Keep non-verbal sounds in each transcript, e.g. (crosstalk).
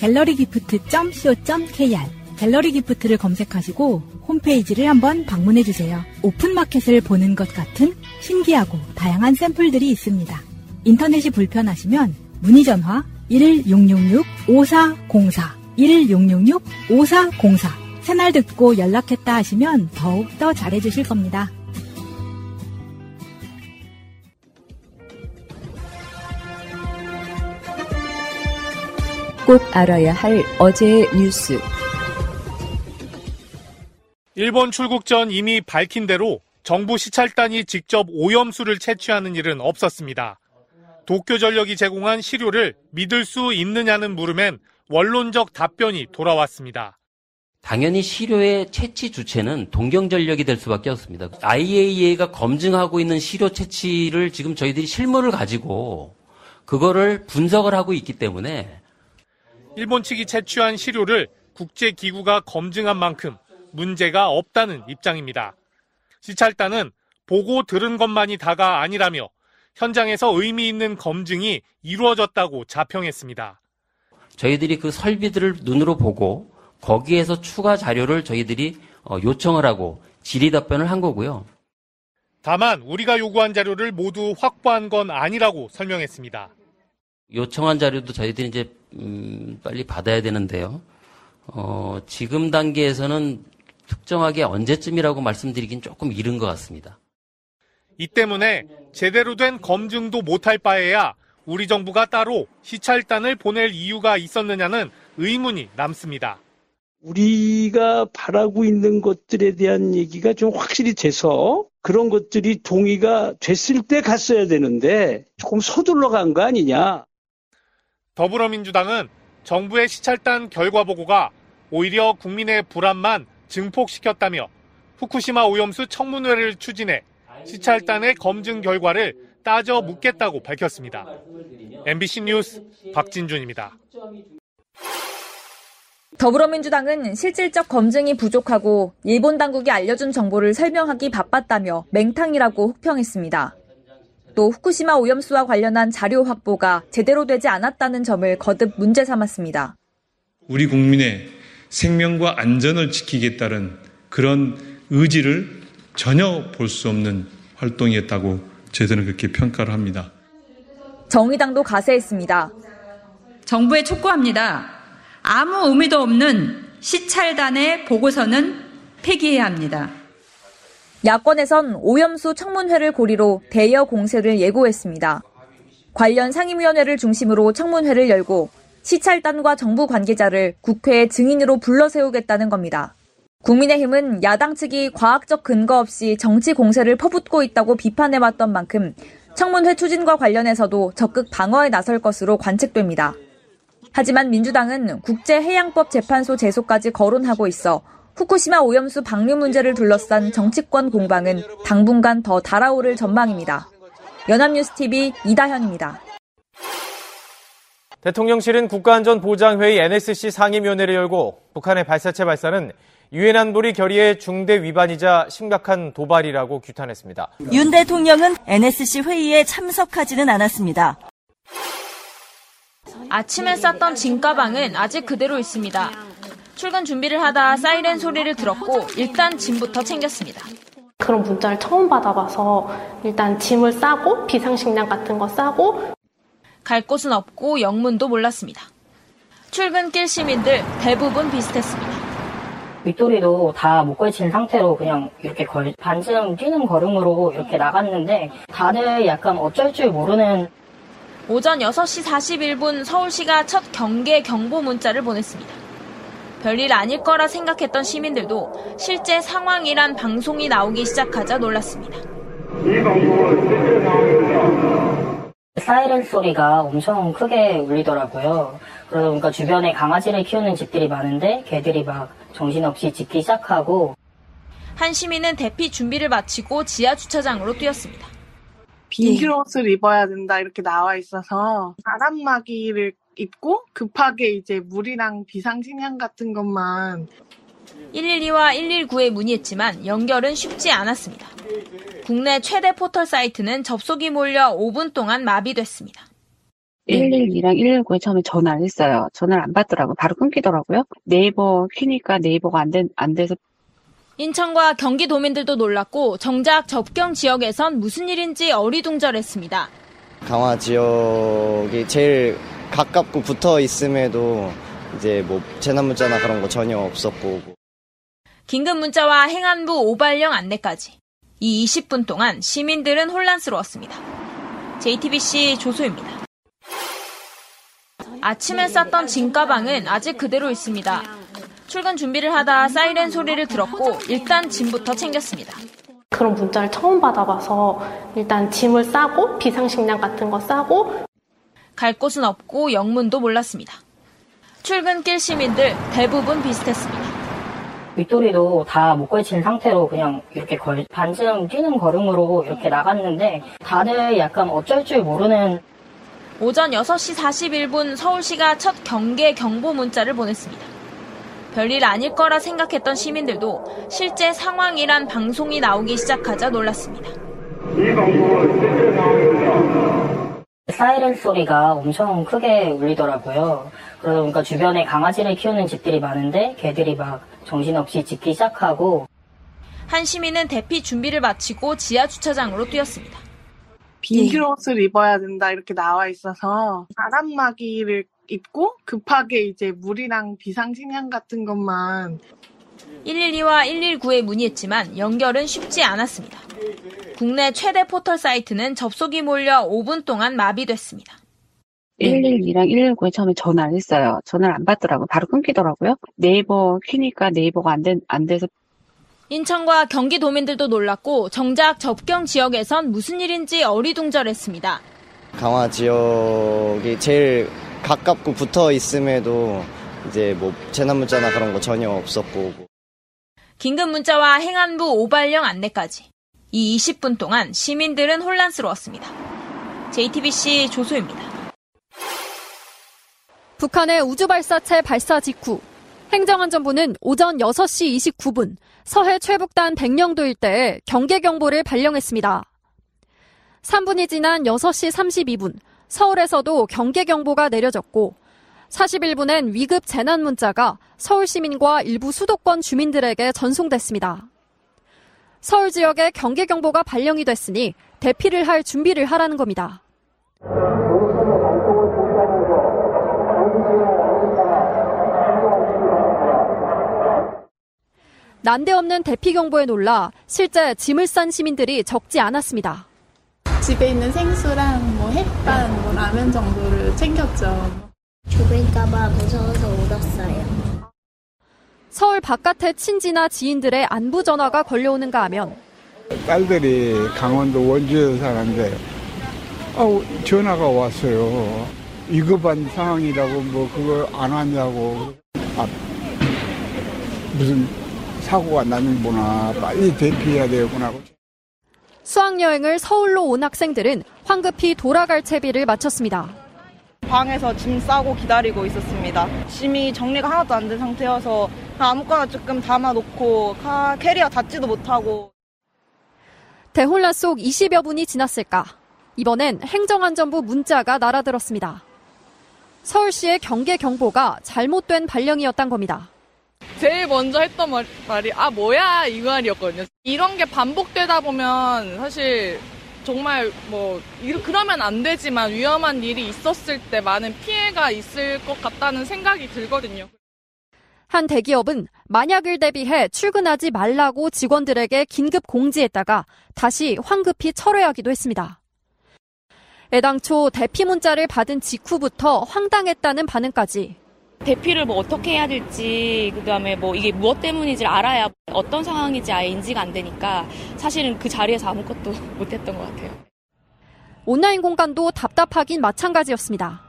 갤러리 기프트.co.kr 갤러리 기프트를 검색하시고 홈페이지를 한번 방문해 주세요. 오픈마켓을 보는 것 같은 신기하고 다양한 샘플들이 있습니다. 인터넷이 불편하시면 문의 전화 1666-5404 1666-5404 새날 듣고 연락했다 하시면 더욱 더 잘해 주실 겁니다. 꼭 알아야 할 어제의 뉴스. 일본 출국 전 이미 밝힌 대로 정부 시찰단이 직접 오염수를 채취하는 일은 없었습니다. 도쿄전력이 제공한 시료를 믿을 수 있느냐는 물음엔 원론적 답변이 돌아왔습니다. 당연히 시료의 채취 주체는 동경전력이 될 수밖에 없습니다. IAEA가 검증하고 있는 시료 채취를 지금 저희들이 실물을 가지고 그거를 분석을 하고 있기 때문에 일본 측이 채취한 시료를 국제기구가 검증한 만큼 문제가 없다는 입장입니다. 시찰단은 보고 들은 것만이 다가 아니라며 현장에서 의미 있는 검증이 이루어졌다고 자평했습니다. 저희들이 그 설비들을 눈으로 보고 거기에서 추가 자료를 저희들이 어, 요청을 하고 질의 답변을 한 거고요. 다만 우리가 요구한 자료를 모두 확보한 건 아니라고 설명했습니다. 요청한 자료도 저희들이 이제 음, 빨리 받아야 되는데요. 어, 지금 단계에서는 특정하게 언제쯤이라고 말씀드리긴 조금 이른 것 같습니다. 이 때문에 제대로 된 검증도 못할 바에야 우리 정부가 따로 시찰단을 보낼 이유가 있었느냐는 의문이 남습니다. 우리가 바라고 있는 것들에 대한 얘기가 좀 확실히 돼서 그런 것들이 동의가 됐을 때 갔어야 되는데 조금 서둘러 간 거 아니냐. 더불어민주당은 정부의 시찰단 결과 보고가 오히려 국민의 불안만 증폭시켰다며 후쿠시마 오염수 청문회를 추진해 시찰단의 검증 결과를 따져 묻겠다고 밝혔습니다. MBC 뉴스 박진준입니다. 더불어민주당은 실질적 검증이 부족하고 일본 당국이 알려준 정보를 설명하기 바빴다며 맹탕이라고 혹평했습니다. 또 후쿠시마 오염수와 관련한 자료 확보가 제대로 되지 않았다는 점을 거듭 문제 삼았습니다. 우리 국민의 생명과 안전을 지키겠다는 그런 의지를 전혀 볼 수 없는 활동이었다고 저희들은 그렇게 평가를 합니다. 정의당도 가세했습니다. 정부에 촉구합니다. 아무 의미도 없는 시찰단의 보고서는 폐기해야 합니다. 야권에선 오염수 청문회를 고리로 대여 공세를 예고했습니다. 관련 상임위원회를 중심으로 청문회를 열고 시찰단과 정부 관계자를 국회에 증인으로 불러 세우겠다는 겁니다. 국민의힘은 야당 측이 과학적 근거 없이 정치 공세를 퍼붓고 있다고 비판해왔던 만큼 청문회 추진과 관련해서도 적극 방어에 나설 것으로 관측됩니다. 하지만 민주당은 국제해양법 재판소 제소까지 거론하고 있어 후쿠시마 오염수 방류 문제를 둘러싼 정치권 공방은 당분간 더 달아오를 전망입니다. 연합뉴스TV 이다현입니다. 대통령실은 국가안전보장회의 NSC 상임위원회를 열고 북한의 발사체 발사는 유엔 안보리 결의의 중대 위반이자 심각한 도발이라고 규탄했습니다. 윤 대통령은 NSC 회의에 참석하지는 않았습니다. 아침에 쌌던 짐가방은 아직 그대로 있습니다. 출근 준비를 하다 사이렌 소리를 들었고 일단 짐부터 챙겼습니다. 그런 문자를 처음 받아봐서 일단 짐을 싸고 비상식량 같은 거 싸고 갈 곳은 없고 영문도 몰랐습니다. 출근길 시민들 대부분 비슷했습니다. 윗도리도 다 못 걸친 상태로 그냥 이렇게 걸, 반쯤 뛰는 걸음으로 이렇게 나갔는데 다들 약간 어쩔 줄 모르는 오전 6시 41분 서울시가 첫 경계 경보 문자를 보냈습니다. 별일 아닐 거라 생각했던 시민들도 실제 상황이란 방송이 나오기 시작하자 놀랐습니다. 사이렌 소리가 엄청 크게 울리더라고요. 그러다 보니까 주변에 강아지를 키우는 집들이 많은데 개들이 막 정신없이 짖기 시작하고 한 시민은 대피 준비를 마치고 지하 주차장으로 뛰었습니다. 비닐옷을 입어야 된다 이렇게 나와 있어서 바람막이를 입고 급하게 이제 물이랑 비상식량 같은 것만 112와 119에 문의했지만 연결은 쉽지 않았습니다. 국내 최대 포털 사이트는 접속이 몰려 5분 동안 마비됐습니다. 112랑 119에 처음에 전화를 했어요. 전화를 안 받더라고요. 바로 끊기더라고요. 네이버 키니까 네이버가 안, 된, 안 돼서 인천과 경기도민들도 놀랐고 정작 접경 지역에선 무슨 일인지 어리둥절했습니다. 강화 지역이 제일 가깝고 붙어 있음에도 이제 뭐 재난 문자나 그런 거 전혀 없었고 긴급 문자와 행안부 오발령 안내까지 이 20분 동안 시민들은 혼란스러웠습니다. JTBC 조소입니다. 아침에 쌌던 짐 가방은 아직 그대로 있습니다. 출근 준비를 하다 사이렌 소리를 들었고 일단 짐부터 챙겼습니다. 그런 문자를 처음 받아봐서 일단 짐을 싸고 비상식량 같은 거 싸고 갈 곳은 없고 영문도 몰랐습니다. 출근길 시민들 대부분 비슷했습니다. 윗도리도 다 못 걸친 상태로 그냥 이렇게 걸, 반쯤 뛰는 걸음으로 이렇게 나갔는데 다들 약간 어쩔 줄 모르는 오전 6시 41분 서울시가 첫 경계 경보 문자를 보냈습니다. 별일 아닐 거라 생각했던 시민들도 실제 상황이란 방송이 나오기 시작하자 놀랐습니다. 사이렌 소리가 엄청 크게 울리더라고요. 그러다 보니까 주변에 강아지를 키우는 집들이 많은데 개들이 막 정신없이 짖기 시작하고 한 시민은 대피 준비를 마치고 지하 주차장으로 뛰었습니다. 비닐옷을 입어야 된다 이렇게 나와 있어서 바람막이를 입고 급하게 이제 물이랑 비상식량 같은 것만 112와 119에 문의했지만 연결은 쉽지 않았습니다. 국내 최대 포털 사이트는 접속이 몰려 5분 동안 마비됐습니다. 112랑 119에 처음에 전화를 했어요. 전화를 안 받더라고요. 바로 끊기더라고요. 네이버 키니까 네이버가 안, 된, 안 돼서 인천과 경기도민들도 놀랐고 정작 접경 지역에선 무슨 일인지 어리둥절했습니다. 강화 지역이 제일 가깝고 붙어 있음에도 이제 뭐 재난 문자나 그런 거 전혀 없었고 긴급 문자와 행안부 오발령 안내까지 이 20분 동안 시민들은 혼란스러웠습니다. JTBC 조소입니다. 북한의 우주발사체 발사 직후 행정안전부는 오전 6시 29분 서해 최북단 백령도 일대에 경계경보를 발령했습니다. 3분이 지난 6시 32분 서울에서도 경계경보가 내려졌고 41분엔 위급 재난 문자가 서울 시민과 일부 수도권 주민들에게 전송됐습니다. 서울 지역에 경계 경보가 발령이 됐으니 대피를 할 준비를 하라는 겁니다. 난데없는 대피 경보에 놀라 실제 짐을 싼 시민들이 적지 않았습니다. 집에 있는 생수랑 뭐 햇반, 뭐 라면 정도를 챙겼죠. 죽을까봐 무서워서 울었어요. 서울 바깥의 친지나 지인들의 안부 전화가 걸려오는가 하면 딸들이 강원도 원주에서 사는데 어, 전화가 왔어요. 위급한 상황이라고 뭐 그걸 안 왔냐고 아, 무슨 사고가 나는구나 빨리 대피해야 되구나. 수학여행을 서울로 온 학생들은 황급히 돌아갈 채비를 마쳤습니다. 방에서 짐 싸고 기다리고 있었습니다. 짐이 정리가 하나도 안 된 상태여서 아무거나 조금 담아놓고 캐리어 닫지도 못하고 대혼란 속 20여 분이 지났을까. 이번엔 행정안전부 문자가 날아들었습니다. 서울시의 경계 경보가 잘못된 발령이었단 겁니다. 제일 먼저 했던 말, 말이 아 뭐야 이 말이었거든요. 이런 게 반복되다 보면 사실 정말 뭐 그러면 안 되지만 위험한 일이 있었을 때 많은 피해가 있을 것 같다는 생각이 들거든요. 한 대기업은 만약을 대비해 출근하지 말라고 직원들에게 긴급 공지했다가 다시 황급히 철회하기도 했습니다. 애당초 대피 문자를 받은 직후부터 황당했다는 반응까지 대피를 뭐 어떻게 해야 될지 그다음에 뭐 이게 무엇 때문인지 알아야 어떤 상황인지 아예 인지가 안 되니까 사실은 그 자리에서 아무것도 (laughs) 못했던 것 같아요. 온라인 공간도 답답하긴 마찬가지였습니다.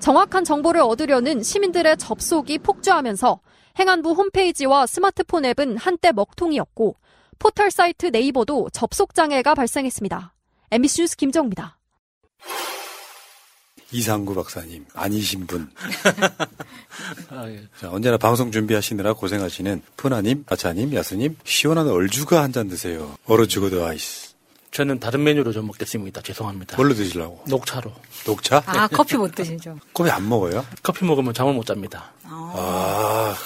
정확한 정보를 얻으려는 시민들의 접속이 폭주하면서 행안부 홈페이지와 스마트폰 앱은 한때 먹통이었고 포털 사이트 네이버도 접속 장애가 발생했습니다. MBC 뉴스 김정입니다. 이상구 박사님 아니신 분. (laughs) 자, 언제나 방송 준비하시느라 고생하시는 푸나님, 아차님, 야스님 시원한 얼주가 한 잔 드세요. 얼어 죽어도 아이스. 저는 다른 메뉴로 좀 먹겠습니다. 죄송합니다. 뭘로 드시려고? 녹차로. 녹차? 아, 커피 못 드시죠? (laughs) 커피 안 먹어요? 커피 먹으면 잠을 못 잡니다. 아,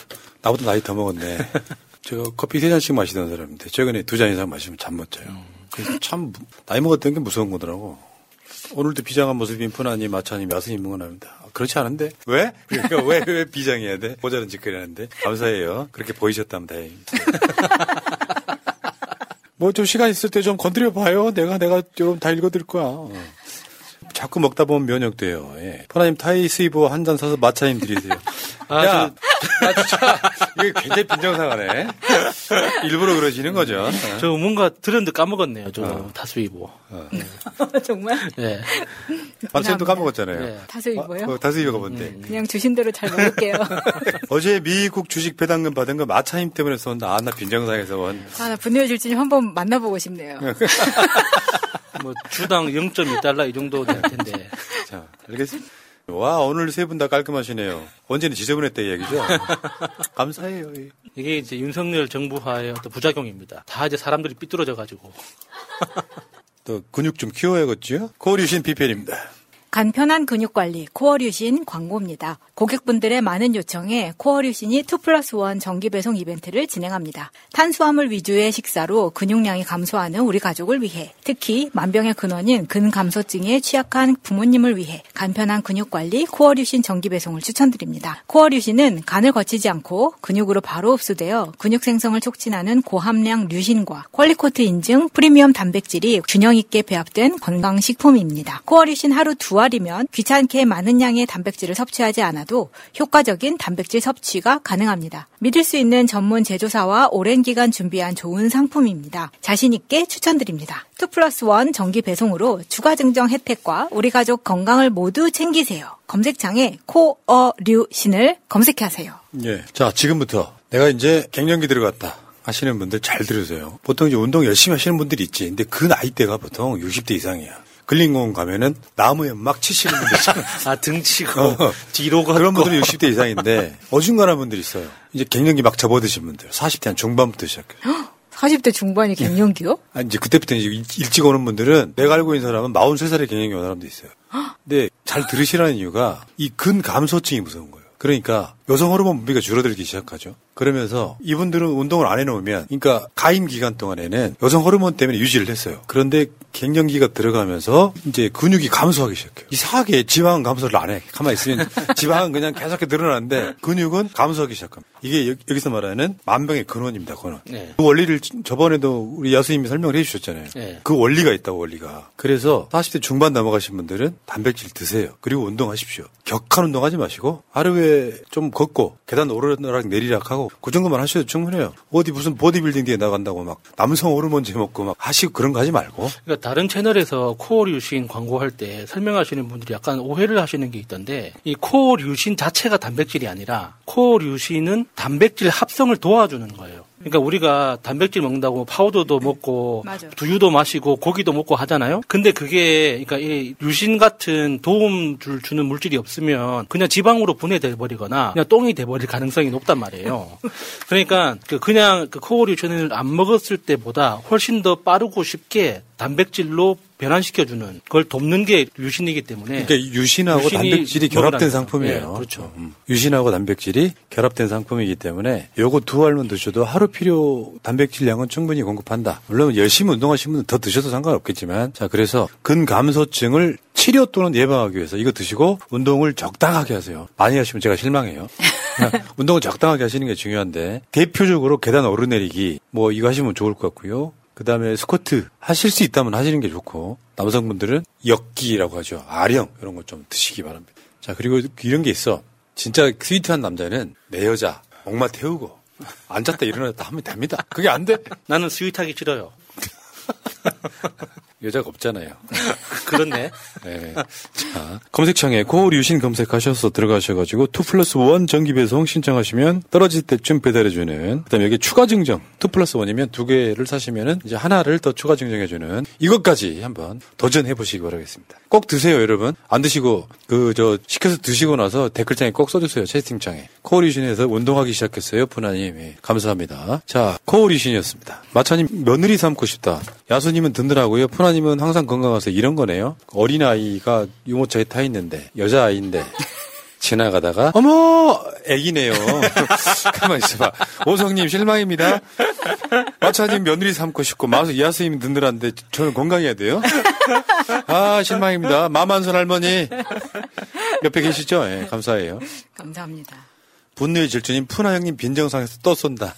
나보다 나이 더 먹었네. (laughs) 저 커피 세 잔씩 마시던 사람인데 최근에 두 잔 이상 마시면 잠 못 자요. 그래서 참 나이 먹었던 게 무서운 거더라고. 오늘도 비장한 모습인 푸나님, 마차님, 야스님 응원합니다. 아, 그렇지 않은데? 왜? 그러니까 왜, 왜 비장해야 돼? 모자른 짓거리 하는데. 감사해요. 그렇게 보이셨다면 다행입니다. (laughs) 뭐 좀 시간 있을 때 좀 건드려 봐요. 내가, 내가 좀 다 읽어드릴 거야. 어. 자꾸 먹다 보면 면역돼요. 예. 푸나님 타이스이버 한 잔 사서 마차님 드리세요. 아, 야, 아, 진짜, 이게 굉장히 빈정상하네. 일부러 그러시는 거죠. 저 뭔가 들었는데 까먹었네요. 저 다수이보. 정말? 네. 마차님도 까먹었잖아요. 네. 다수이보요? 어, 다수이버가 뭔데? 그냥 주신 대로 잘 먹을게요. (laughs) 어제 미국 주식 배당금 받은 거 마차임 때문에 쏜다. 아, 나 빈정상에서 온. 아, 나 분노의 질주님 한번 만나보고 싶네요. (laughs) 뭐 주당 0.2달러 이 정도 될 텐데. 자, 알겠습니다. 와, 오늘 세 분 다 깔끔하시네요. 언제는 지저분했다 이 얘기죠? (laughs) 감사해요. 이게 이제 윤석열 정부하의 어떤 부작용입니다. 다 이제 사람들이 삐뚤어져 가지고. 또 근육 좀 키워야겠죠? 코어류신 비편입니다. 간편한 근육 관리 코어류신 광고입니다. 고객분들의 많은 요청에 코어류신이 2 플러스 1 정기 배송 이벤트를 진행합니다. 탄수화물 위주의 식사로 근육량이 감소하는 우리 가족을 위해 특히 만병의 근원인 근감소증에 취약한 부모님을 위해 간편한 근육 관리 코어류신 정기 배송을 추천드립니다. 코어류신은 간을 거치지 않고 근육으로 바로 흡수되어 근육 생성을 촉진하는 고함량 류신과 퀄리코트 인증 프리미엄 단백질이 균형 있게 배합된 건강식품입니다. 코어류신 하루 두 알이면 귀찮게 많은 양의 단백질을 섭취하지 않아도 효과적인 단백질 섭취가 가능합니다. 믿을 수 있는 전문 제조사와 오랜 기간 준비한 좋은 상품입니다. 자신 있게 추천드립니다. 2 플러스 1 정기 배송으로 추가 증정 혜택과 우리 가족 건강을 모두 챙기세요. 검색창에 코어류신을 검색하세요. 예. 자, 지금부터 내가 이제 갱년기 들어갔다. 하시는 분들 잘 들으세요. 보통 이제 운동 열심히 하시는 분들이 있지. 근데 그 나이대가 보통 60대 이상이야. 근린공원 가면은 나무에 막 치시는 분들 있잖아. (laughs) 아, 등치고, 뒤로 걷고. 그런 분들은 60대 이상인데, 어중간한 분들이 있어요. 이제 갱년기 막 접어드신 분들. 40대 한 중반부터 시작해요. 40대 중반이 갱년기요? 아, 이제 그때부터 이제 일- 일찍 오는 분들은 내가 알고 있는 사람은 43살에 갱년기 오는 사람도 있어요. 근데 잘 들으시라는 이유가 이 근감소증이 무서운 거예요. 그러니까 여성 호르몬 분비가 줄어들기 시작하죠. 그러면서 이분들은 운동을 안 해놓으면, 그러니까 가임 기간 동안에는 여성 호르몬 때문에 유지를 했어요. 그런데 갱년기가 들어가면서 이제 근육이 감소하기 시작해요. 이상하게 지방은 감소를 안 해. 가만히 있으면 (laughs) 지방은 그냥 계속 늘어나는데 근육은 감소하기 시작합니다. 이게 여- 여기서 말하는 만병의 근원입니다. 근원. 네. 그 원리를 저번에도 우리 야수님이 설명을 해주셨잖아요. 네. 그 원리가 있다고 원리가. 그래서 40대 중반 넘어가신 분들은 단백질 드세요. 그리고 운동하십시오. 격한 운동하지 마시고 하루에 좀 걷고 계단 오르락 내리락 하고 그 정도만 하셔도 충분해요. 어디 무슨 보디빌딩 뒤에 나간다고 막 남성 호르몬제 먹고 막 하시고 그런 거 하지 말고. 그러니까 다른 채널에서 코어 류신 광고할 때 설명하시는 분들이 약간 오해를 하시는 게 있던데 이 코어 류신 자체가 단백질이 아니라 코어 류신은 단백질 합성을 도와주는 거예요. 그러니까 우리가 단백질 먹는다고 파우더도 먹고 맞아. 두유도 마시고 고기도 먹고 하잖아요. 근데 그게 그러니까 이 류신 같은 도움 줄 주는 물질이 없으면 그냥 지방으로 분해돼 버리거나 그냥 똥이 돼 버릴 가능성이 높단 말이에요. (laughs) 그러니까 그 그냥 그 코어류신을 안 먹었을 때보다 훨씬 더 빠르고 쉽게 단백질로 변환시켜주는 그걸 돕는 게 류신이기 때문에 그러니까 류신하고 단백질이 결합된 상품이에요. 예, 그렇죠. 음. 유신하고 단백질이 결합된 상품이기 때문에 요거 두 알만 드셔도 하루 필요 단백질량은 충분히 공급한다. 물론 열심히 운동하시는 분은 더 드셔도 상관없겠지만 자 그래서 근감소증을 치료 또는 예방하기 위해서 이거 드시고 운동을 적당하게 하세요. 많이 하시면 제가 실망해요. 그냥 (laughs) 운동을 적당하게 하시는 게 중요한데 대표적으로 계단 오르내리기 뭐 이거 하시면 좋을 것 같고요. 그 다음에 스쿼트 하실 수 있다면 하시는 게 좋고 남성분들은 역기라고 하죠. 아령 이런 거좀 드시기 바랍니다. 자 그리고 이런 게 있어. 진짜 스위트한 남자는 내 여자 목마 태우고 앉았다 일어났다 하면 됩니다. 그게 안 돼? 나는 스윗하기 싫어요. (laughs) 여자가 없잖아요. (laughs) 그렇네. 네. 자, 검색창에 고류신 검색하셔서 들어가셔가지고 2 플러스 1 정기 배송 신청하시면 떨어질 때쯤 배달해주는 그다음에 여기 추가 증정 2 플러스 1이면 두 개를 사시면은 이제 하나를 더 추가 증정해주는 이것까지 한번 도전해보시기 바라겠습니다. 꼭 드세요, 여러분. 안 드시고 그 저 시켜서 드시고 나서 댓글창에 꼭 써주세요, 채팅창에. 코어리신에서 운동하기 시작했어요, 푸나님. 예, 감사합니다. 자, 코어리신이었습니다. 마차님 며느리 삼고 싶다. 야수님은 든든하고요. 푸나 님은 항상 건강하세요. 이런 거네요. 어린아이가 유모차에 타 있는데 여자아이인데 (laughs) 지나가다가 어머 애기네요. (laughs) 가만 있어봐. 오성님 실망입니다. 마차님 며느리 삼고 싶고 마수 이하스님 든든한데 저는 건강해야 돼요. (laughs) 아 실망입니다. 마만선 할머니 옆에 계시죠? 예, 감사해요. 감사합니다. 분노의 질주님 푸나 형님 빈정상에서 또 쏜다.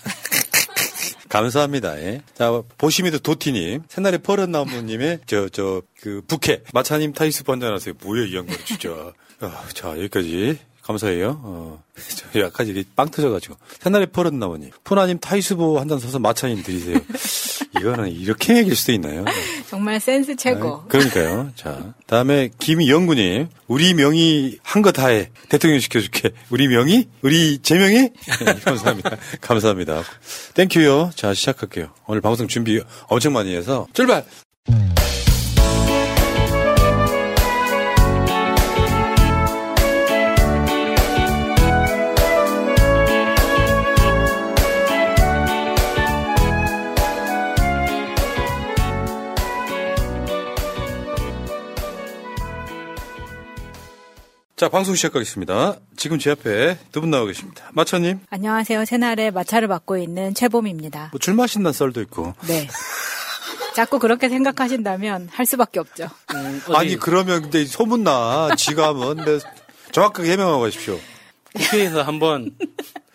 감사합니다. 예. 자, 보시미도 도티님, 새날의 퍼런 나무님의 저, 저, 그, 부캐. 마차님 타이스 번전하세요. 뭐야, 이 양반 진짜. 아, 자, 여기까지. 감사해요. 어, (laughs) 저 약간 이게 빵 터져가지고. 새날의 퍼런 나무님. 푸나님 타이스보 한잔 사서 마차님 드리세요. (laughs) 이거는 이렇게 얘기할 수도 있나요? 정말 센스 최고. 아, 그러니까요. 자, 다음에 김영구님, 우리 명의 한거 다 해. 대통령 시켜줄게. 우리 명의? 우리 제명의? 네, (laughs) 감사합니다. 감사합니다. 땡큐요. 자, 시작할게요. 오늘 방송 준비 엄청 많이 해서 출발! 자, 방송 시작하겠습니다. 지금 제 앞에 두 분 나와 계십니다. 마차님, 안녕하세요. 새날의 마차를 맡고 있는 최봄입니다. 뭐 줄 마신다는 썰도 있고. 네. 자꾸 그렇게 생각하신다면 할 수밖에 없죠. 아니, 그러면 근데 소문나. 지가 하면. 근데 정확하게 해명하고 가십시오. 국회에서 한번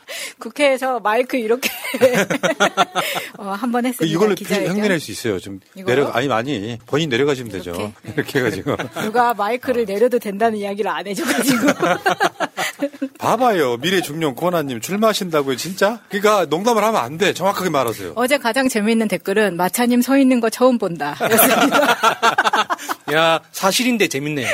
(laughs) 국회에서 마이크 이렇게 (laughs) 어, 한번 그 했습니다. 이걸로 기자회견. 흉내낼 수 있어요. 좀? 내려 아니 아니 본인 내려가시면 되죠. 이렇게 (laughs) 해가지고 누가 마이크를 내려도 된다는 이야기를 안 해줘가지고 봐봐요. 미래 중년 권한님 출마하신다고요, 진짜? 그러니까 농담을 하면 안 돼. 정확하게 말하세요. 어제 가장 재미있는 댓글은 마차님 서 있는 거 처음 본다. 야 사실인데 재밌네요.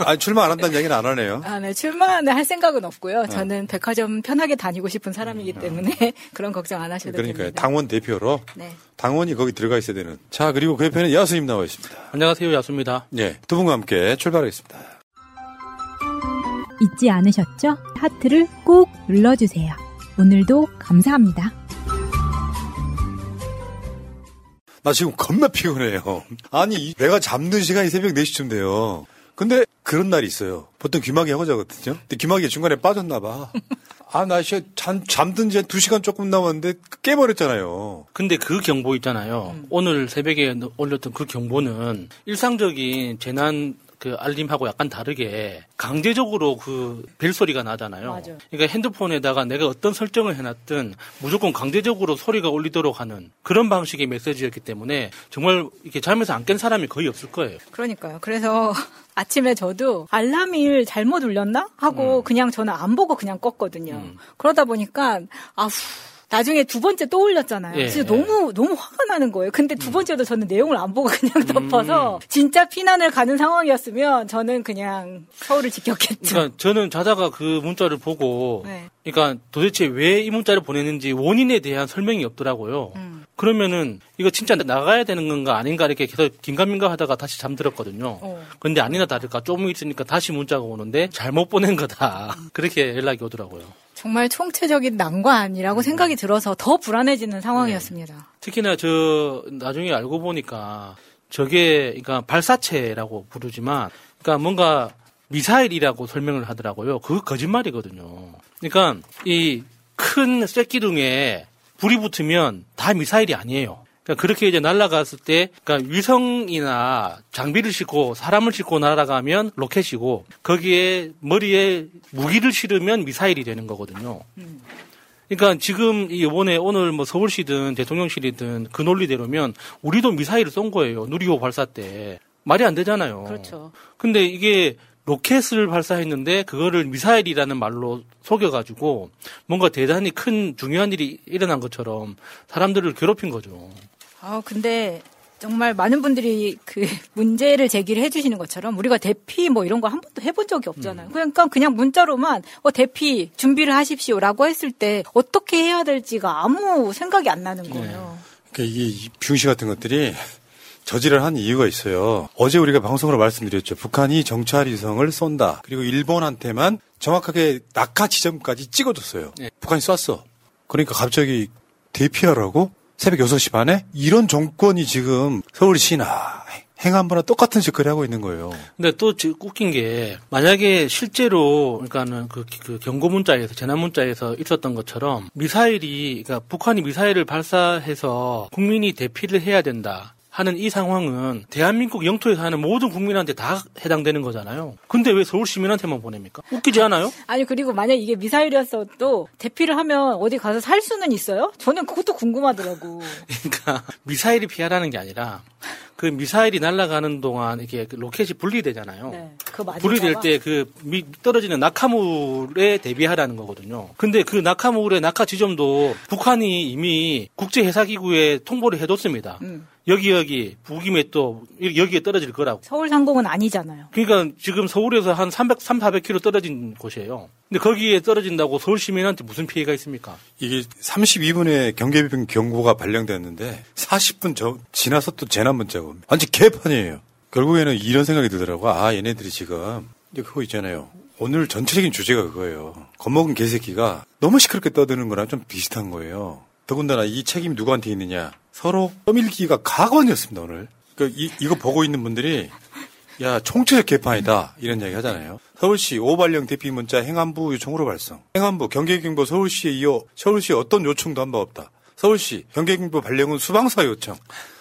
아니 출마 안 한다는 얘기는 안 하네요. 아, 네, 출마는 할 생각은 없고요. 저는 백화점 편하게 다니고 싶은 사람이기 때문에 (laughs) 그런 걱정 안 하셔도 그러니까 됩니다. 당원 대표로 네. 당원이 거기 들어가 있어야 되는. 자 그리고 그 옆에는 야수님 나와 있습니다. 안녕하세요, 야수입니다. 예, 두 분과 함께 출발하겠습니다. 잊지 않으셨죠? 하트를 꼭 눌러주세요. 오늘도 감사합니다. 나 지금 겁나 피곤해요. 아니 내가 잠든 시간이 새벽 4시쯤 돼요. 근데 그런 날이 있어요. 보통 귀마개 하고 자거든요. 근데 귀마개 중간에 빠졌나 봐. 아, 나 씨, 잠, 잠든 지한 2시간 조금 남았는데 깨버렸잖아요. 근데 그 경보 있잖아요. 오늘 새벽에 올렸던 그 경보는 일상적인 재난 그 알림하고 약간 다르게 강제적으로 그 벨소리가 나잖아요. 맞아. 그러니까 핸드폰에다가 내가 어떤 설정을 해놨든 무조건 강제적으로 소리가 울리도록 하는 그런 방식의 메시지였기 때문에 정말 이렇게 잠에서 안 깬 사람이 거의 없을 거예요. 그러니까요. 그래서 (laughs) 아침에 저도 알람을 잘못 울렸나 하고 그냥 저는 안 보고 그냥 껐거든요. 그러다 보니까 아후 나중에 두 번째 또 올렸잖아요. 예, 진짜 예. 너무 너무 화가 나는 거예요. 근데 두 번째도 저는 내용을 안 보고 그냥 덮어서 진짜 피난을 가는 상황이었으면 저는 그냥 서울을 지켰겠죠. 그러니까 저는 자다가 그 문자를 보고 네. 그러니까 도대체 왜 이 문자를 보냈는지 원인에 대한 설명이 없더라고요. 음. 그러면은 이거 진짜 나가야 되는 건가 아닌가 이렇게 계속 긴가민가 하다가 다시 잠들었거든요. 어. 근데 아니나 다를까 조금 있으니까 다시 문자가 오는데 잘못 보낸 거다. (laughs) 그렇게 연락이 오더라고요. 정말 총체적인 난관이라고 생각이 들어서 더 불안해지는 상황이었습니다. 특히나 저 나중에 알고 보니까 저게 그러니까 발사체라고 부르지만 그러니까 뭔가 미사일이라고 설명을 하더라고요. 그거 거짓말이거든요. 그러니까 이 큰 쇳기둥에 불이 붙으면 다 미사일이 아니에요. 그러니까 그렇게 이제 날아갔을 때, 그러니까 위성이나 장비를 싣고 사람을 싣고 날아가면 로켓이고 거기에 머리에 무기를 실으면 미사일이 되는 거거든요. 그러니까 지금 이 이번에 오늘 뭐 서울시든 대통령실이든 그 논리대로면 우리도 미사일을 쏜 거예요. 누리호 발사 때 말이 안 되잖아요. 그렇죠. 근데 이게 로켓을 발사했는데 그거를 미사일이라는 말로 속여가지고 뭔가 대단히 큰 중요한 일이 일어난 것처럼 사람들을 괴롭힌 거죠. 아, 근데 정말 많은 분들이 그 (laughs) 문제를 제기를 해주시는 것처럼 우리가 대피 뭐 이런 거 한 번도 해본 적이 없잖아요. 그러니까 그냥 문자로만 어 대피 준비를 하십시오라고 했을 때 어떻게 해야 될지가 아무 생각이 안 나는 거예요. 그러니까 이게 비용시 같은 것들이 저지를 한 이유가 있어요. 어제 우리가 방송으로 말씀드렸죠. 북한이 정찰 위성을 쏜다. 그리고 일본한테만 정확하게 낙하 지점까지 찍어줬어요. 북한이 쐈어. 그러니까 갑자기 대피하라고? 새벽 6시 반에? 이런 정권이 지금 서울시나 행안부나 똑같은 짓거리 하고 있는 거예요. 근데 또 지- 웃긴 게 만약에 실제로 그러니까는 그, 그 경고 문자에서 재난 문자에서 있었던 것처럼 미사일이 그러니까 북한이 미사일을 발사해서 국민이 대피를 해야 된다. 하는 이 상황은 대한민국 영토에 사는 모든 국민한테 다 해당되는 거잖아요. 근데 왜 서울 시민한테만 보냅니까? 웃기지 않아요? 아니 그리고 만약 이게 미사일이었어도 대피를 하면 어디 가서 살 수는 있어요? 저는 그것도 궁금하더라고. (laughs) 그러니까 미사일이 피하라는 게 아니라 그 미사일이 날아가는 동안 이게 그 로켓이 분리되잖아요. 네, 맞을까 분리될 봐. 때그 떨어지는 낙하물에 대비하라는 거거든요. 근데 그 낙하물의 낙하 지점도 북한이 이미 국제해사기구에 통보를 해뒀습니다. 음. 여기 여기 북임에 또 여기에 떨어질 거라고. 서울 상공은 아니잖아요. 그러니까 지금 서울에서 한 300, 3, 400km 떨어진 곳이에요. 근데 거기에 떨어진다고 서울 시민한테 무슨 피해가 있습니까? 이게 32분에 경계병 경고가 발령됐는데 40분 저, 지나서 또 재난 문자가 옵니다. 완전 개판이에요. 결국에는 이런 생각이 들더라고. 아, 얘네들이 지금 이제 그거 있잖아요. 오늘 전체적인 주제가 그거예요. 겁먹은 개새끼가 너무 시끄럽게 떠드는 거랑 좀 비슷한 거예요. 더군다나 이 책임이 누구한테 있느냐. 서로 떠밀기가 가관이었습니다, 오늘. 그, 이, 이거 보고 있는 분들이 야, 총체적 개판이다. 이런 이야기 하잖아요. 서울시 오발령 대피 문자 행안부 요청으로 발송. 행안부 경계경보 서울시에 이어 서울시 어떤 요청도 한 바 없다. 서울시 경계경보 발령은 수방사 요청.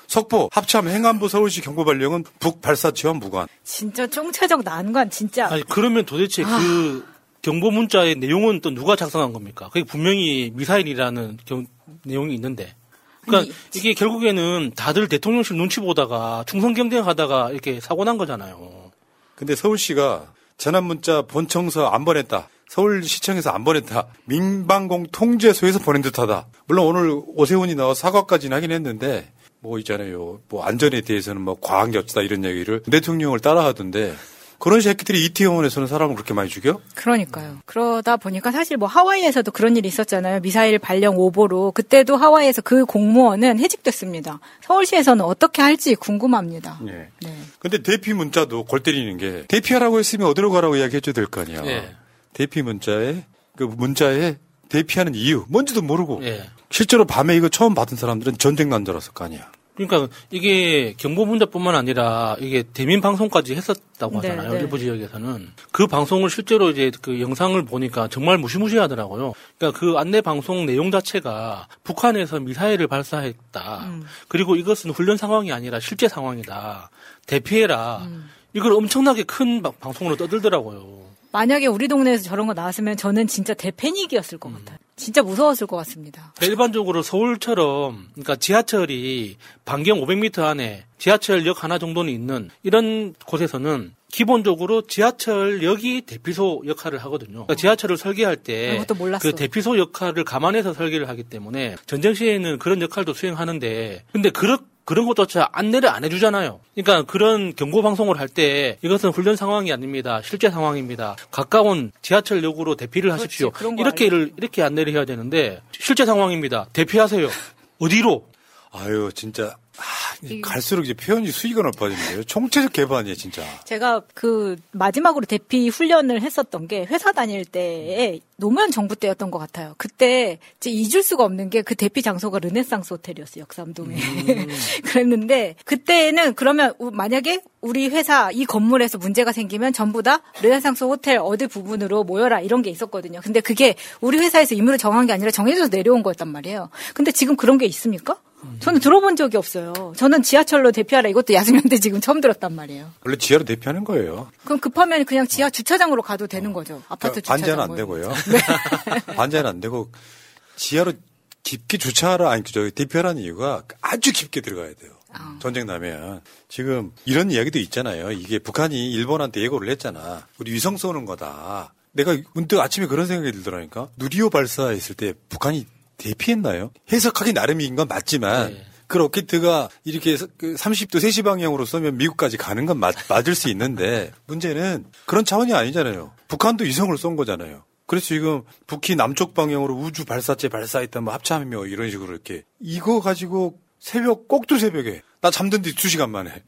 석포 합참 행안부 서울시 경보 발령은 북 발사 지원 무관. 진짜 총체적 난관 진짜. 아니 그러면 도대체 아. 그 경보 문자의 내용은 또 누가 작성한 겁니까? 그게 분명히 미사일이라는 경- 내용이 있는데. 그러니까 이게 결국에는 다들 대통령실 눈치 보다가 충성 경쟁하다가 이렇게 사고 난 거잖아요. 근데 서울시가 재난 문자 본청서 안 보냈다. 서울시청에서 안 보냈다. 민방공 통제소에서 보낸 듯하다. 물론 오늘 오세훈이 나와 사과까지는 하긴 했는데 뭐 있잖아요. 뭐 안전에 대해서는 뭐 과한 게 없다 이런 얘기를 대통령을 따라하던데 그런 새끼들이 이태원에서는 사람을 그렇게 많이 죽여? 그러니까요. 그러다 보니까 사실 뭐 하와이에서도 그런 일이 있었잖아요. 미사일 발령 오보로 그때도 하와이에서 그 공무원은 해직됐습니다. 서울시에서는 어떻게 할지 궁금합니다. 예. 근데 대피 문자도 골 때리는 게 네. 대피하라고 했으면 어디로 가라고 이야기해 줘야 될 거 아니야. 예. 대피 문자에 그 문자에 대피하는 이유 뭔지도 모르고 예. 실제로 밤에 이거 처음 받은 사람들은 전쟁 난 줄 알았을 거 아니야. 그러니까 이게 경보 문자뿐만 아니라 이게 대민 방송까지 했었다고 네, 하잖아요. 네. 일부 지역에서는 그 방송을 실제로 이제 그 영상을 보니까 정말 무시무시하더라고요. 그러니까 그 안내 방송 내용 자체가 북한에서 미사일을 발사했다. 음. 그리고 이것은 훈련 상황이 아니라 실제 상황이다. 대피해라. 음. 이걸 엄청나게 큰 방- 방송으로 떠들더라고요. 만약에 우리 동네에서 저런 거 나왔으면 저는 진짜 대패닉이었을 것 같아요. 진짜 무서웠을 것 같습니다. 그러니까 일반적으로 서울처럼 그러니까 지하철이 반경 500m 안에 지하철역 하나 정도는 있는 이런 곳에서는 기본적으로 지하철역이 대피소 역할을 하거든요. 그러니까 지하철을 설계할 때. 그 대피소 역할을 감안해서 설계를 하기 때문에 전쟁 시에는 그런 역할도 수행하는데 근데 그런 그런 것조차 안내를 안 해주잖아요. 그러니까 그런 경고 방송을 할 때 이것은 훈련 상황이 아닙니다. 실제 상황입니다. 가까운 지하철역으로 대피를 하십시오. 그런 거 이렇게 를 이렇게 안내를 해야 되는데 실제 상황입니다. 대피하세요. 어디로? 아유 진짜 아, 갈수록 이제 표현이 수위가 높아지는데요. 총체적 개판이에요 진짜. 제가 그 마지막으로 대피 훈련을 했었던 게 회사 다닐 때에 노무현 정부 때였던 것 같아요. 그때 이제 잊을 수가 없는 게 그 대피 장소가 르네상스 호텔이었어요. 역삼동에. (laughs) 그랬는데 그때는 그러면 우- 만약에 우리 회사 이 건물에서 문제가 생기면 전부 다 르네상스 호텔 어디 부분으로 모여라 이런 게 있었거든요. 근데 그게 우리 회사에서 임무를 정한 게 아니라 정해져서 내려온 거였단 말이에요. 근데 지금 그런 게 있습니까? 저는 들어본 적이 없어요. 저는 지하철로 대피하라 이것도 야승현 때 지금 처음 들었단 말이에요. 원래 지하로 대피하는 거예요. 그럼 급하면 그냥 지하 주차장으로 가도 되는 거죠. 아파트 주차장. 반지하는 안 뭐. 되고요. (laughs) (laughs) 반지하는 안 되고 지하로 깊게 주차하라 아니 저 대피하라는 이유가 아주 깊게 들어가야 돼요. 전쟁 나면 지금 이런 이야기도 있잖아요. 이게 북한이 일본한테 예고를 했잖아. 우리 위성 쏘는 거다. 내가 문득 아침에 그런 생각이 들더라니까. 누리호 발사했을 때 북한이 대피했나요? 해석하기 나름인 건 맞지만 그 로켓가 이렇게 그 30도 3시 방향으로 쏘면 미국까지 가는 건 맞, 맞을 수 있는데 문제는 그런 차원이 아니잖아요. 북한도 위성을 쏜 거잖아요. 그래서 지금 북희 남쪽 방향으로 우주 발사체 발사했다 뭐 합참이며 이런 식으로 이렇게 이거 가지고 새벽 꼭두 새벽에 나 잠든 뒤두 시간 만에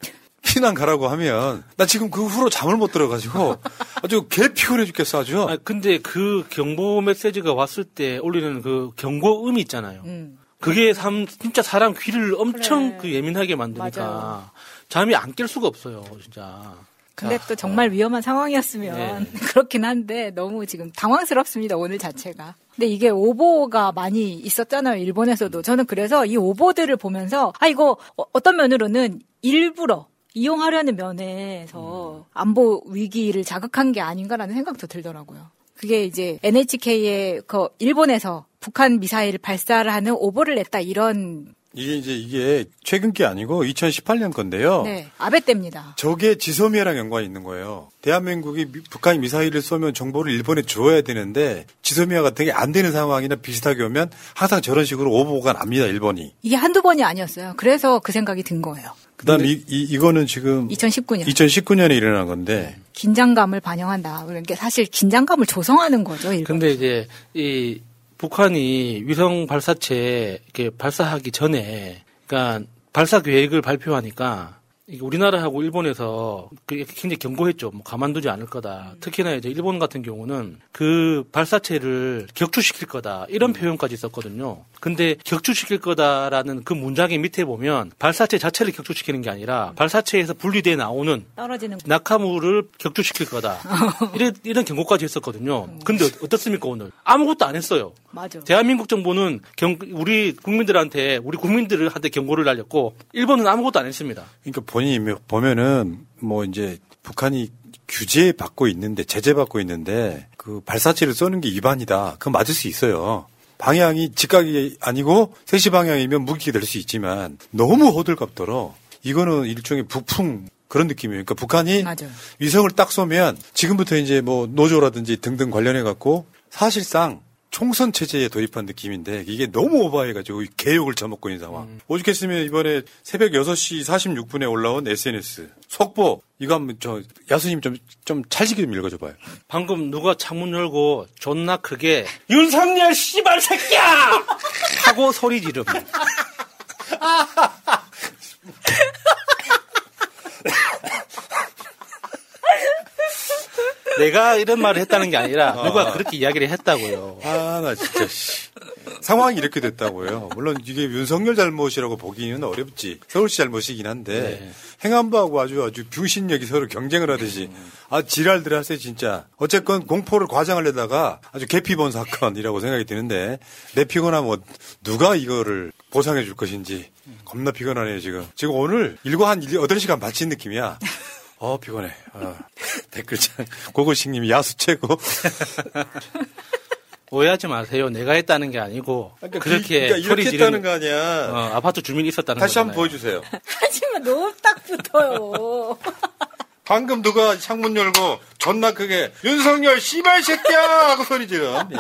피난 가라고 하면 나 지금 그 후로 잠을 못 들어가지고 아주 개 피곤해 죽겠어 아주. 아, 근데 그 경보 메시지가 왔을 때 올리는 그 경고음이 있잖아요. 음. 그게 삼, 진짜 사람 귀를 엄청 그 예민하게 만드니까 맞아요. 잠이 안 깰 수가 없어요, 진짜. 근데 또 정말 위험한 상황이었으면 (laughs) 그렇긴 한데 너무 지금 당황스럽습니다 오늘 자체가. 근데 이게 오보가 많이 있었잖아요 일본에서도. 저는 그래서 이 오보들을 보면서 아 이거 어- 어떤 면으로는 일부러 이용하려는 면에서 안보 위기를 자극한 게 아닌가라는 생각도 들더라고요. 그게 이제 NHK의 그 일본에서 북한 미사일 발사를 하는 오보를 냈다 이런 이게 이제 이게 최근 게 아니고 2018년 건데요. 네 아베 때입니다. 저게 지소미아랑 연관이 있는 거예요. 대한민국이 미- 북한이 미사일을 쏘면 정보를 일본에 줘야 되는데 지소미아 같은 게 안 되는 상황이나 비슷하게 오면 항상 저런 식으로 오보가 납니다, 일본이. 이게 한두 번이 아니었어요. 그래서 그 생각이 든 거예요. 그다음 에 이, 이 이거는 지금 2019년 2019년에 일어난 건데 긴장감을 반영한다. 그러니까 사실 긴장감을 조성하는 거죠. 일본. 근데 이제 이 북한이 위성 발사체 이렇게 발사하기 전에 그러니까 발사 계획을 발표하니까 우리나라하고 일본에서 그 굉장히 경고했죠. 뭐 가만두지 않을 거다. 특히나 이제 일본 같은 경우는 그 발사체를 격추시킬 거다. 이런 표현까지 썼거든요. 근데 격추시킬 거다라는 그 문장의 밑에 보면 발사체 자체를 격추시키는 게 아니라 발사체에서 분리돼 나오는 떨어지는 낙하물을 격추시킬 거다. (laughs) 이런, 이런 경고까지 했었거든요. 근데 어- 어떻습니까, 오늘? 아무것도 안 했어요. 맞아. 대한민국 정부는 경- 우리 국민들한테, 우리 국민들한테 경고를 날렸고, 일본은 아무것도 안 했습니다. 그러니까 본인이 보면은 뭐 이제 북한이 규제 받고 있는데 제재 받고 있는데 그 발사체를 쏘는 게 위반이다. 그건 맞을 수 있어요. 방향이 직각이 아니고 세시 방향이면 무기가 될 수 있지만 너무 호들갑더러 이거는 일종의 북풍 그런 느낌이에요. 그러니까 북한이 맞아요. 위성을 딱 쏘면 지금부터 이제 뭐 노조라든지 등등 관련해 갖고 사실상 총선 체제에 돌입한 느낌인데 이게 너무 오버해가지고 개욕을 처먹고 있는 상황. 오죽했으면 이번에 새벽 6시 46분에 올라온 SNS 속보 이거 한번 저 야수님 좀 좀 찰지게 좀 읽어줘봐요. 방금 누가 창문 열고 존나 크게, 윤석열 씨발 새끼야! 하고 소리 지름. (laughs) 내가 이런 말을 했다는 게 아니라 누가 그렇게 이야기를 했다고요. 아, 나 진짜, 씨. 상황이 이렇게 됐다고요. 물론 이게 윤석열 잘못이라고 보기는 어렵지. 서울시 잘못이긴 한데, 행안부하고 아주 아주 병신력이 서로 경쟁을 하듯이, 아, 지랄들 하세요, 진짜. 어쨌건 공포를 과장하려다가 아주 개피본 사건이라고 생각이 드는데, 내 피곤하면 뭐 누가 이거를 보상해 줄 것인지 겁나 피곤하네요, 지금. 지금 오늘 일과 한 8시간 마친 느낌이야. 어, 피곤해. 아, (laughs) 댓글창. 고고식님이 야수 최고. (laughs) 오해하지 마세요. 내가 했다는 게 아니고 그러니까 그렇게 그러니까 이렇게 소리 했다는 지르는 거 아니야. 어, 아파트 주민이 있었다는 다시 한번 거잖아요. 보여주세요. (laughs) 하지만 너무 딱 붙어요. 방금 누가 창문 열고 존나 크게 윤석열 씨발 새끼야 하고 소리 지르. 예.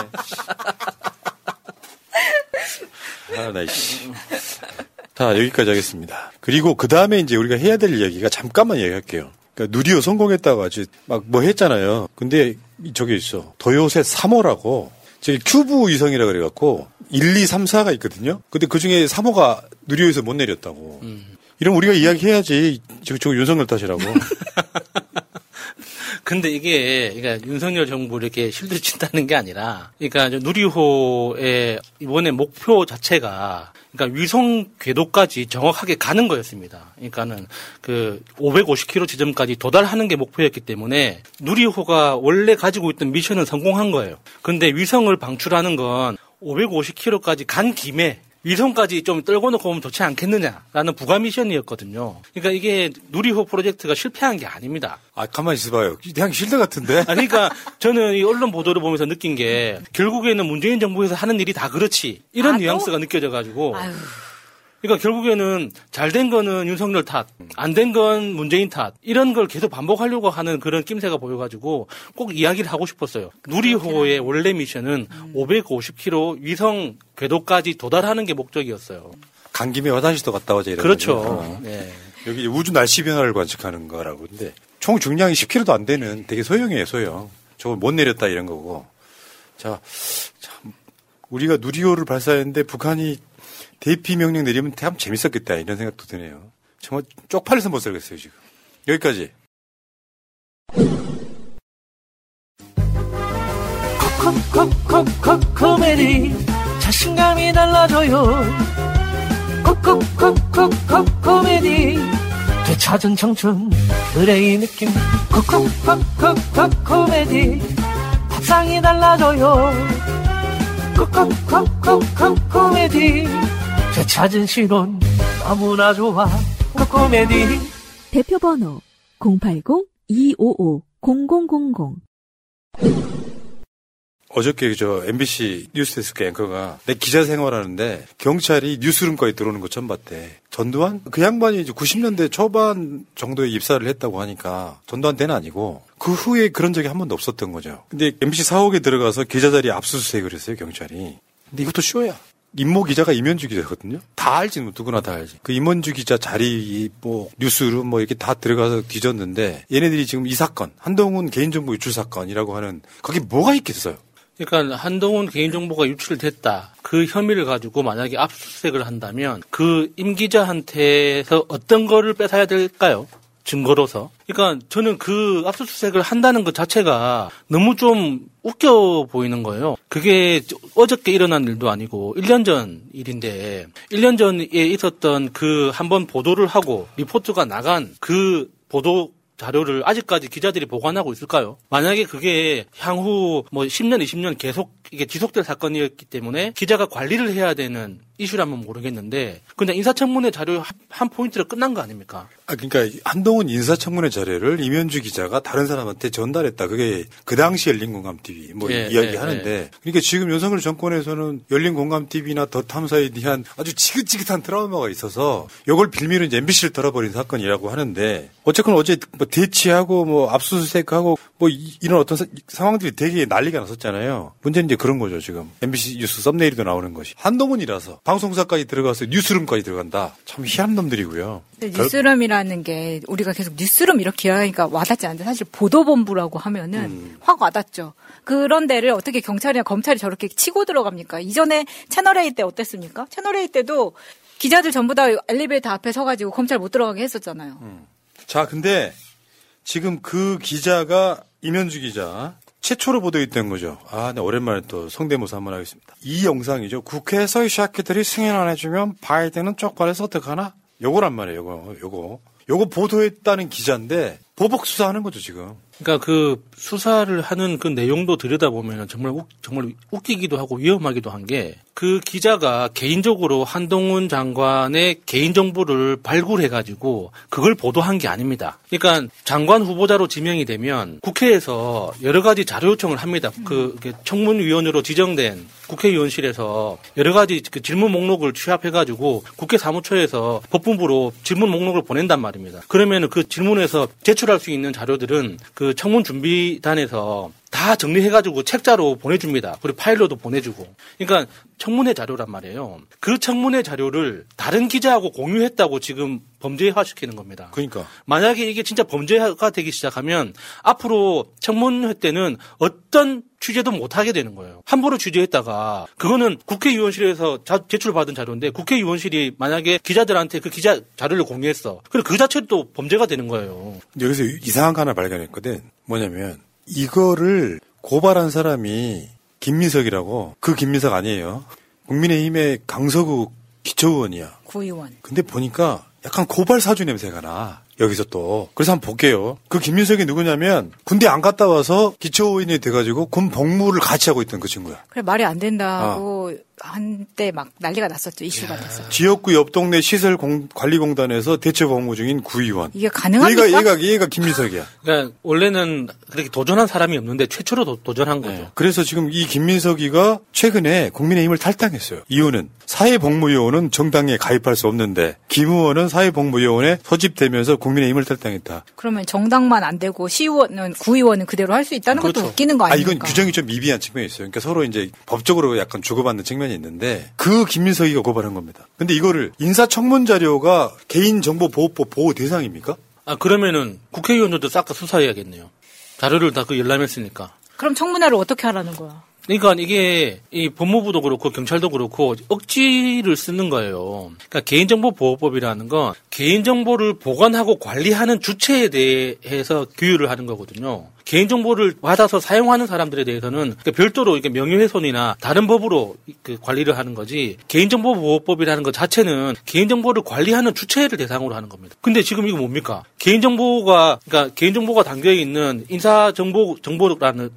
아, 나 이씨. 자, 여기까지 하겠습니다. 그리고 그 다음에 이제 우리가 해야 될 이야기가 잠깐만 얘기할게요. 그러니까 누리호 성공했다고 아주 막 뭐 했잖아요. 근데 저기 있어. 도요새 3호라고 저기 큐브 위성이라 그래갖고 1, 2, 3, 4가 있거든요. 근데 그 중에 3호가 누리호에서 못 내렸다고. 이런 우리가 이야기해야지. 저, 저 윤석열 탓이라고. (laughs) 근데 이게 그러니까 윤석열 정부 이렇게 실드 친다는 게 아니라 그러니까 저 누리호의 이번에 목표 자체가 그러니까 위성 궤도까지 정확하게 가는 거였습니다. 그러니까는 그 550km 지점까지 도달하는 게 목표였기 때문에 누리호가 원래 가지고 있던 미션은 성공한 거예요. 근데 위성을 방출하는 건 550km까지 간 김에 위성까지 좀 떨고 놓고 오면 좋지 않겠느냐라는 부가 미션이었거든요. 그러니까 이게 누리호 프로젝트가 실패한 게 아닙니다. 아, 가만히 있어봐요. 그냥 실드 같은데? 아니, 그러니까 저는 이 언론 보도를 보면서 느낀 게 결국에는 문재인 정부에서 하는 일이 다 그렇지 이런 아, 뉘앙스가 느껴져가지고 그러니까 결국에는 잘 된 거는 윤석열 탓, 안 된 건 문재인 탓 이런 걸 계속 반복하려고 하는 그런 낌새가 보여가지고 꼭 이야기를 하고 싶었어요. 누리호의 원래 미션은 550km 위성 궤도까지 도달하는 게 목적이었어요. 간 김에 화장실도 갔다 오자 이런 그렇죠. 거죠. 네. 여기 우주 날씨 변화를 관측하는 거라고. 근데 총 중량이 10kg도 안 되는 되게 소형이에요, 소형. 저걸 못 내렸다 이런 거고. 자, 참 우리가 누리호를 발사했는데 북한이 대피 명령 내리면 참 재밌었겠다 이런 생각도 드네요. 정말 쪽팔려서 못 살겠어요 지금. 여기까지. 콕콕콕콕콕 코미디 자신감이 달라져요. 콕콕콕콕콕 코미디 되찾은 청춘 그레이 느낌. 콕콕콕콕콕 코미디 밥상이 달라져요. 콕콕콕콕콕 코미디 되찾은 실온 너무나 좋아 콕 코미디 대표 번호 080-255-0000 어저께 저 MBC 뉴스데스크 앵커가 내 기자 생활하는데 경찰이 뉴스룸까지 들어오는 거 처음 봤대. 전두환? 그 양반이 이제 90년대 초반 정도에 입사를 했다고 하니까 전두환 때는 아니고 그 후에 그런 적이 한 번도 없었던 거죠. 근데 MBC 사옥에 들어가서 기자 자리 압수수색을 했어요, 경찰이. 근데 이것도 쇼야. 임모 기자가 임현주 기자거든요. 다 알지, 뭐 누구나 다 알지. 그 임현주 기자 자리, 뭐 뉴스룸 뭐 이렇게 다 들어가서 뒤졌는데 얘네들이 지금 이 사건, 한동훈 개인정보 유출 사건이라고 하는 거기 뭐가 있겠어요? 그러니까 한동훈 개인정보가 유출됐다. 그 혐의를 가지고 만약에 압수수색을 한다면 그 임 기자한테서 어떤 거를 뺏어야 될까요? 증거로서. 그러니까 저는 그 압수수색을 한다는 것 자체가 너무 좀 웃겨 보이는 거예요. 그게 어저께 일어난 일도 아니고 1년 전 일인데 1년 전에 있었던 그 한번 보도를 하고 리포트가 나간 그 보도 자료를 아직까지 기자들이 보관하고 있을까요? 만약에 그게 향후 뭐 10년, 20년 계속 이게 지속될 사건이었기 때문에 기자가 관리를 해야 되는 이슈라면 모르겠는데 그냥 인사청문회 자료 한 포인트로 끝난 거 아닙니까? 아, 그러니까 한동훈 인사청문회 자료를 임현주 기자가 다른 사람한테 전달했다. 그게 그 당시 열린 공감TV 뭐 예, 이야기하는데 예, 예. 그러니까 지금 윤석열 정권에서는 열린 공감TV나 더 탐사에 대한 아주 지긋지긋한 트라우마가 있어서 이걸 빌미로 이제 MBC를 털어버린 사건이라고 하는데 어쨌건 어제 뭐 대치하고 뭐 압수수색하고 뭐 이- 이런 어떤 사- 상황들이 되게 난리가 났었잖아요. 문제는 이제 그런 거죠 지금 MBC 뉴스 썸네일도 나오는 것이 한동훈이라서 방송사까지 들어가서 뉴스룸까지 들어간다. 참 희한 놈들이고요. 뉴스룸이라는 게 우리가 계속 뉴스룸 이렇게 이야기하니까 와닿지 않는데 사실 보도본부라고 하면은 음. 확 와닿죠. 그런 데를 어떻게 경찰이나 검찰이 저렇게 치고 들어갑니까? 이전에 채널A 때 어땠습니까? 채널A 때도 기자들 전부 다 엘리베이터 앞에 서가지고 검찰 못 들어가게 했었잖아요. 자, 근데 지금 그 기자가 임현주 기자 최초로 보도했던 거죠. 아, 네, 오랜만에 또 성대모사 한번 하겠습니다. 이 영상이죠. 국회에서 이 샤키들이 승인 안 해주면 바이든은 쪽팔려서 어떡하나? 요거란 말이에요, 요거. 요거. 요거 보도했다는 기자인데 보복 수사하는 거죠, 지금. 그러니까 그 수사를 하는 그 내용도 들여다보면 정말 웃, 정말 웃기기도 하고 위험하기도 한 게 그 기자가 개인적으로 한동훈 장관의 개인 정보를 발굴해 가지고 그걸 보도한 게 아닙니다. 그러니까 장관 후보자로 지명이 되면 국회에서 여러 가지 자료 요청을 합니다. 그 청문위원으로 지정된 국회의원실에서 여러 가지 그 질문 목록을 취합해 가지고 국회 사무처에서 법무부로 질문 목록을 보낸단 말입니다. 그러면 그 질문에서 제출할 수 있는 자료들은 그 청문 준비단에서 다 정리해가지고 책자로 보내줍니다. 그리고 파일로도 보내주고. 그러니까 청문회 자료란 말이에요. 그 청문회 자료를 다른 기자하고 공유했다고 지금 범죄화 시키는 겁니다. 그러니까. 만약에 이게 진짜 범죄가 되기 시작하면 앞으로 청문회 때는 어떤 취재도 못 하게 되는 거예요. 함부로 취재했다가 그거는 국회의원실에서 자- 제출받은 자료인데 국회의원실이 만약에 기자들한테 그 기자 자료를 공유했어. 그럼 그 자체도 범죄가 되는 거예요. 여기서 이상한 거 하나 발견했거든. 뭐냐면 이거를 고발한 사람이 김민석이라고 그 김민석 아니에요. 국민의힘의 강서구 기초의원이야. 구의원. 근데 보니까 약간 고발 사주 냄새가 나. 여기서 또. 그래서 한번 볼게요. 그 김민석이 누구냐면 군대 안 갔다 와서 기초의원이 돼가지고 군 복무를 같이 하고 있던 그 친구야. 그래 말이 안 된다고 한때 막 난리가 났었죠. 이슈가 됐었죠. 지역구 옆 동네 시설 공- 관리공단에서 대체 복무 중인 구의원. 이게 가능합니까? 얘가 얘가 얘가 김민석이야. 그러니까 원래는 그렇게 도전한 사람이 없는데 최초로 도, 도전한 거죠. 그래서 지금 이 김민석이가 최근에 국민의힘을 탈당했어요. 이유는 사회복무요원은 정당에 가입할 수 없는데 김 의원은 사회복무요원에 소집되면서 국민의힘을 탈당했다. 그러면 정당만 안 되고 시의원은 구의원은 그대로 할 수 있다는 것도 웃기는 거아 아닙니까? 이건 규정이 좀 미비한 측면이 있어요. 그러니까 서로 이제 법적으로 약간 주고받는 측면 이 측면이 있는데 그 김민석이가 고발한 겁니다. 근데 이거를 인사청문 자료가 개인정보보호법 보호 대상입니까? 아 그러면은 국회의원들도 싹 다 수사해야겠네요. 자료를 다 그 열람했으니까. 그럼 청문회를 어떻게 하라는 거야? 그러니까 이게 이 법무부도 그렇고 경찰도 그렇고 억지를 쓰는 거예요. 그러니까 개인정보 보호법이라는 건 개인정보를 보관하고 관리하는 주체에 대해서 규율을 하는 거거든요. 개인정보를 받아서 사용하는 사람들에 대해서는 그러니까 별도로 명예훼손이나 다른 법으로 그 관리를 하는 거지 개인정보보호법이라는 것 자체는 개인정보를 관리하는 주체를 대상으로 하는 겁니다. 근데 지금 이거 뭡니까? 개인정보가 그러니까 개인정보가 담겨 있는 인사정보 정보라는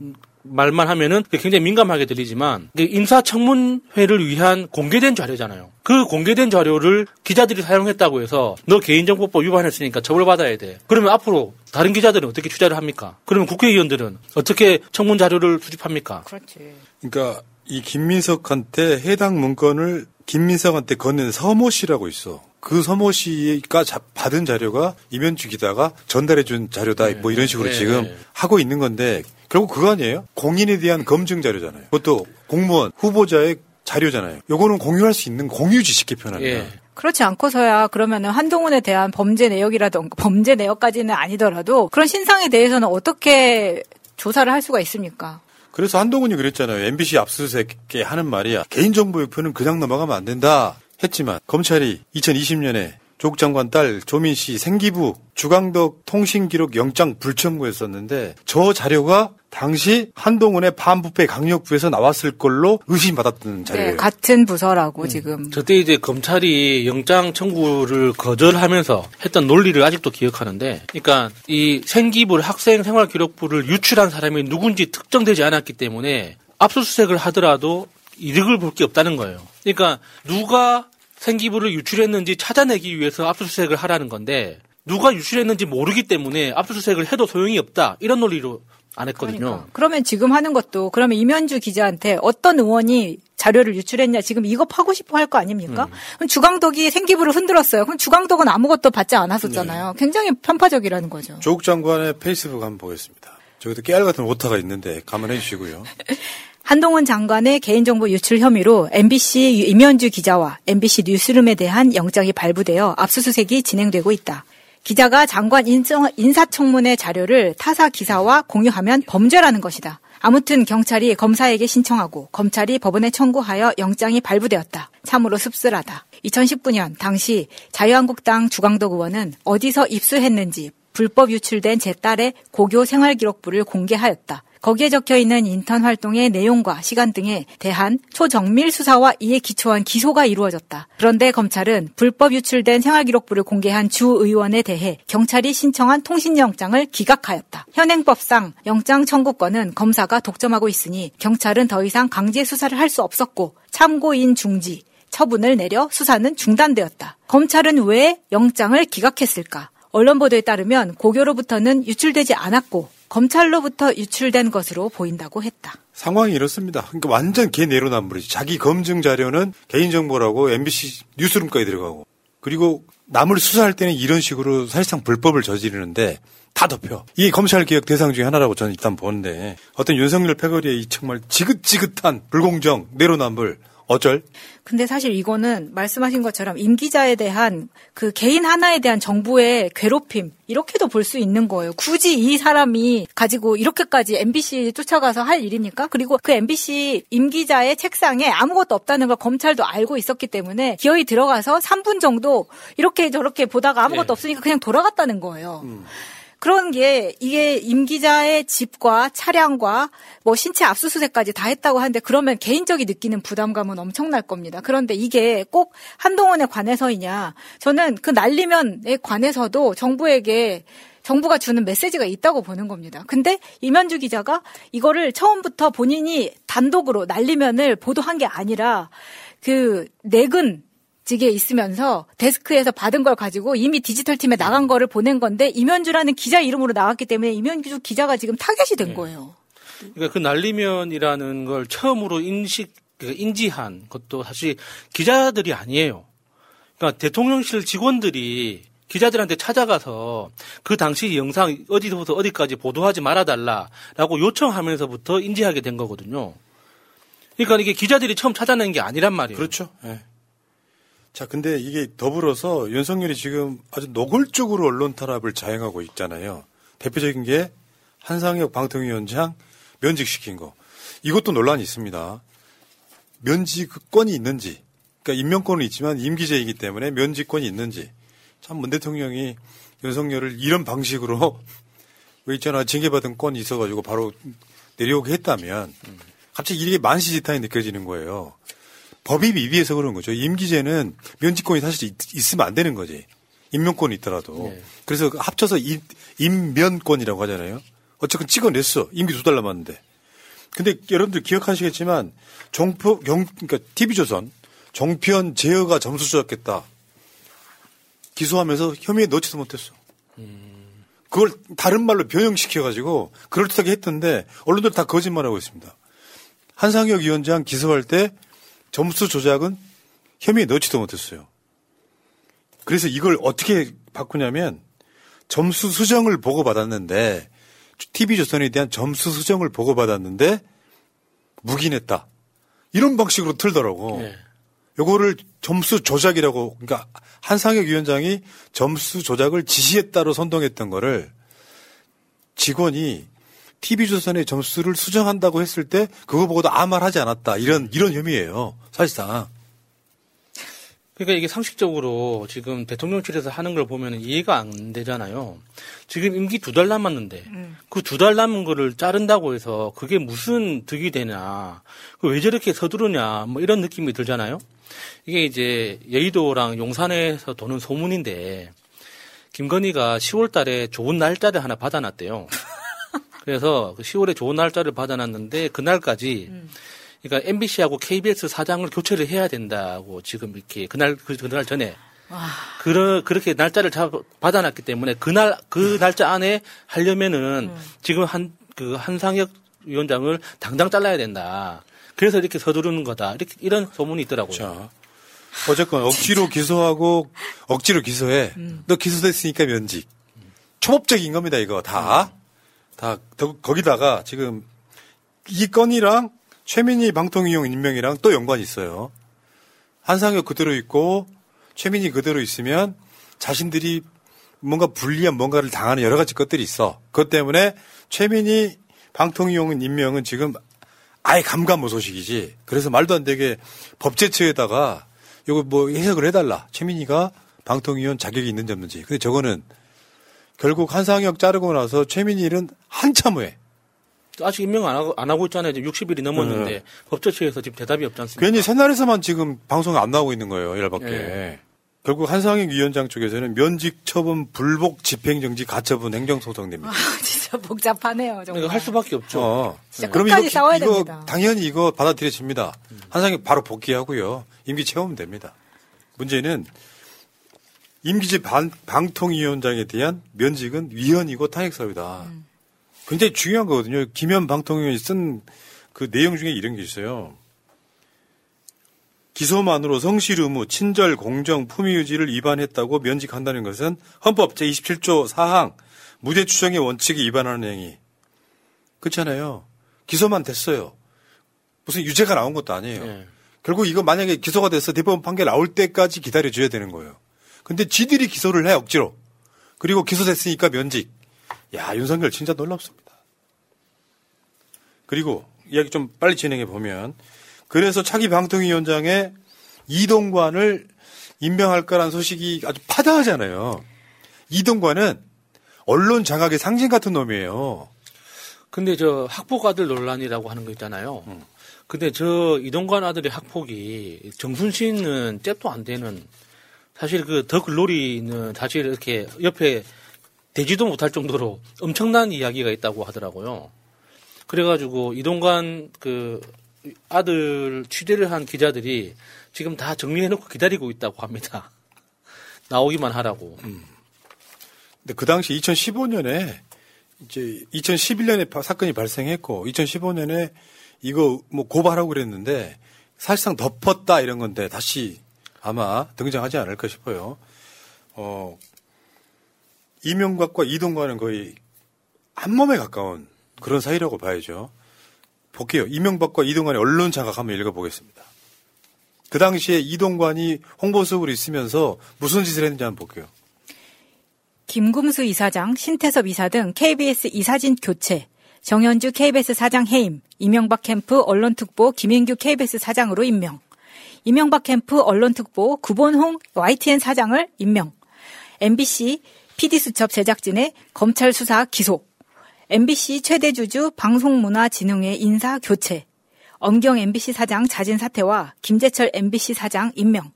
말만 하면은 굉장히 민감하게 들리지만 인사청문회를 위한 공개된 자료잖아요. 그 공개된 자료를 기자들이 사용했다고 해서 너 개인정보법 위반했으니까 처벌받아야 돼. 그러면 앞으로 다른 기자들은 어떻게 취재를 합니까? 그러면 국회의원들은 어떻게 청문 자료를 수집합니까? 그렇지. 그러니까 이 김민석한테 해당 문건을 김민석한테 건넨 서모 씨라고 있어. 그 서모 씨가 자- 받은 자료가 이면주 기자가 전달해 준 자료다. 뭐 이런 식으로 네, 지금 네. 하고 있는 건데 결국 그거 아니에요? 공인에 대한 검증 자료잖아요. 그것도 공무원 후보자의 자료잖아요. 요거는 공유할 수 있는 공유지 쉽게 표현하면. 예. 그렇지 않고서야 그러면은 한동훈에 대한 범죄 내역이라던가 범죄 내역까지는 아니더라도 그런 신상에 대해서는 어떻게 조사를 할 수가 있습니까? 그래서 한동훈이 그랬잖아요. MBC 압수수색에 하는 말이야. 개인정보 유표는 그냥 넘어가면 안 된다 했지만 검찰이 2020년에 조국 장관 딸 조민 씨 생기부 주강덕 통신기록 영장 불청구했었는데 저 자료가 당시 한동훈의 반부패 강력부에서 나왔을 걸로 의심받았던 자료예요. 네, 같은 부서라고 지금. 저때 이제 검찰이 영장 청구를 거절하면서 했던 논리를 아직도 기억하는데, 그러니까 이 생기부를 학생 생활 기록부를 유출한 사람이 누군지 특정되지 않았기 때문에 압수수색을 하더라도 이득을 볼 게 없다는 거예요. 그러니까 누가 생기부를 유출했는지 찾아내기 위해서 압수수색을 하라는 건데 누가 유출했는지 모르기 때문에 압수수색을 해도 소용이 없다 이런 논리로 안 했거든요. 그러면 지금 하는 것도 그러면 이면주 기자한테 어떤 의원이 자료를 유출했냐 지금 이거 파고 싶어 할 거 아닙니까? 음. 그럼 주강덕이 생기부를 흔들었어요. 그럼 주강덕은 아무것도 받지 않았었잖아요. 네. 굉장히 편파적이라는 거죠. 조국 장관의 페이스북 한번 보겠습니다. 저기도 깨알 같은 오타가 있는데 감안해 주시고요. (laughs) 한동훈 장관의 개인정보 유출 혐의로 MBC 이면주 기자와 MBC 뉴스룸에 대한 영장이 발부되어 압수수색이 진행되고 있다. 기자가 장관 인사청문회 자료를 타사 기사와 공유하면 범죄라는 것이다. 아무튼 경찰이 검사에게 신청하고 검찰이 법원에 청구하여 영장이 발부되었다. 참으로 씁쓸하다. 2019년 당시 자유한국당 주광덕 의원은 어디서 입수했는지 불법 유출된 제 딸의 고교 생활기록부를 공개하였다. 거기에 적혀 있는 인턴 활동의 내용과 시간 등에 대한 초정밀 수사와 이에 기초한 기소가 이루어졌다. 그런데 검찰은 불법 유출된 생활기록부를 공개한 주 의원에 대해 경찰이 신청한 통신영장을 기각하였다. 현행법상 영장 청구권은 검사가 독점하고 있으니 경찰은 더 이상 강제 수사를 할 수 없었고 참고인 중지, 처분을 내려 수사는 중단되었다. 검찰은 왜 영장을 기각했을까? 언론 보도에 따르면 고교로부터는 유출되지 않았고 검찰로부터 유출된 것으로 보인다고 했다. 상황이 이렇습니다. 그러니까 완전 개 내로남불이지. 자기 검증 자료는 개인정보라고 MBC 뉴스룸까지 들어가고 그리고 남을 수사할 때는 이런 식으로 사실상 불법을 저지르는데 다 덮여. 이게 검찰 개혁 대상 중에 하나라고 저는 일단 보는데 어떤 윤석열 패거리의 이 정말 지긋지긋한 불공정 내로남불 어쩔? 근데 사실 이거는 말씀하신 것처럼 임 기자에 대한 그 개인 하나에 대한 정부의 괴롭힘 이렇게도 볼 수 있는 거예요. 굳이 이 사람이 가지고 이렇게까지 MBC 쫓아가서 할 일입니까? 그리고 그 MBC 임 기자의 책상에 아무것도 없다는 걸 검찰도 알고 있었기 때문에 기어이 들어가서 3분 정도 이렇게 저렇게 보다가 아무것도 네. 없으니까 그냥 돌아갔다는 거예요. 그런 게 이게 임 기자의 집과 차량과 뭐 신체 압수수색까지 다 했다고 하는데 그러면 개인적이 느끼는 부담감은 엄청날 겁니다. 그런데 이게 꼭 한동훈에 관해서이냐? 저는 그 날리면에 관해서도 정부에게 정부가 주는 메시지가 있다고 보는 겁니다. 근데 이면주 기자가 이거를 처음부터 본인이 단독으로 날리면을 보도한 게 아니라 그 내근 직에 있으면서 데스크에서 받은 걸 가지고 이미 디지털 팀에 나간 거를 보낸 건데 이면주라는 기자 이름으로 나왔기 때문에 이면주 기자가 지금 타겟이 된 거예요. 그러니까 그 날리면이라는 걸 처음으로 인식, 그 인지한 것도 사실 기자들이 아니에요. 그러니까 대통령실 직원들이 기자들한테 찾아가서 그 당시 영상 어디서부터 어디까지 보도하지 말아달라라고 요청하면서부터 인지하게 된 거거든요. 그러니까 이게 기자들이 처음 찾아낸 게 아니란 말이에요. 그렇죠. 예. 자, 근데 이게 더불어서 윤석열이 지금 아주 노골적으로 언론 탄압을 자행하고 있잖아요. 대표적인 게 한상혁 방통위원장 면직시킨 거. 이것도 논란이 있습니다. 면직권이 있는지, 그러니까 임명권은 있지만 임기제이기 때문에 면직권이 있는지. 참 문 대통령이 윤석열을 이런 방식으로 (laughs) 왜 있잖아 징계받은 건이 있어가지고 바로 내려오게 했다면 갑자기 이게 만시지탄이 느껴지는 거예요. 법이 미비해서 그런 거죠. 임기제는 면직권이 사실 있, 있으면 안 되는 거지. 임명권이 있더라도. 네. 그래서 합쳐서 임, 임면권이라고 하잖아요. 어쨌든 찍어냈어. 임기 두 달 남았는데. 근데 여러분들 기억하시겠지만 종표 경 그러니까 TV조선 종편 제어가 점수 조작했다. 기소하면서 혐의에 넣지도 못했어. 그걸 다른 말로 변형시켜가지고 그럴듯하게 했던데 언론들 다 거짓말하고 있습니다. 한상혁 위원장 기소할 때 점수 조작은 혐의에 넣지도 못했어요. 그래서 이걸 어떻게 바꾸냐면 점수 수정을 보고받았는데 TV조선에 대한 점수 수정을 보고받았는데 묵인했다. 이런 방식으로 틀더라고. 네. 요거를 점수 조작이라고 그러니까 한상혁 위원장이 점수 조작을 지시했다로 선동했던 거를 직원이 TV조선의 점수를 수정한다고 했을 때 그거 보고도 아무 말 하지 않았다. 이런 이런 혐의예요. 사실상. 그러니까 이게 상식적으로 지금 대통령실에서 하는 걸 보면 이해가 안 되잖아요. 지금 임기 두 달 남았는데 그두 달 남은 거를 자른다고 해서 그게 무슨 득이 되냐. 그왜 저렇게 서두르냐. 뭐 이런 느낌이 들잖아요. 이게 이제 여의도랑 용산에서 도는 소문인데 김건희가 10월 달에 좋은 날짜를 하나 받아놨대요. 그래서 그 10월에 좋은 날짜를 받아놨는데 그날까지 그러니까 MBC하고 KBS 사장을 교체를 해야 된다고 지금 이렇게 그날 그, 그날 전에 그러, 그렇게 날짜를 잡, 받아놨기 때문에 그날 그 날짜 안에 하려면은 지금 한 그 한상혁 위원장을 당장 잘라야 된다. 그래서 이렇게 서두르는 거다. 이렇게 이런 소문이 있더라고요. 자, 어쨌건 억지로 (laughs) 기소하고 억지로 기소해. 너 기소됐으니까 면직. 초법적인 겁니다, 이거 다. 다 더- 거기다가 지금 이 건이랑 최민희 방통위원 임명이랑 또 연관이 있어요. 한상혁 그대로 있고 최민희 그대로 있으면 자신들이 뭔가 불리한 뭔가를 당하는 여러 가지 것들이 있어. 그것 때문에 최민희 방통위원 임명은 지금 아예 감감무소식이지. 그래서 말도 안 되게 법제처에다가 이거 뭐 해석을 해달라. 최민희가 방통위원 자격이 있는지 없는지. 근데 저거는 결국 한상혁 자르고 나서 최민희는 한참 후에 아직 임명 안 하고, 안 하고 있잖아요. 지금 60일이 넘었는데 네. 법조처에서 지금 대답이 없지 않습니까? 괜히 새날에서만 지금 방송에 안 나오고 있는 거예요. 열받게. 예. 결국 한상혁 위원장 쪽에서는 면직 처분 불복 집행정지 가처분 행정소송 됩니다. 아, 진짜 복잡하네요. 정말. 할 수밖에 없죠. 어. 진짜 그럼 끝까지 이거, 싸워야 이거 됩니다. 당연히 이거 받아들여집니다. 한상혁 바로 복귀하고요. 임기 채우면 됩니다. 문제는 임기제 반- 방통위원장에 대한 면직은 위헌이고 탄핵사유다. 음. 굉장히 중요한 거거든요. 김현 방통위원이 쓴 그 내용 중에 이런 게 있어요. 기소만으로 성실 의무, 친절, 공정, 품위 유지를 위반했다고 면직한다는 것은 헌법 제27조 4항 무죄 추정의 원칙에 위반하는 행위. 그렇잖아요. 기소만 됐어요. 무슨 유죄가 나온 것도 아니에요. 예. 결국 이거 만약에 기소가 돼서 대법원 판결 나올 때까지 기다려줘야 되는 거예요. 근데 지들이 기소를 해, 억지로. 그리고 기소됐으니까 면직. 야, 윤석열 진짜 놀랍습니다. 그리고 이야기 좀 빨리 진행해 보면 그래서 차기 방통위원장의 이동관을 임명할 거란 소식이 아주 파다하잖아요. 이동관은 언론 장악의 상징 같은 놈이에요. 근데 저 학폭 아들 논란이라고 하는 거 있잖아요. 근데 저 이동관 아들의 학폭이 정순신은 잽도 안 되는 사실 그 더 글로리는 사실 이렇게 옆에 되지도 못할 정도로 엄청난 이야기가 있다고 하더라고요. 그래가지고 이동관 그 아들 취재를 한 기자들이 지금 다 정리해놓고 기다리고 있다고 합니다. (laughs) 나오기만 하라고. 근데 그 당시 2015년에 이제 2011년에 사건이 발생했고 2015년에 이거 뭐 고발하고 그랬는데 사실상 덮었다 이런 건데 다시 아마 등장하지 않을까 싶어요. 어, 이명박과 이동관은 거의 한 몸에 가까운 그런 사이라고 봐야죠. 볼게요. 이명박과 이동관의 언론 장악 한번 읽어보겠습니다. 그 당시에 이동관이 홍보수석으로 있으면서 무슨 짓을 했는지 한번 볼게요. 김금수 이사장, 신태섭 이사 등 KBS 이사진 교체, 정현주 KBS 사장 해임, 이명박 캠프 언론특보 김인규 KBS 사장으로 임명, 이명박 캠프 언론특보 구본홍 YTN 사장을 임명, MBC PD수첩 제작진의 검찰 수사 기소, MBC 최대 주주 방송문화진흥회 인사 교체, 엄경 MBC 사장 자진 사퇴와 김재철 MBC 사장 임명,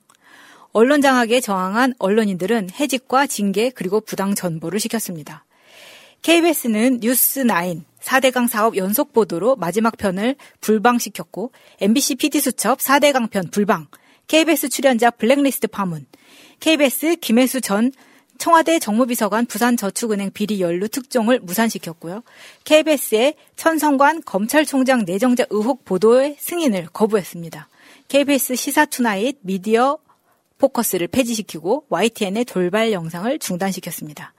언론 장악에 저항한 언론인들은 해직과 징계 그리고 부당 전보를 시켰습니다. KBS는 뉴스9 4대강 사업 연속 보도로 마지막 편을 불방시켰고 MBC PD수첩 4대강 편 불방, KBS 출연자 블랙리스트 파문, KBS 김해수 전 청와대 정무비서관 부산저축은행 비리 연루 특종을 무산시켰고요. KBS의 천성관 검찰총장 내정자 의혹 보도의 승인을 거부했습니다. KBS 시사투나잇 미디어 포커스를 폐지시키고 YTN의 돌발 영상을 중단시켰습니다.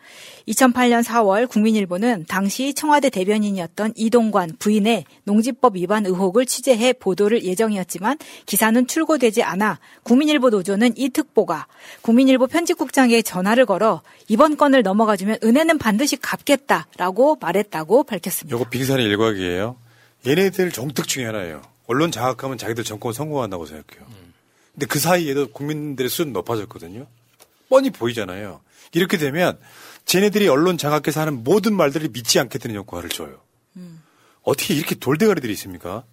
2008년 4월 국민일보는 당시 청와대 대변인이었던 이동관 부인의 농지법 위반 의혹을 취재해 보도를 예정이었지만 기사는 출고되지 않아 국민일보 노조는 이 특보가 국민일보 편집국장에게 전화를 걸어 이번 건을 넘어가주면 은혜는 반드시 갚겠다라고 말했다고 밝혔습니다. 요거 빙산의 일각이에요. 얘네들 정특 중에 하나예요. 언론 장악하면 자기들 정권 성공한다고 생각해요. 근데 그 사이에도 국민들의 수준 높아졌거든요. 뻔히 보이잖아요. 이렇게 되면 쟤네들이 언론 장악해서 하는 모든 말들을 믿지 않게 되는 효과를 줘요. 어떻게 이렇게 돌대가리들이 있습니까?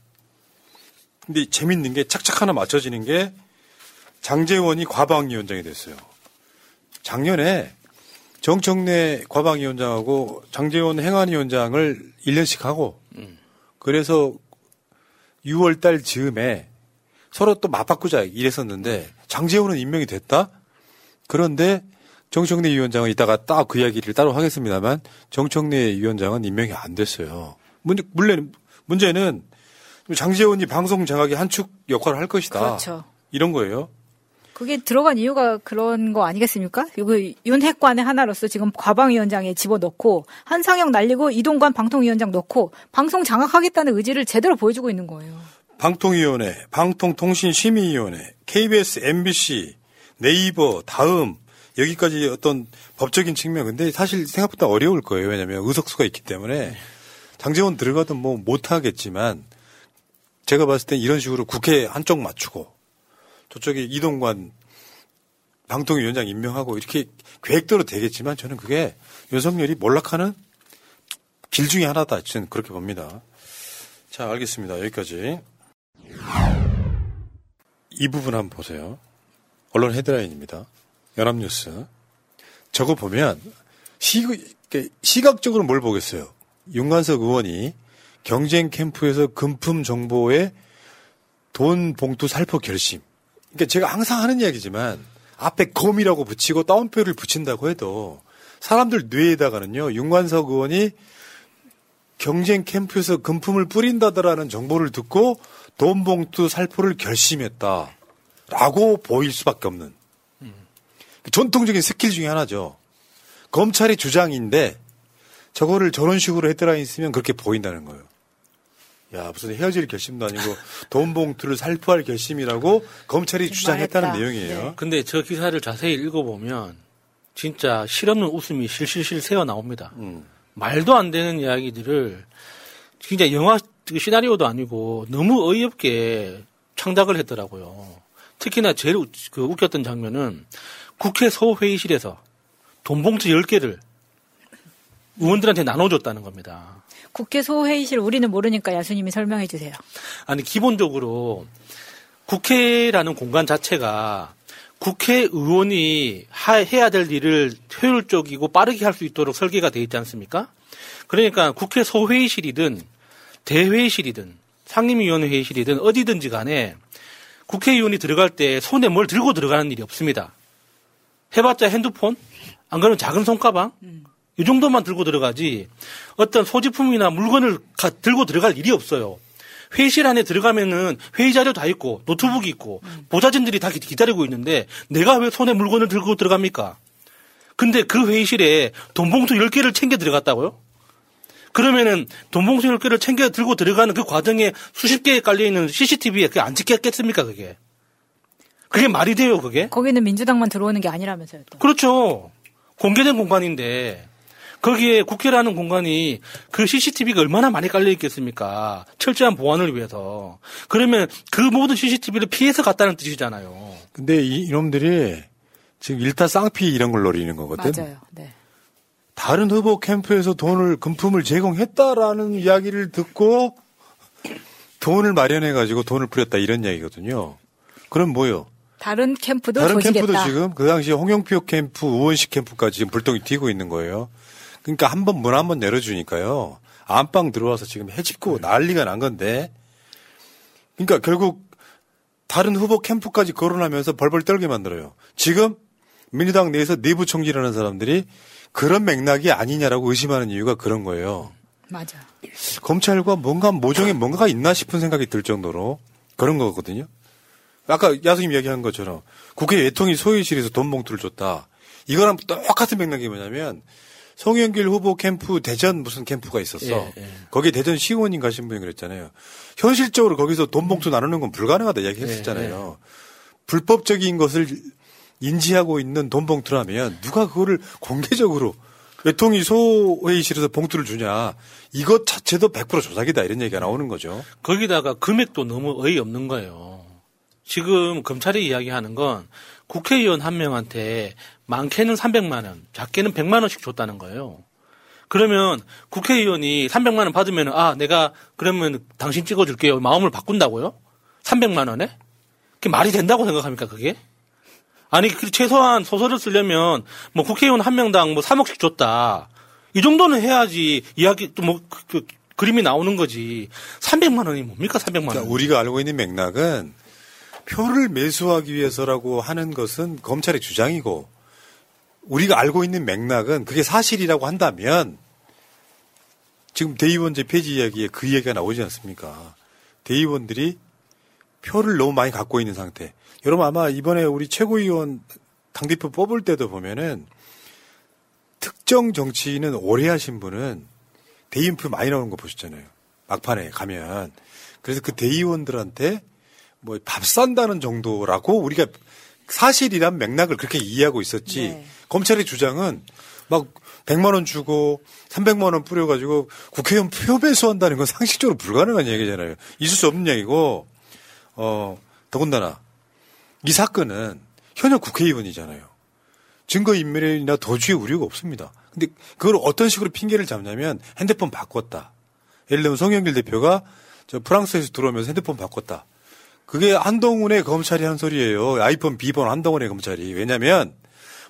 근데 재밌는 게 착착 하나 맞춰지는 게 장재원이 과방위원장이 됐어요. 작년에 정청래 과방위원장하고 장재원 행안위원장을 1년씩 하고 그래서 6월 달 즈음에 서로 또 맞바꾸자 이랬었는데 장재원은 임명이 됐다? 그런데 정청래 위원장은 이따가 딱 그 이야기를 따로 하겠습니다만 정청래 위원장은 임명이 안 됐어요. 문제, 물론 문제는 장재원이 방송 장악의 한 축 역할을 할 것이다. 그렇죠. 이런 거예요. 그게 들어간 이유가 그런 거 아니겠습니까? 이거 윤핵관의 하나로서 지금 과방위원장에 집어넣고 한상혁 날리고 이동관 방통위원장 넣고 방송 장악하겠다는 의지를 제대로 보여주고 있는 거예요. 방통위원회, 방통통신심의위원회, KBS, MBC, 네이버, 다음 여기까지 어떤 법적인 측면 근데 사실 생각보다 어려울 거예요. 왜냐하면 의석수가 있기 때문에 장재원 들어가도 뭐 못하겠지만 제가 봤을 땐 이런 식으로 국회 한쪽 맞추고 저쪽에 이동관 방통위원장 임명하고 이렇게 계획대로 되겠지만 저는 그게 윤석열이 몰락하는 길 중에 하나다. 저는 그렇게 봅니다. 자, 알겠습니다. 여기까지. 이 부분 한번 보세요. 언론 헤드라인입니다. 연합뉴스. 저거 보면 시, 시각적으로 뭘 보겠어요. 윤관석 의원이 경쟁 캠프에서 금품 정보에 돈 봉투 살포 결심. 그러니까 제가 항상 하는 이야기지만 앞에 검이라고 붙이고 따옴표를 붙인다고 해도 사람들 뇌에다가는요 윤관석 의원이 경쟁 캠프에서 금품을 뿌린다더라는 정보를 듣고 돈 봉투 살포를 결심했다라고 보일 수밖에 없는 전통적인 스킬 중에 하나죠. 검찰이 주장인데 저거를 저런 식으로 헤드라인 쓰면 그렇게 보인다는 거예요. 야, 무슨 헤어질 결심도 아니고 (laughs) 돈 봉투를 살포할 결심이라고 검찰이 주장했다는 내용이에요. 근데 저 기사를 자세히 읽어보면 진짜 실없는 웃음이 실실실 새어 나옵니다. 음. 말도 안 되는 이야기들을 진짜 영화 그 시나리오도 아니고 너무 어이없게 창작을 했더라고요. 특히나 제일 우- 그 웃겼던 장면은 국회 소회의실에서 돈 봉투 10개를 의원들한테 나눠줬다는 겁니다. 국회 소회의실 우리는 모르니까 야수님이 설명해 주세요. 아니 기본적으로 국회라는 공간 자체가 국회의원이 하- 해야 될 일을 효율적이고 빠르게 할 수 있도록 설계가 돼 있지 않습니까? 그러니까 국회 소회의실이든 대회의실이든 상임위원회 회의실이든 어디든지 간에 국회의원이 들어갈 때 손에 뭘 들고 들어가는 일이 없습니다. 해봤자 핸드폰? 안 그러면 작은 손가방? 이 정도만 들고 들어가지 어떤 소지품이나 물건을 가- 들고 들어갈 일이 없어요. 회의실 안에 들어가면은 회의 자료 다 있고 노트북이 있고 보좌진들이 다 기- 기다리고 있는데 내가 왜 손에 물건을 들고 들어갑니까? 근데 그 회의실에 돈 봉투 10개를 챙겨 들어갔다고요? 그러면은 돈봉투 10개를 챙겨 들고 들어가는 그 과정에 수십 개 깔려 있는 CCTV에 그게 안 찍혔겠습니까, 그게? 그게 말이 돼요, 그게? 거기는 민주당만 들어오는 게 아니라면서요. 또. 그렇죠. 공개된 공간인데 거기에 국회라는 공간이 그 CCTV가 얼마나 많이 깔려 있겠습니까? 철저한 보안을 위해서. 그러면 그 모든 CCTV를 피해서 갔다는 뜻이잖아요. 근데 이, 이놈들이 지금 일타 쌍피 이런 걸 노리는 거거든. 맞아요. 네. 다른 후보 캠프에서 돈을 금품을 제공했다라는 이야기를 듣고 돈을 마련해 가지고 돈을 뿌렸다 이런 이야기거든요. 그럼 뭐요? 다른 캠프도 다른 조지겠다. 캠프도 지금 그 당시 홍영표 캠프, 우원식 캠프까지 지금 불똥이 튀고 있는 거예요. 그러니까 한 번 문 한번 열어주니까요. 안방 들어와서 지금 해집고 난리가 난 건데. 그러니까 결국 다른 후보 캠프까지 거론하면서 벌벌 떨게 만들어요. 지금 민주당 내에서 내부 총질하는 사람들이 그런 맥락이 아니냐라고 의심하는 이유가 그런 거예요. 맞아. 검찰과 뭔가 모종의 뭔가가 있나 싶은 생각이 들 정도로 그런 거거든요. 아까 야수님 이야기한 것처럼 국회 외통위 소위실에서 돈 봉투를 줬다. 이거랑 똑같은 맥락이 뭐냐면 송영길 후보 캠프 대전 무슨 캠프가 있었어. 예, 예. 거기에 대전 시의원인 가신 분이 그랬잖아요. 현실적으로 거기서 돈 봉투 나누는 건 불가능하다 이야기했었잖아요. 불법적인 것을 인지하고 있는 돈 봉투라면 누가 그거를 공개적으로 외통위 소회의실에서 봉투를 주냐. 이것 자체도 100% 조작이다 이런 얘기가 나오는 거죠. 거기다가 금액도 너무 어이없는 거예요. 지금 검찰이 이야기하는 건 국회의원 한 명한테 많게는 300만 원, 작게는 100만 원씩 줬다는 거예요. 그러면 국회의원이 300만 원 받으면 아 내가 그러면 당신 찍어줄게요 마음을 바꾼다고요? 300만 원에? 그게 말이 된다고 생각합니까 그게? 아니 그 최소한 소설을 쓰려면 뭐 국회의원 한 명당 뭐 3억씩 줬다 이 정도는 해야지 이야기 또뭐 그, 그, 그 림이 나오는 거지 300만 원이 뭡니까 300만 원? 그러니까 우리가 알고 있는 맥락은 표를 매수하기 위해서라고 하는 것은 검찰의 주장이고 우리가 알고 있는 맥락은 그게 사실이라고 한다면 지금 대의원제 폐지 이야기에 그 이야기가 나오지 않습니까? 대의원들이 표를 너무 많이 갖고 있는 상태. 여러분 아마 이번에 우리 최고위원 당대표 뽑을 때도 보면은 특정 정치인은 오래 하신 분은 대의원표 많이 나오는 거 보셨잖아요. 막판에 가면. 그래서 그 대의원들한테 뭐 밥 산다는 정도라고 우리가 사실이란 맥락을 그렇게 이해하고 있었지. 네. 검찰의 주장은 막 100만 원 주고 300만 원 뿌려 가지고 국회의원 표 매수한다는 건 상식적으로 불가능한 얘기잖아요. 있을 수 없는 얘기고, 어, 더군다나 이 사건은 현역 국회의원이잖아요. 증거인멸이나 도주의 우려가 없습니다. 근데 그걸 어떤 식으로 핑계를 잡냐면 핸드폰 바꿨다. 예를 들면 송영길 대표가 저 프랑스에서 들어오면서 핸드폰 바꿨다. 그게 한동훈의 검찰이 한 소리예요. 아이폰 비번 한동훈의 검찰이. 왜냐면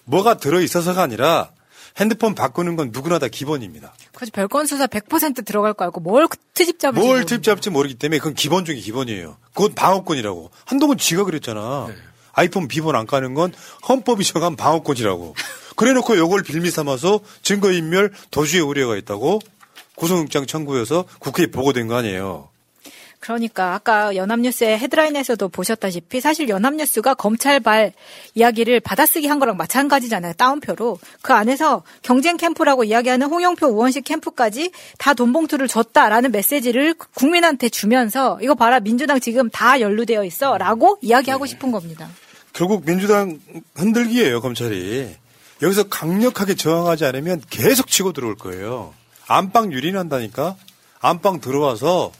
뭐가 들어 있어서가 아니라 핸드폰 바꾸는 건 누구나 다 기본입니다. 그래서 별건 수사 100% 들어갈 거 알고 뭘 트집 잡을지 뭘 모르는 팁 잡지 모르기 때문에 그건 기본 중에 기본이에요. 그건 방어권이라고. 한동훈 지가 그랬잖아. 아이폰 비번 안 까는 건 헌법이 정한 방어권이라고. 그래 놓고 요걸 빌미 삼아서 증거인멸 도주의 우려가 있다고 구속영장 청구해서 국회에 보고된 거 아니에요. 그러니까 아까 연합뉴스의 헤드라인에서도 보셨다시피 사실 연합뉴스가 검찰발 이야기를 받아쓰기 한 거랑 마찬가지잖아요. 따옴표로. 그 안에서 경쟁 캠프라고 이야기하는 홍영표 우원식 캠프까지 다 돈봉투를 줬다라는 메시지를 국민한테 주면서 이거 봐라 민주당 지금 다 연루되어 있어 라고 이야기하고 싶은 겁니다. 결국 민주당 흔들기예요, 검찰이. 여기서 강력하게 저항하지 않으면 계속 치고 들어올 거예요. 안방 유린한다니까? 안방 들어와서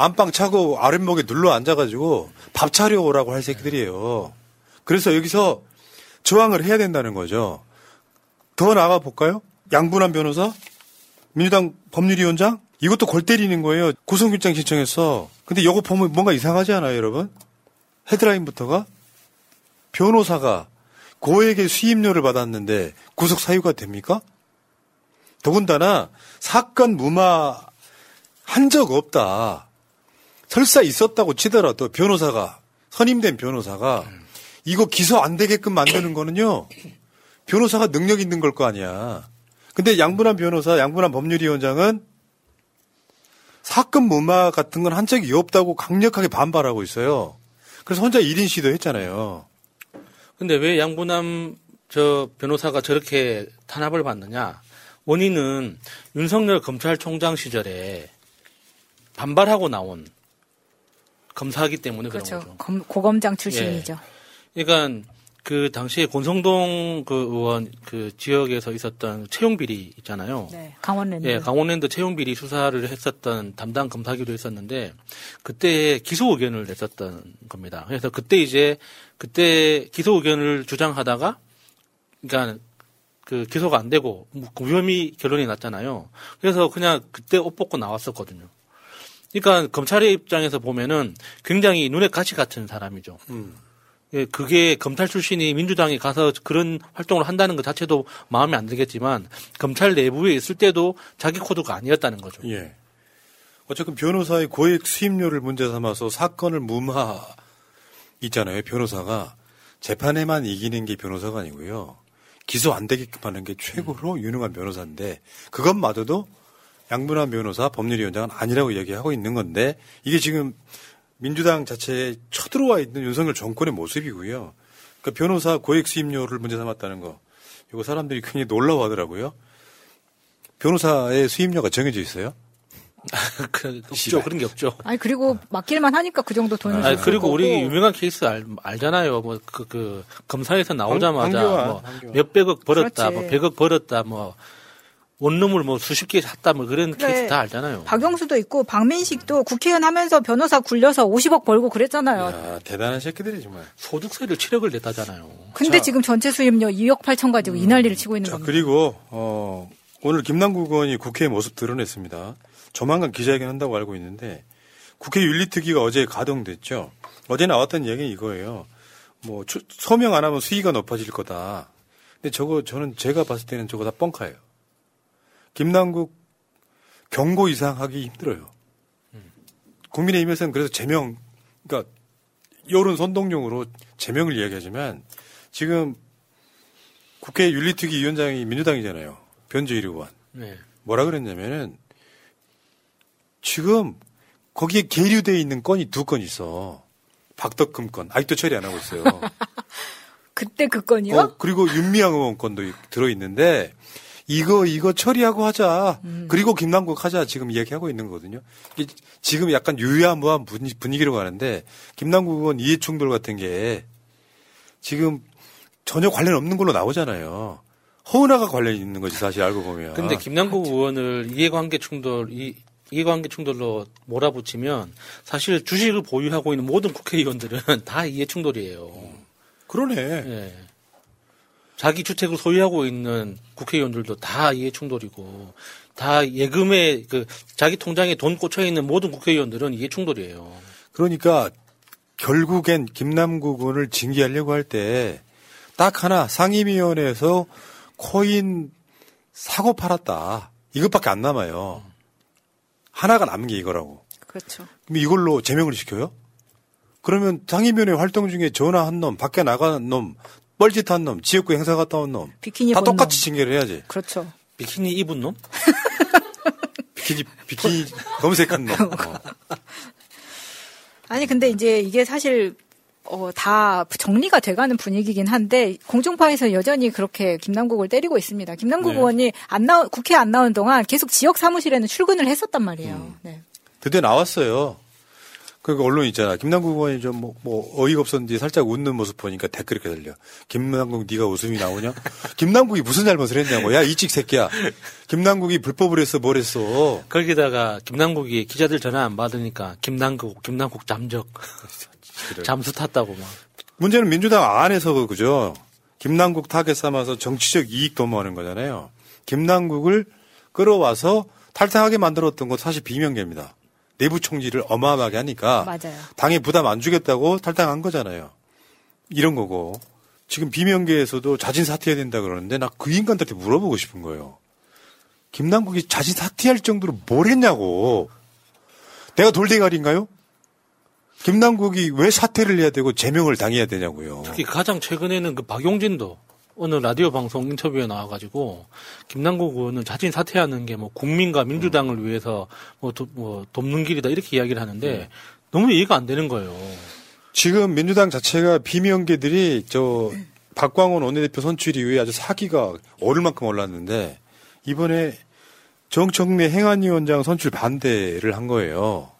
안방 차고 아랫목에 눌러 앉아가지고 밥 차려오라고 할 새끼들이에요. 그래서 여기서 저항을 해야 된다는 거죠. 더 나가 볼까요? 양분한 변호사? 민주당 법률위원장? 이것도 골 때리는 거예요. 구속영장 신청했어. 근데 이거 보면 뭔가 이상하지 않아요, 여러분? 헤드라인부터가 변호사가 고액의 수임료를 받았는데 구속 사유가 됩니까? 더군다나 사건 무마 한 적 없다. 설사 있었다고 치더라도 변호사가 선임된 변호사가 이거 기소 안 되게끔 만드는 거는요. 변호사가 능력 있는 걸 거 아니야. 근데 양분한 변호사, 양분한 법률위원장은 사건 무마 같은 건 한 적이 없다고 강력하게 반발하고 있어요. 그래서 혼자 1인 시도 했잖아요. 근데 왜 양분남 저 변호사가 저렇게 탄압을 받느냐? 원인은 윤석열 검찰총장 시절에 반발하고 나온 검사이기 때문에 그런 그렇죠. 거죠. 검- 고검장 출신이죠. 그러니까 그 당시에 권성동 그 의원 그 지역에서 있었던 채용 비리 있잖아요. 네. 강원랜드. 예, 강원랜드 채용 비리 수사를 했었던 담당 검사기도 했었는데 그때 기소 의견을 냈었던 겁니다. 그래서 그때 이제 그때 기소 의견을 주장하다가 그러니까 그 기소가 안 되고 무혐의 결론이 났잖아요. 그래서 그냥 그때 옷 벗고 나왔었거든요. 그러니까 검찰의 입장에서 보면은 굉장히 눈에 가시 같은 사람이죠. 예, 그게 검찰 출신이 민주당에 가서 그런 활동을 한다는 것 자체도 마음에 안 들겠지만 검찰 내부에 있을 때도 자기 코드가 아니었다는 거죠. 예. 어쨌든 변호사의 고액 수임료를 문제 삼아서 사건을 무마 있잖아요. 변호사가 재판에만 이기는 게 변호사가 아니고요. 기소 안 되게끔 하는 게 최고로 유능한 변호사인데 그것마저도 양분한 변호사 법률위원장은 아니라고 얘기하고 있는 건데 이게 지금 민주당 자체에 쳐들어와 있는 윤석열 정권의 모습이고요. 그러니까 변호사 고액 수임료를 문제 삼았다는 거. 이거 사람들이 굉장히 놀라워하더라고요. 변호사의 수임료가 정해져 있어요? (laughs) 그, 없죠. 그런 게 없죠. 아니 그리고 맡길만 하니까 그 정도 돈을 아니, 줄 그리고 거고. 우리 유명한 케이스 알, 알잖아요. 뭐, 그, 그, 검사에서 나오자마자 뭐. 몇백억 벌었다, 그렇지. 뭐, 백억 벌었다, 뭐, 원룸을 뭐 수십 개 샀다, 뭐 그런 그래. 케이스 다 알잖아요. 박영수도 있고 박민식도 국회의원 하면서 변호사 굴려서 50억 벌고 그랬잖아요. 야, 대단한 새끼들이 정말. 소득세를 7억을 냈다잖아요. 근데 자. 지금 전체 수입료 2억 8천 가지고 이 난리를 치고 있는 자, 겁니다. 그리고 어, 오늘 김남국 의원이 국회의 모습 드러냈습니다. 조만간 기자회견 한다고 알고 있는데 국회 윤리특위가 어제 가동됐죠. 어제 나왔던 얘기는 이거예요. 뭐 추- 소명 안 하면 수위가 높아질 거다. 근데 저거 저는 제가 봤을 때는 저거 다 뻥카예요. 김남국 경고 이상 하기 힘들어요. 국민의힘에서는 그래서 제명, 그러니까 여론 선동용으로 제명을 이야기하지만 지금 국회 윤리특위 위원장이 민주당이잖아요. 변재일 의원. 네. 뭐라 그랬냐면은 지금 거기에 계류되어 있는 건이 두 건 있어. 박덕금 건. 아직도 처리 안 하고 있어요. (laughs) 그때 그 건이요? 어, 그리고 윤미향 의원 건도 들어 있는데 이거 이거 처리하고 하자. 음. 그리고 김남국 하자 지금 이야기하고 있는 거거든요. 이게 지금 약간 유야무한 분위- 분위기로 가는데 김남국 의원 이해 충돌 같은 게 지금 전혀 관련 없는 걸로 나오잖아요. 허은아가 관련 있는 거지 사실 알고 보면. 근데 김남국 의원을 이해관계 충돌, 이, 이해관계 충돌로 몰아붙이면 사실 주식을 보유하고 있는 모든 국회의원들은 (laughs) 다 이해 충돌이에요. 그러네. 예. 자기 주택을 소유하고 있는 국회의원들도 다 이해 충돌이고 다 예금에 그 자기 통장에 돈 꽂혀 있는 모든 국회의원들은 이해 충돌이에요. 그러니까 결국엔 김남국 의원을 징계하려고 할 때 딱 하나 상임위원회에서 코인 사고 팔았다. 이것밖에 안 남아요. 하나가 남은 게 이거라고. 그렇죠. 그럼 이걸로 제명을 시켜요? 그러면 상임위원회 활동 중에 전화 한 놈, 밖에 나간 놈, 뻘짓한 놈, 지역구 행사 갔다 온 놈, 비키니 다 똑같이 놈. 징계를 해야지. 그렇죠. 비키니 입은 놈? (laughs) 비키니 비키니 검색한 놈. 어. 아니 근데 이제 이게 사실 어, 다 정리가 돼가는 분위기긴 한데 공중파에서 여전히 그렇게 김남국을 때리고 있습니다. 김남국 네. 의원이 안 나오 국회 안 나온 동안 계속 지역 사무실에는 출근을 했었단 말이에요. 음. 네. 드디어 나왔어요. 그 언론 있잖아. 김남국 의원이 좀 뭐, 뭐 어이가 없었는지 살짝 웃는 모습 보니까 댓글 이렇게 달려. 김남국 네가 웃음이 나오냐? (laughs) 김남국이 무슨 잘못을 했냐고. 야 이찍 새끼야. 김남국이 불법을 했어 뭘 했어. 거기다가 김남국이 기자들 전화 안 받으니까 김남국, 김남국 잠적. 잠수 탔다고 막. 문제는 민주당 안에서 그죠. 김남국 타겟 삼아서 정치적 이익 도모하는 거잖아요. 김남국을 끌어와서 탈당하게 만들었던 건 사실 비명계입니다. 내부 총질을 어마어마하게 하니까 맞아요. 당에 부담 안 주겠다고 탈당한 거잖아요. 이런 거고 지금 비명계에서도 자진 사퇴해야 된다 그러는데 나 그 인간들한테 물어보고 싶은 거예요. 김남국이 자진 사퇴할 정도로 뭘 했냐고. 내가 돌대가리인가요? 김남국이 왜 사퇴를 해야 되고 제명을 당해야 되냐고요. 특히 가장 최근에는 그 박용진도 어느 라디오 방송 인터뷰에 나와가지고 김남국 의원은 자진 사퇴하는 게 뭐 국민과 민주당을 위해서 뭐, 도, 뭐 돕는 길이다 이렇게 이야기를 하는데 너무 이해가 안 되는 거예요. 지금 민주당 자체가 비명계들이 저 박광원 원내대표 선출 이후에 아주 사기가 오를 만큼 올랐는데 이번에 정청래 행안위원장 선출 반대를 한 거예요.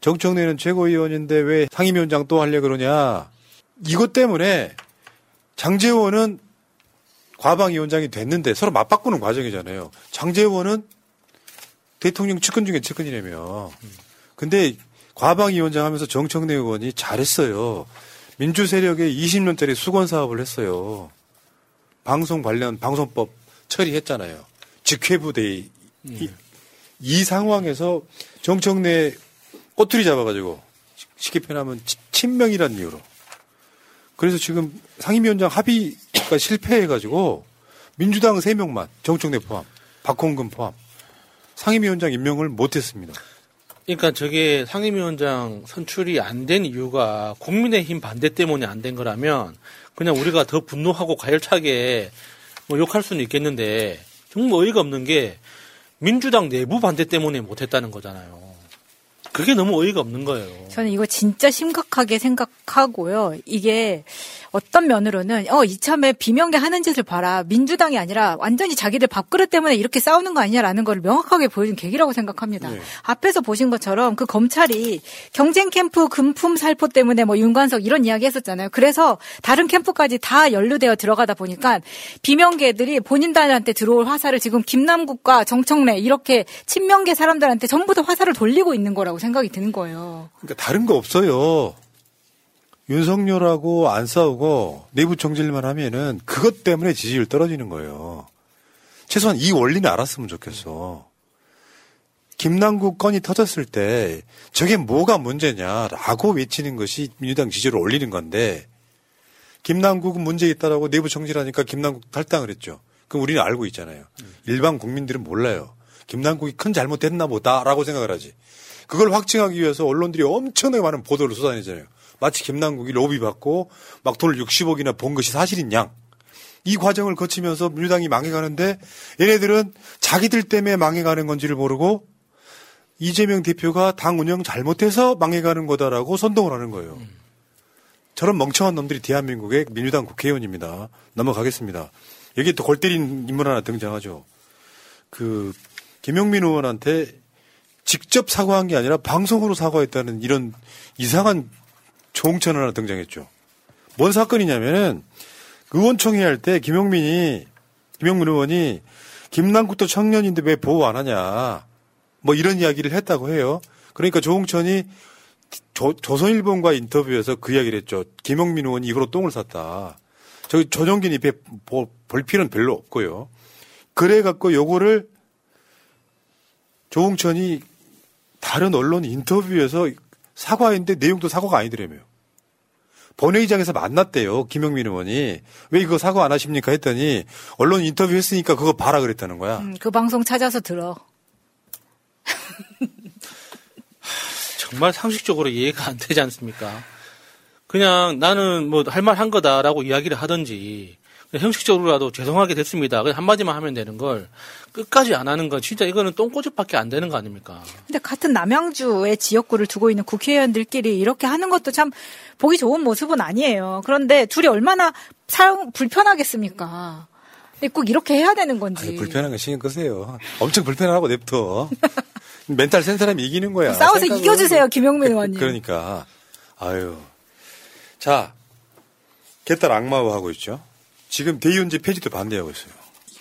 정청래는 최고위원인데 왜 상임위원장 또 하려 그러냐. 이것 때문에 장재원은 과방위원장이 됐는데 서로 맞바꾸는 과정이잖아요. 장재원은 대통령 측근 중에 측근이라며. 근데 과방위원장 하면서 정청래 의원이 잘했어요. 민주 세력의 20년짜리 수건 사업을 했어요. 방송 관련 방송법 처리했잖아요. 직회부대 이, 이 상황에서 정청래 꼬투리 잡아가지고 쉽게 표현하면 치- 친명이라는 이유로. 그래서 지금 상임위원장 합의가 실패해가지고 민주당 3명만 정청래 포함, 박홍근 포함 상임위원장 임명을 못했습니다. 그러니까 저게 상임위원장 선출이 안 된 이유가 국민의힘 반대 때문에 안 된 거라면 그냥 우리가 더 분노하고 가열차게 뭐 욕할 수는 있겠는데 정말 어이가 없는 게 민주당 내부 반대 때문에 못했다는 거잖아요. 그게 너무 어이가 없는 거예요. 저는 이거 진짜 심각하게 생각하고요. 이게 어떤 면으로는 어 이참에 비명계 하는 짓을 봐라. 민주당이 아니라 완전히 자기들 밥그릇 때문에 이렇게 싸우는 거 아니냐라는 걸 명확하게 보여준 계기라고 생각합니다. 네. 앞에서 보신 것처럼 그 검찰이 경쟁 캠프 금품 살포 때문에 뭐 윤관석 이런 이야기 했었잖아요. 그래서 다른 캠프까지 다 연루되어 들어가다 보니까 비명계들이 본인들한테 들어올 화살을 지금 김남국과 정청래 이렇게 친명계 사람들한테 전부 다 화살을 돌리고 있는 거라고 생각이 드는 거예요. 그러니까 다른 거 없어요. 윤석열하고 안 싸우고 내부 정질만 하면은 그것 때문에 지지율 떨어지는 거예요. 최소한 이 원리는 알았으면 좋겠어. 김남국 건이 터졌을 때 저게 뭐가 문제냐라고 외치는 것이 민주당 지지율을 올리는 건데 김남국은 문제 있다라고 내부 정질하니까 김남국 탈당을 했죠. 그럼 우리는 알고 있잖아요. 일반 국민들은 몰라요. 김남국이 큰 잘못했나 보다라고 생각을 하지. 그걸 확증하기 위해서 언론들이 엄청나게 많은 보도를 쏟아내잖아요. 마치 김남국이 로비 받고 막 돈을 60억이나 본 것이 사실인 양. 이 과정을 거치면서 민주당이 망해가는데 얘네들은 자기들 때문에 망해가는 건지를 모르고 이재명 대표가 당 운영 잘못해서 망해가는 거다라고 선동을 하는 거예요. 저런 멍청한 놈들이 대한민국의 민주당 국회의원입니다. 넘어가겠습니다. 여기 또 골 때린 인물 하나 등장하죠. 그 김용민 의원한테 직접 사과한 게 아니라 방송으로 사과했다는 이런 이상한 종천 하나 등장했죠. 뭔 사건이냐면은 의원총회 할 때 김용민이 김용민 의원이 김남국도 청년인데 왜 보호 안 하냐 뭐 이런 이야기를 했다고 해요. 그러니까 조홍천이 조, 조선일보과 인터뷰에서 그 이야기를 했죠. 김용민 의원이 입으로 똥을 쌌다. 저기 조정긴 입에 보- 볼 필요는 별로 없고요. 그래 갖고 요거를 조홍천이 다른 언론 인터뷰에서 사과했는데 내용도 사과가 아니더라며요. 본회의장에서 만났대요. 김용민 의원이. 왜 이거 사과 안 하십니까? 했더니 언론 인터뷰 했으니까 그거 봐라 그랬다는 거야. 음, 그 방송 찾아서 들어. (laughs) 정말 상식적으로 이해가 안 되지 않습니까? 그냥 나는 뭐 할 말 한 거다라고 이야기를 하든지 형식적으로라도 죄송하게 됐습니다. 그냥 한마디만 하면 되는 걸 끝까지 안 하는 건 진짜 이거는 똥꼬집밖에 안 되는 거 아닙니까? 근데 같은 남양주의 지역구를 두고 있는 국회의원들끼리 이렇게 하는 것도 참 보기 좋은 모습은 아니에요. 그런데 둘이 얼마나 사용 불편하겠습니까? 근데 꼭 이렇게 해야 되는 건지. 아니, 불편한 거 신경 끄세요. 엄청 불편하고 냅둬. (laughs) 멘탈 센 사람이 이기는 거야. 싸워서 이겨주세요, 김용민 의원님. 그러니까 아유. 자, 개딸 악마화 하고 있죠. 지금 대의원제 폐지도 반대하고 있어요.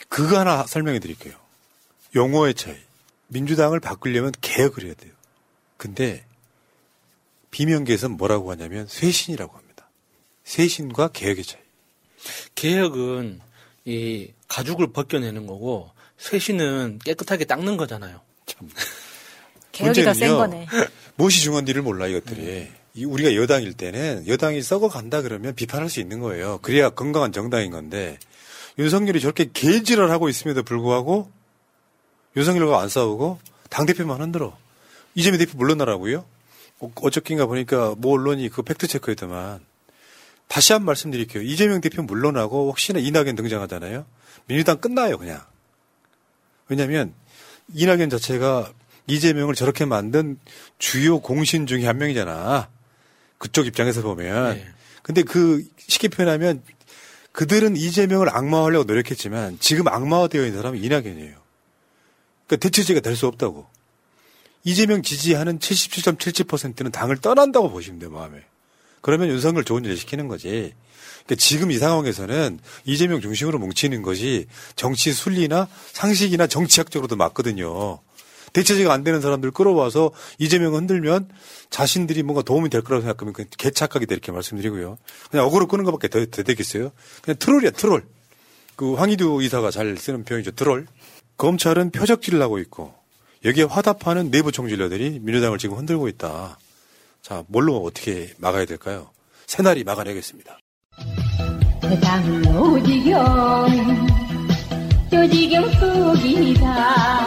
그거 하나 설명해 드릴게요. 용어의 차이. 민주당을 바꾸려면 개혁을 해야 돼요. 근데 비명계에서 뭐라고 하냐면 쇄신이라고 합니다. 쇄신과 개혁의 차이. 개혁은 이 가죽을 벗겨내는 거고 쇄신은 깨끗하게 닦는 거잖아요. (laughs) 개혁이 더센 문제는요, 거네. (laughs) 무엇이 중요한지를 몰라 이것들이. 이 우리가 여당일 때는 여당이 썩어 간다 그러면 비판할 수 있는 거예요. 그래야 건강한 정당인 건데 윤석열이 저렇게 개질을 하고 있음에도 불구하고 윤석열과 안 싸우고 당 대표만 흔들어. 이재명 대표 물러나라고요? 어, 어저께인가 보니까 뭐 언론이 그 팩트 체크 했더만 다시 한번 말씀드릴게요. 이재명 대표 물러나고 혹시나 이낙연 등장하잖아요. 민주당 끝나요 그냥. 왜냐하면 이낙연 자체가 이재명을 저렇게 만든 주요 공신 중에 한 명이잖아. 그쪽 입장에서 보면. 근데 그 쉽게 표현하면 그들은 이재명을 악마화하려고 노력했지만 지금 악마화되어 있는 사람은 이낙연이에요. 그러니까 대체제가 될 수 없다고. 이재명 지지하는 77.77%는 당을 떠난다고 보시면 돼요, 마음에. 그러면 윤석열 좋은 일 시키는 거지. 그러니까 지금 이 상황에서는 이재명 중심으로 뭉치는 것이 정치 순리나 상식이나 정치학적으로도 맞거든요. 대체제가 안 되는 사람들 끌어와서 이재명 흔들면 자신들이 뭔가 도움이 될 거라고 생각하면 그냥 개착각 이렇게 말씀드리고요. 그냥 어그로 끄는 것밖에 더, 더 되겠어요. 그냥 트롤이야, 트롤. 그 황희두 이사가 잘 쓰는 표현이죠, 트롤. 검찰은 표적질을 하고 있고 여기에 화답하는 내부 총질러들이 민주당을 지금 흔들고 있다. 자, 뭘로 어떻게 막아야 될까요? 새날이 막아내겠습니다. 세상은 오지경 조지경 속이다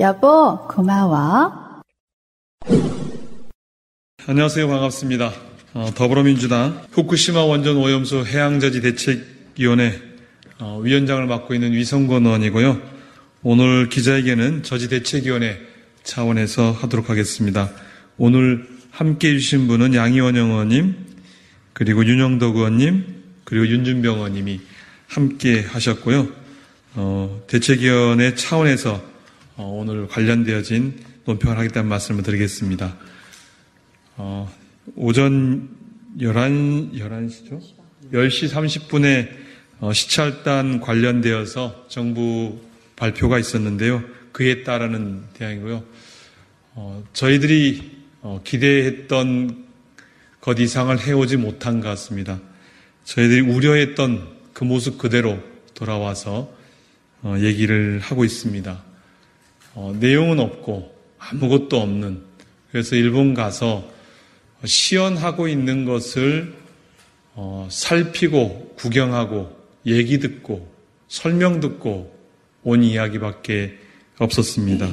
여보, 고마워. 안녕하세요. 반갑습니다. 어, 더불어민주당 후쿠시마 원전 오염수 해양저지 대책위원회 어, 위원장을 맡고 있는 위성건 의원이고요. 오늘 기자회견은 저지 대책위원회 차원에서 하도록 하겠습니다. 오늘 함께 해주신 분은 양희원 의원님, 그리고 윤영덕 의원님, 그리고 윤준병 의원님이 함께 하셨고요. 어, 대책위원회 차원에서 어, 오늘 관련되어진 논평을 하겠다는 말씀을 드리겠습니다. 어, 오전 11, 11시죠? 10시 30분에 어, 시찰단 관련되어서 정부 발표가 있었는데요. 그에 따르는 대항이고요. 어, 저희들이 어, 기대했던 것 이상을 해오지 못한 것 같습니다. 저희들이 우려했던 그 모습 그대로 돌아와서 어, 얘기를 하고 있습니다. 어, 내용은 없고 아무것도 없는 그래서 일본 가서 시연하고 있는 것을 어, 살피고 구경하고 얘기 듣고 설명 듣고 온 이야기밖에 없었습니다.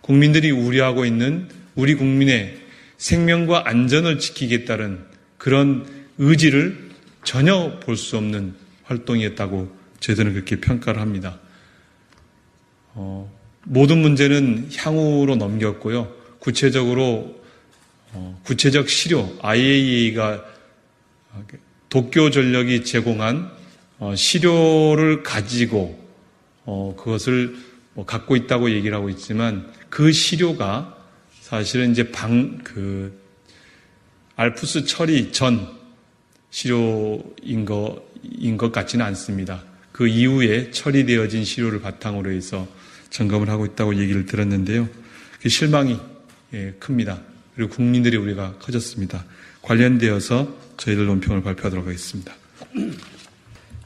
국민들이 우려하고 있는 우리 국민의 생명과 안전을 지키겠다는 그런 의지를 전혀 볼 수 없는 활동이었다고 저희들은 그렇게 평가를 합니다. 어, 모든 문제는 향후로 넘겼고요. 구체적으로 어, 구체적 시료 IAEA가 도쿄 전력이 제공한 어, 시료를 가지고 어, 그것을 뭐 갖고 있다고 얘기를 하고 있지만 그 시료가 사실은 이제 방 그 알프스 처리 전 거인 것 같지는 않습니다. 그 이후에 처리되어진 시료를 바탕으로 해서 점검을 하고 있다고 얘기를 들었는데요. 그 실망이 예, 큽니다. 그리고 국민들의 우리가 커졌습니다. 관련되어서 저희들 논평을 발표하도록 하겠습니다.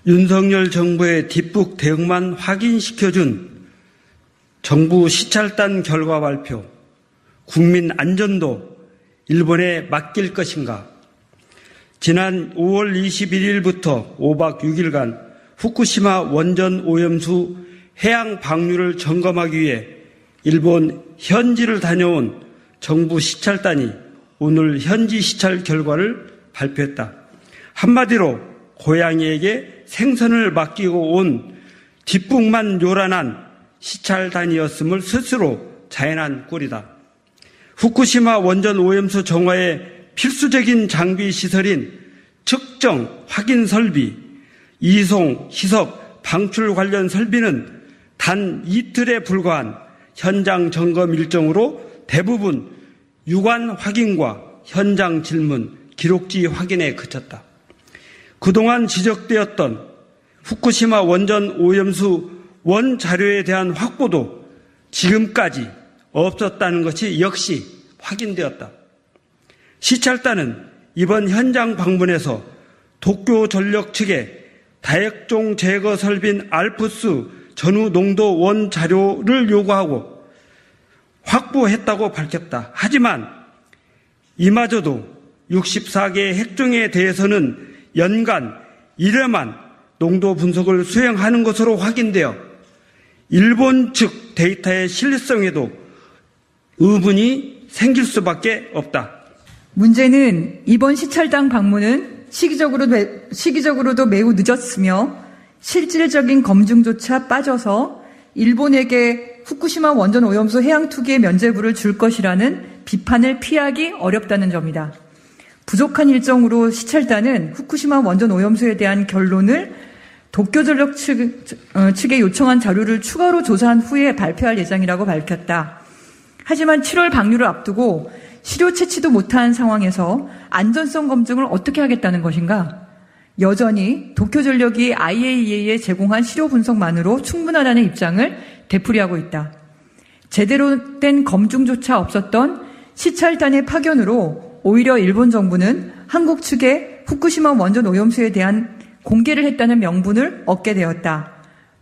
윤석열 정부의 뒷북 대응만 확인시켜준 정부 시찰단 결과 발표, 국민 안전도 일본에 맡길 것인가? 지난 5월 21일부터 5박 6일간 후쿠시마 원전 오염수 해양 방류를 점검하기 위해 일본 현지를 다녀온 정부 시찰단이 오늘 현지 시찰 결과를 발표했다. 한마디로 고양이에게 생선을 맡기고 온 뒷북만 요란한 시찰단이었음을 스스로 자연한 꼴이다. 후쿠시마 원전 오염수 정화의 필수적인 장비 시설인 측정, 확인 설비, 이송, 희석, 방출 관련 설비는 단 이틀에 불과한 현장 점검 일정으로 대부분 유관 확인과 현장 질문, 기록지 확인에 그쳤다. 그동안 지적되었던 후쿠시마 원전 오염수 원 자료에 대한 확보도 지금까지 없었다는 것이 역시 확인되었다. 시찰단은 이번 현장 방문에서 도쿄 전력 측에 다액종 제거 설비인 알프스 전후 농도 원 자료를 요구하고 확보했다고 밝혔다. 하지만 이마저도 64개 핵종에 대해서는 연간 1회만 농도 분석을 수행하는 것으로 확인되어 일본 측 데이터의 신뢰성에도 의문이 생길 수밖에 없다. 문제는 이번 시찰당 방문은 시기적으로, 시기적으로도 매우 늦었으며 실질적인 검증조차 빠져서 일본에게 후쿠시마 원전 오염수 해양 투기의 면제부를 줄 것이라는 비판을 피하기 어렵다는 점이다. 부족한 일정으로 시찰단은 후쿠시마 원전 오염수에 대한 결론을 도쿄전력 측, 어, 측에 요청한 자료를 추가로 조사한 후에 발표할 예정이라고 밝혔다. 하지만 7월 방류를 앞두고 시료 채취도 못한 상황에서 안전성 검증을 어떻게 하겠다는 것인가? 여전히 도쿄 전력이 IAEA에 제공한 시료 분석만으로 충분하다는 입장을 되풀이하고 있다. 제대로 된 검증조차 없었던 시찰단의 파견으로 오히려 일본 정부는 한국 측에 후쿠시마 원전 오염수에 대한 공개를 했다는 명분을 얻게 되었다.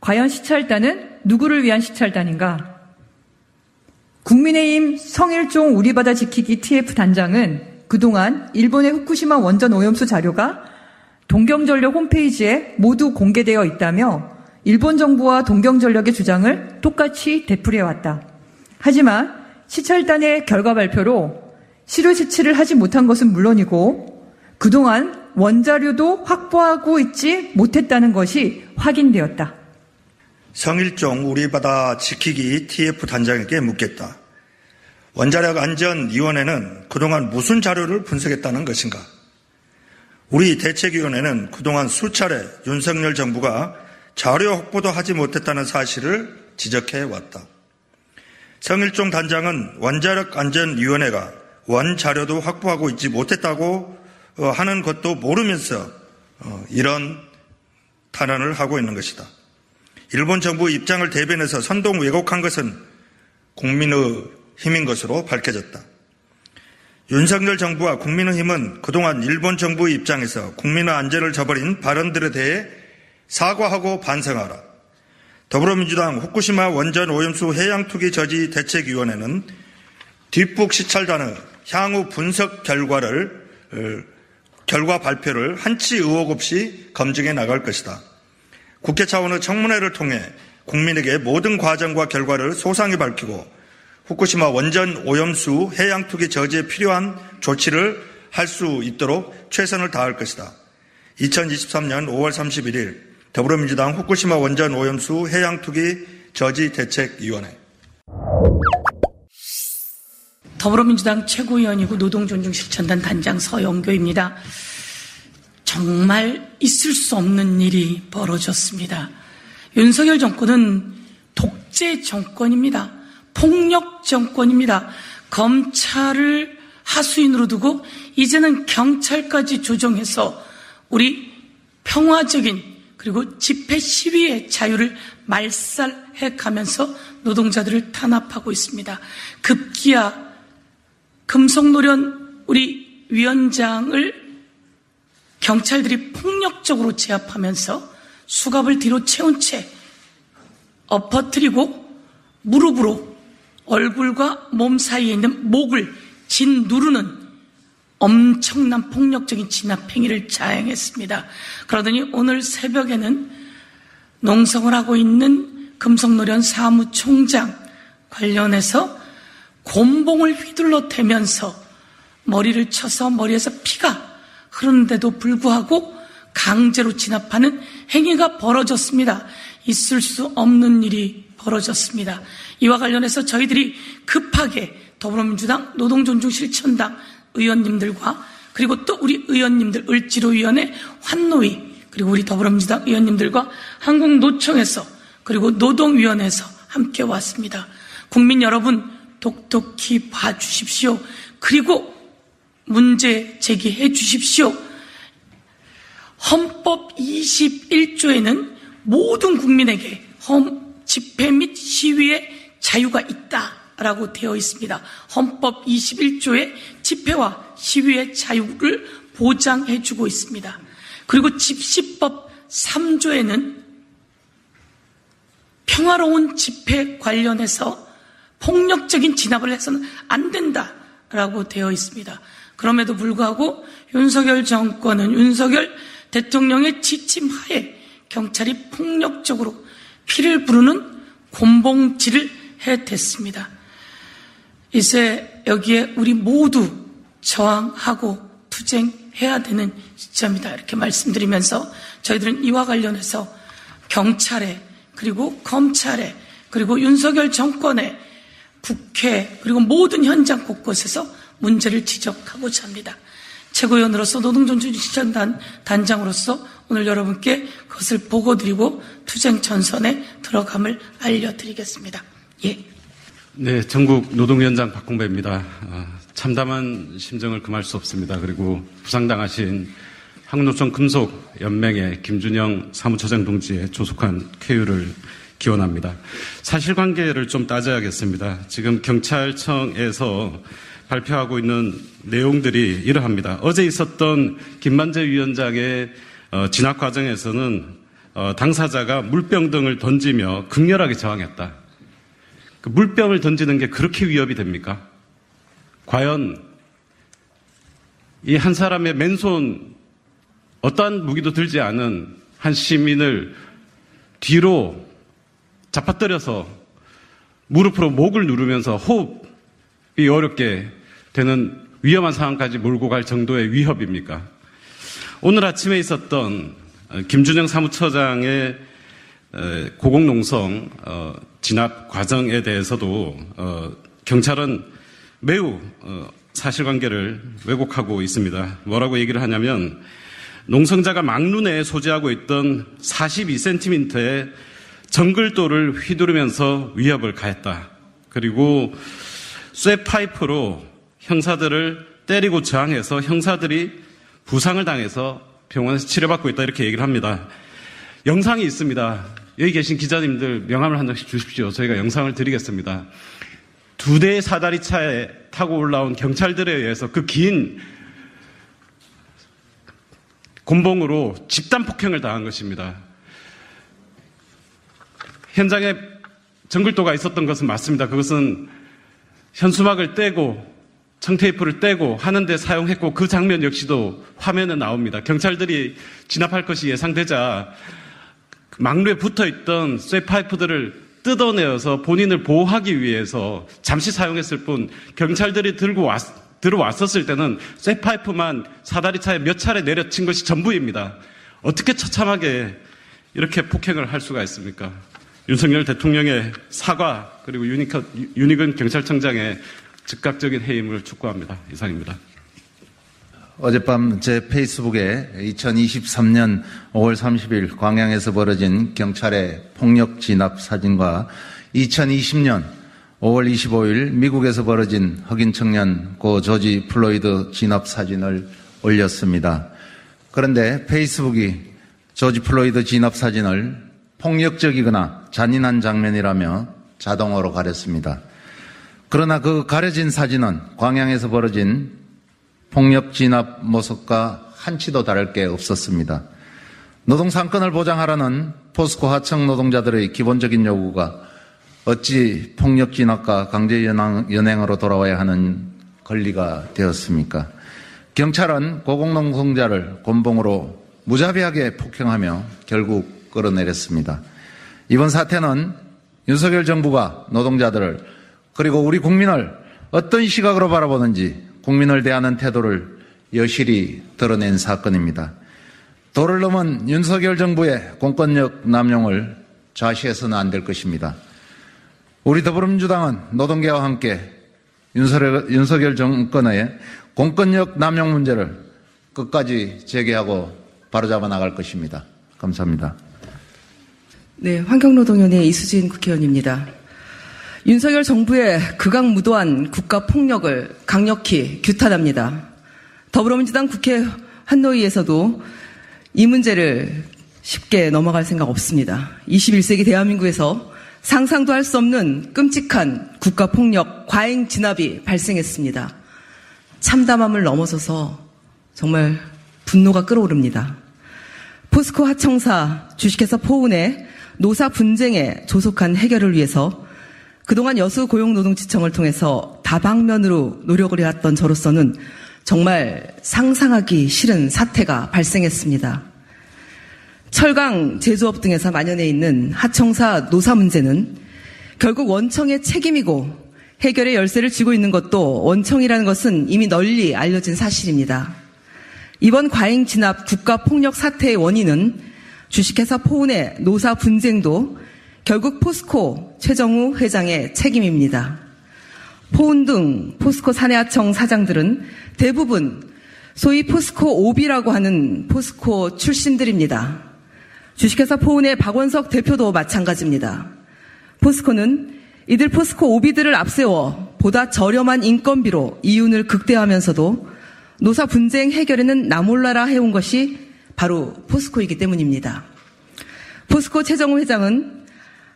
과연 시찰단은 누구를 위한 시찰단인가? 국민의힘 성일종 우리 바다 지키기 TF 단장은 그동안 일본의 후쿠시마 원전 오염수 자료가 동경전력 홈페이지에 모두 공개되어 있다며 일본 정부와 동경전력의 주장을 똑같이 되풀이해왔다. 하지만 시찰단의 결과 발표로 시료 채취를 하지 못한 것은 물론이고 그동안 원자료도 확보하고 있지 못했다는 것이 확인되었다. 성일종 우리 바다 지키기 TF 단장에게 묻겠다. 원자력 안전위원회는 그동안 무슨 자료를 분석했다는 것인가? 우리 대책위원회는 그동안 수차례 윤석열 정부가 자료 확보도 하지 못했다는 사실을 지적해 왔다. 성일종 단장은 원자력 안전위원회가 원자료도 확보하고 있지 못했다고 어, 하는 것도 모르면서 어, 이런 탄원을 하고 있는 것이다. 일본 정부 입장을 대변해서 선동 왜곡한 것은 국민의 힘인 것으로 밝혀졌다. 윤석열 정부와 국민의힘은 그동안 일본 정부의 입장에서 국민의 안전을 저버린 발언들에 대해 사과하고 반성하라. 더불어민주당 후쿠시마 원전 오염수 해양 투기 저지 대책위원회는 뒷북 시찰단의 향후 분석 결과를 어, 결과 발표를 한치 의혹 없이 검증해 나갈 것이다. 국회 차원의 청문회를 통해 국민에게 모든 과정과 결과를 소상히 밝히고 후쿠시마 원전 오염수 해양 투기 저지에 필요한 조치를 할 수 있도록 최선을 다할 것이다. 2023년 5월 31일 더불어민주당 후쿠시마 원전 오염수 해양 투기 저지 대책 위원회 더불어민주당 최고위원이고 노동존중실천단 단장 서영교입니다. 정말 있을 수 없는 일이 벌어졌습니다. 윤석열 정권은 독재 정권입니다. 폭력 정권입니다. 검찰을 하수인으로 두고 이제는 경찰까지 조정해서 우리 평화적인 그리고 집회 시위의 자유를 말살해 가면서 노동자들을 탄압하고 있습니다. 급기야 금속노련 우리 위원장을 경찰들이 폭력적으로 제압하면서 수갑을 뒤로 채운 채 엎어뜨리고 무릎으로 얼굴과 몸 사이에 있는 목을 진 누르는 엄청난 폭력적인 진압 행위를 자행했습니다. 그러더니 오늘 새벽에는 농성을 하고 있는 금속노련 사무총장 관련해서 곤봉을 휘둘러 대면서 머리를 쳐서 머리에서 피가 흐르는데도 불구하고 강제로 진압하는 행위가 벌어졌습니다. 있을 수 없는 일이 벌어졌습니다. 이와 관련해서 저희들이 급하게 더불어민주당 노동존중실천당 의원님들과 그리고 또 우리 의원님들 을지로위원회 환노위 그리고 우리 더불어민주당 의원님들과 한국노총에서 그리고 노동위원회에서 함께 왔습니다. 국민 여러분 똑똑히 봐주십시오. 그리고 문제 제기해 주십시오. 헌법 21조에는 모든 국민에게 험, 집회 및 시위의 자유가 있다라고 되어 있습니다. 헌법 21조에 집회와 시위의 자유를 보장해 주고 있습니다. 그리고 집시법 3조에는 평화로운 집회 관련해서 폭력적인 진압을 해서는 안 된다라고 되어 있습니다. 그럼에도 불구하고 윤석열 정권은 윤석열 대통령의 지침 하에 경찰이 폭력적으로 피를 부르는 곤봉질을 해댔습니다. 이제 여기에 우리 모두 저항하고 투쟁해야 되는 시점이다. 이렇게 말씀드리면서 저희들은 이와 관련해서 경찰에 그리고 검찰에 그리고 윤석열 정권에 국회 그리고 모든 현장 곳곳에서 문제를 지적하고자 합니다. 최고위원으로서 노동존중실천단 단장으로서 오늘 여러분께 그것을 보고드리고 투쟁 전선에 들어감을 알려드리겠습니다. 예. 네, 전국 노동위원장 박홍배입니다. 어, 참담한 심정을 금할 수 없습니다. 그리고 부상당하신 한국노총 금속연맹의 김준영 사무처장 동지의 조속한 쾌유를 기원합니다. 사실관계를 좀 따져야겠습니다. 지금 경찰청에서 발표하고 있는 내용들이 이러합니다. 어제 있었던 김만재 위원장의 어, 진압 과정에서는 어, 당사자가 물병 등을 던지며 극렬하게 저항했다. 그 물병을 던지는 게 그렇게 위협이 됩니까? 과연 이 한 사람의 맨손 어떠한 무기도 들지 않은 한 시민을 뒤로 잡아뜨려서 무릎으로 목을 누르면서 호흡이 어렵게 되는 위험한 상황까지 몰고 갈 정도의 위협입니까? 오늘 아침에 있었던 김준영 사무처장의 고공농성 어, 진압 과정에 대해서도 어, 경찰은 매우 어, 사실관계를 왜곡하고 있습니다. 뭐라고 얘기를 하냐면 농성자가 막눈에 소지하고 있던 42cm의 정글도를 휘두르면서 위협을 가했다. 그리고 쇠파이프로 형사들을 때리고 저항해서 형사들이 부상을 당해서 병원에서 치료받고 있다 이렇게 얘기를 합니다. 영상이 있습니다. 여기 계신 기자님들 명함을 한 장씩 주십시오. 저희가 영상을 드리겠습니다. 두 대의 사다리 차에 타고 올라온 경찰들에 의해서 그 긴 곤봉으로 집단 폭행을 당한 것입니다. 현장에 정글도가 있었던 것은 맞습니다. 그것은 현수막을 떼고 청테이프를 떼고 하는데 사용했고 그 장면 역시도 화면에 나옵니다. 경찰들이 진압할 것이 예상되자 막루에 붙어 있던 쇠파이프들을 뜯어내어서 본인을 보호하기 위해서 잠시 사용했을 뿐 경찰들이 들고 왔, 들어왔었을 때는 쇠파이프만 사다리 차에 몇 차례 내려친 것이 전부입니다. 어떻게 처참하게 이렇게 폭행을 할 수가 있습니까? 윤석열 대통령의 사과 그리고 유니커, 유니근 경찰청장의 즉각적인 해임을 촉구합니다. 이상입니다. 어젯밤 제 페이스북에 2023년 5월 30일 광양에서 벌어진 경찰의 폭력 진압 사진과 2020년 5월 25일 미국에서 벌어진 흑인 청년 고 조지 플로이드 진압 사진을 올렸습니다. 그런데 페이스북이 조지 플로이드 진압 사진을 폭력적이거나 잔인한 장면이라며 자동으로 가렸습니다. 그러나 그 가려진 사진은 광양에서 벌어진 폭력 진압 모습과 한치도 다를 게 없었습니다. 노동 상권을 보장하라는 포스코 하청 노동자들의 기본적인 요구가 어찌 폭력 진압과 강제 연행으로 돌아와야 하는 권리가 되었습니까? 경찰은 고공농성자를 곤봉으로 무자비하게 폭행하며 결국 끌어내렸습니다. 이번 사태는 윤석열 정부가 노동자들을 그리고 우리 국민을 어떤 시각으로 바라보는지 국민을 대하는 태도를 여실히 드러낸 사건입니다. 도를 넘은 윤석열 정부의 공권력 남용을 좌시해서는 안 될 것입니다. 우리 더불어민주당은 노동계와 함께 윤석열, 윤석열 정권의 공권력 남용 문제를 끝까지 제기하고 바로잡아 나갈 것입니다. 감사합니다. 네, 환경노동위원회 이수진 국회의원입니다. 윤석열 정부의 극악무도한 국가폭력을 강력히 규탄합니다. 더불어민주당 국회 환노위에서도 이 문제를 쉽게 넘어갈 생각 없습니다. 21세기 대한민국에서 상상도 할 수 없는 끔찍한 국가폭력 과잉 진압이 발생했습니다. 참담함을 넘어서서 정말 분노가 끓어오릅니다. 포스코 하청사 주식회사 포운의 노사 분쟁의 조속한 해결을 위해서 그동안 여수 고용노동지청을 통해서 다방면으로 노력을 해왔던 저로서는 정말 상상하기 싫은 사태가 발생했습니다. 철강 제조업 등에서 만연해 있는 하청사 노사 문제는 결국 원청의 책임이고 해결의 열쇠를 쥐고 있는 것도 원청이라는 것은 이미 널리 알려진 사실입니다. 이번 과잉 진압 국가 폭력 사태의 원인은 주식회사 포운의 노사 분쟁도 결국 포스코 최정우 회장의 책임입니다. 포운 등 포스코 사내하청 사장들은 대부분 소위 포스코 OB라고 하는 포스코 출신들입니다. 주식회사 포운의 박원석 대표도 마찬가지입니다. 포스코는 이들 포스코 OB들을 앞세워 보다 저렴한 인건비로 이윤을 극대화하면서도 노사 분쟁 해결에는 나몰라라 해온 것이 바로 포스코이기 때문입니다. 포스코 최정우 회장은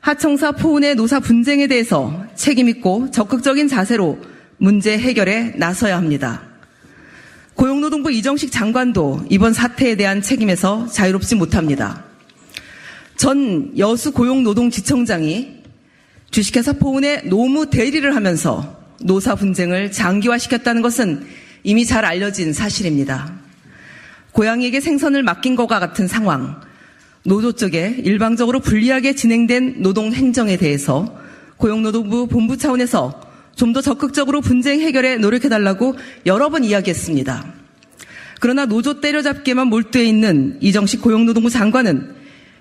하청사 포운의 노사 분쟁에 대해서 책임있고 적극적인 자세로 문제 해결에 나서야 합니다. 고용노동부 이정식 장관도 이번 사태에 대한 책임에서 자유롭지 못합니다. 전 여수 고용노동지청장이 주식회사 포운의 노무 대리를 하면서 노사 분쟁을 장기화시켰다는 것은 이미 잘 알려진 사실입니다. 고양이에게 생선을 맡긴 것과 같은 상황, 노조 쪽에 일방적으로 불리하게 진행된 노동 행정에 대해서 고용노동부 본부 차원에서 좀 더 적극적으로 분쟁 해결에 노력해달라고 여러 번 이야기했습니다. 그러나 노조 때려잡기에만 몰두해 있는 이정식 고용노동부 장관은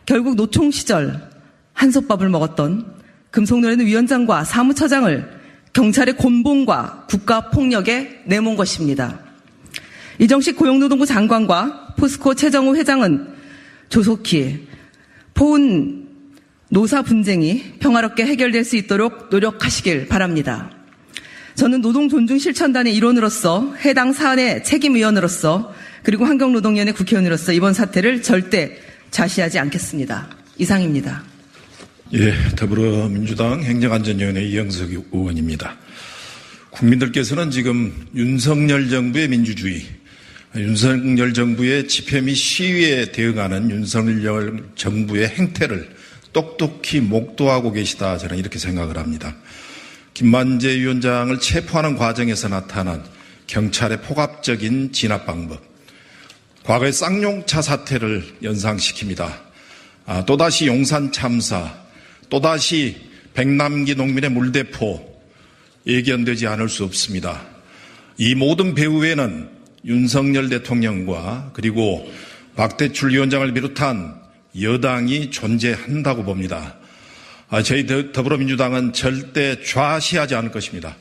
결국 노총 시절 한솥밥을 먹었던 금속노래는 위원장과 사무처장을 경찰의 곤봉과 국가폭력에 내몬 것입니다. 이정식 고용노동부 장관과 포스코 최정우 회장은 조속히 포운 노사 분쟁이 평화롭게 해결될 수 있도록 노력하시길 바랍니다. 저는 노동 존중 실천단의 일원으로서 해당 사안의 책임위원으로서 그리고 환경노동위원회 국회의원으로서 이번 사태를 절대 좌시하지 않겠습니다. 이상입니다. 예, 더불어민주당 행정안전위원회 이영석 의원입니다. 국민들께서는 지금 윤석열 정부의 민주주의, 윤석열 정부의 집회 및 시위에 대응하는 윤석열 정부의 행태를 똑똑히 목도하고 계시다 저는 이렇게 생각을 합니다. 김만재 위원장을 체포하는 과정에서 나타난 경찰의 포갑적인 진압 방법, 과거의 쌍용차 사태를 연상시킵니다. 아, 또다시 용산 참사, 또다시 백남기 농민의 물대포 예견되지 않을 수 없습니다. 이 모든 배후에는 윤석열 대통령과 그리고 박대출 위원장을 비롯한 여당이 존재한다고 봅니다. 아, 저희 더불어민주당은 절대 좌시하지 않을 것입니다.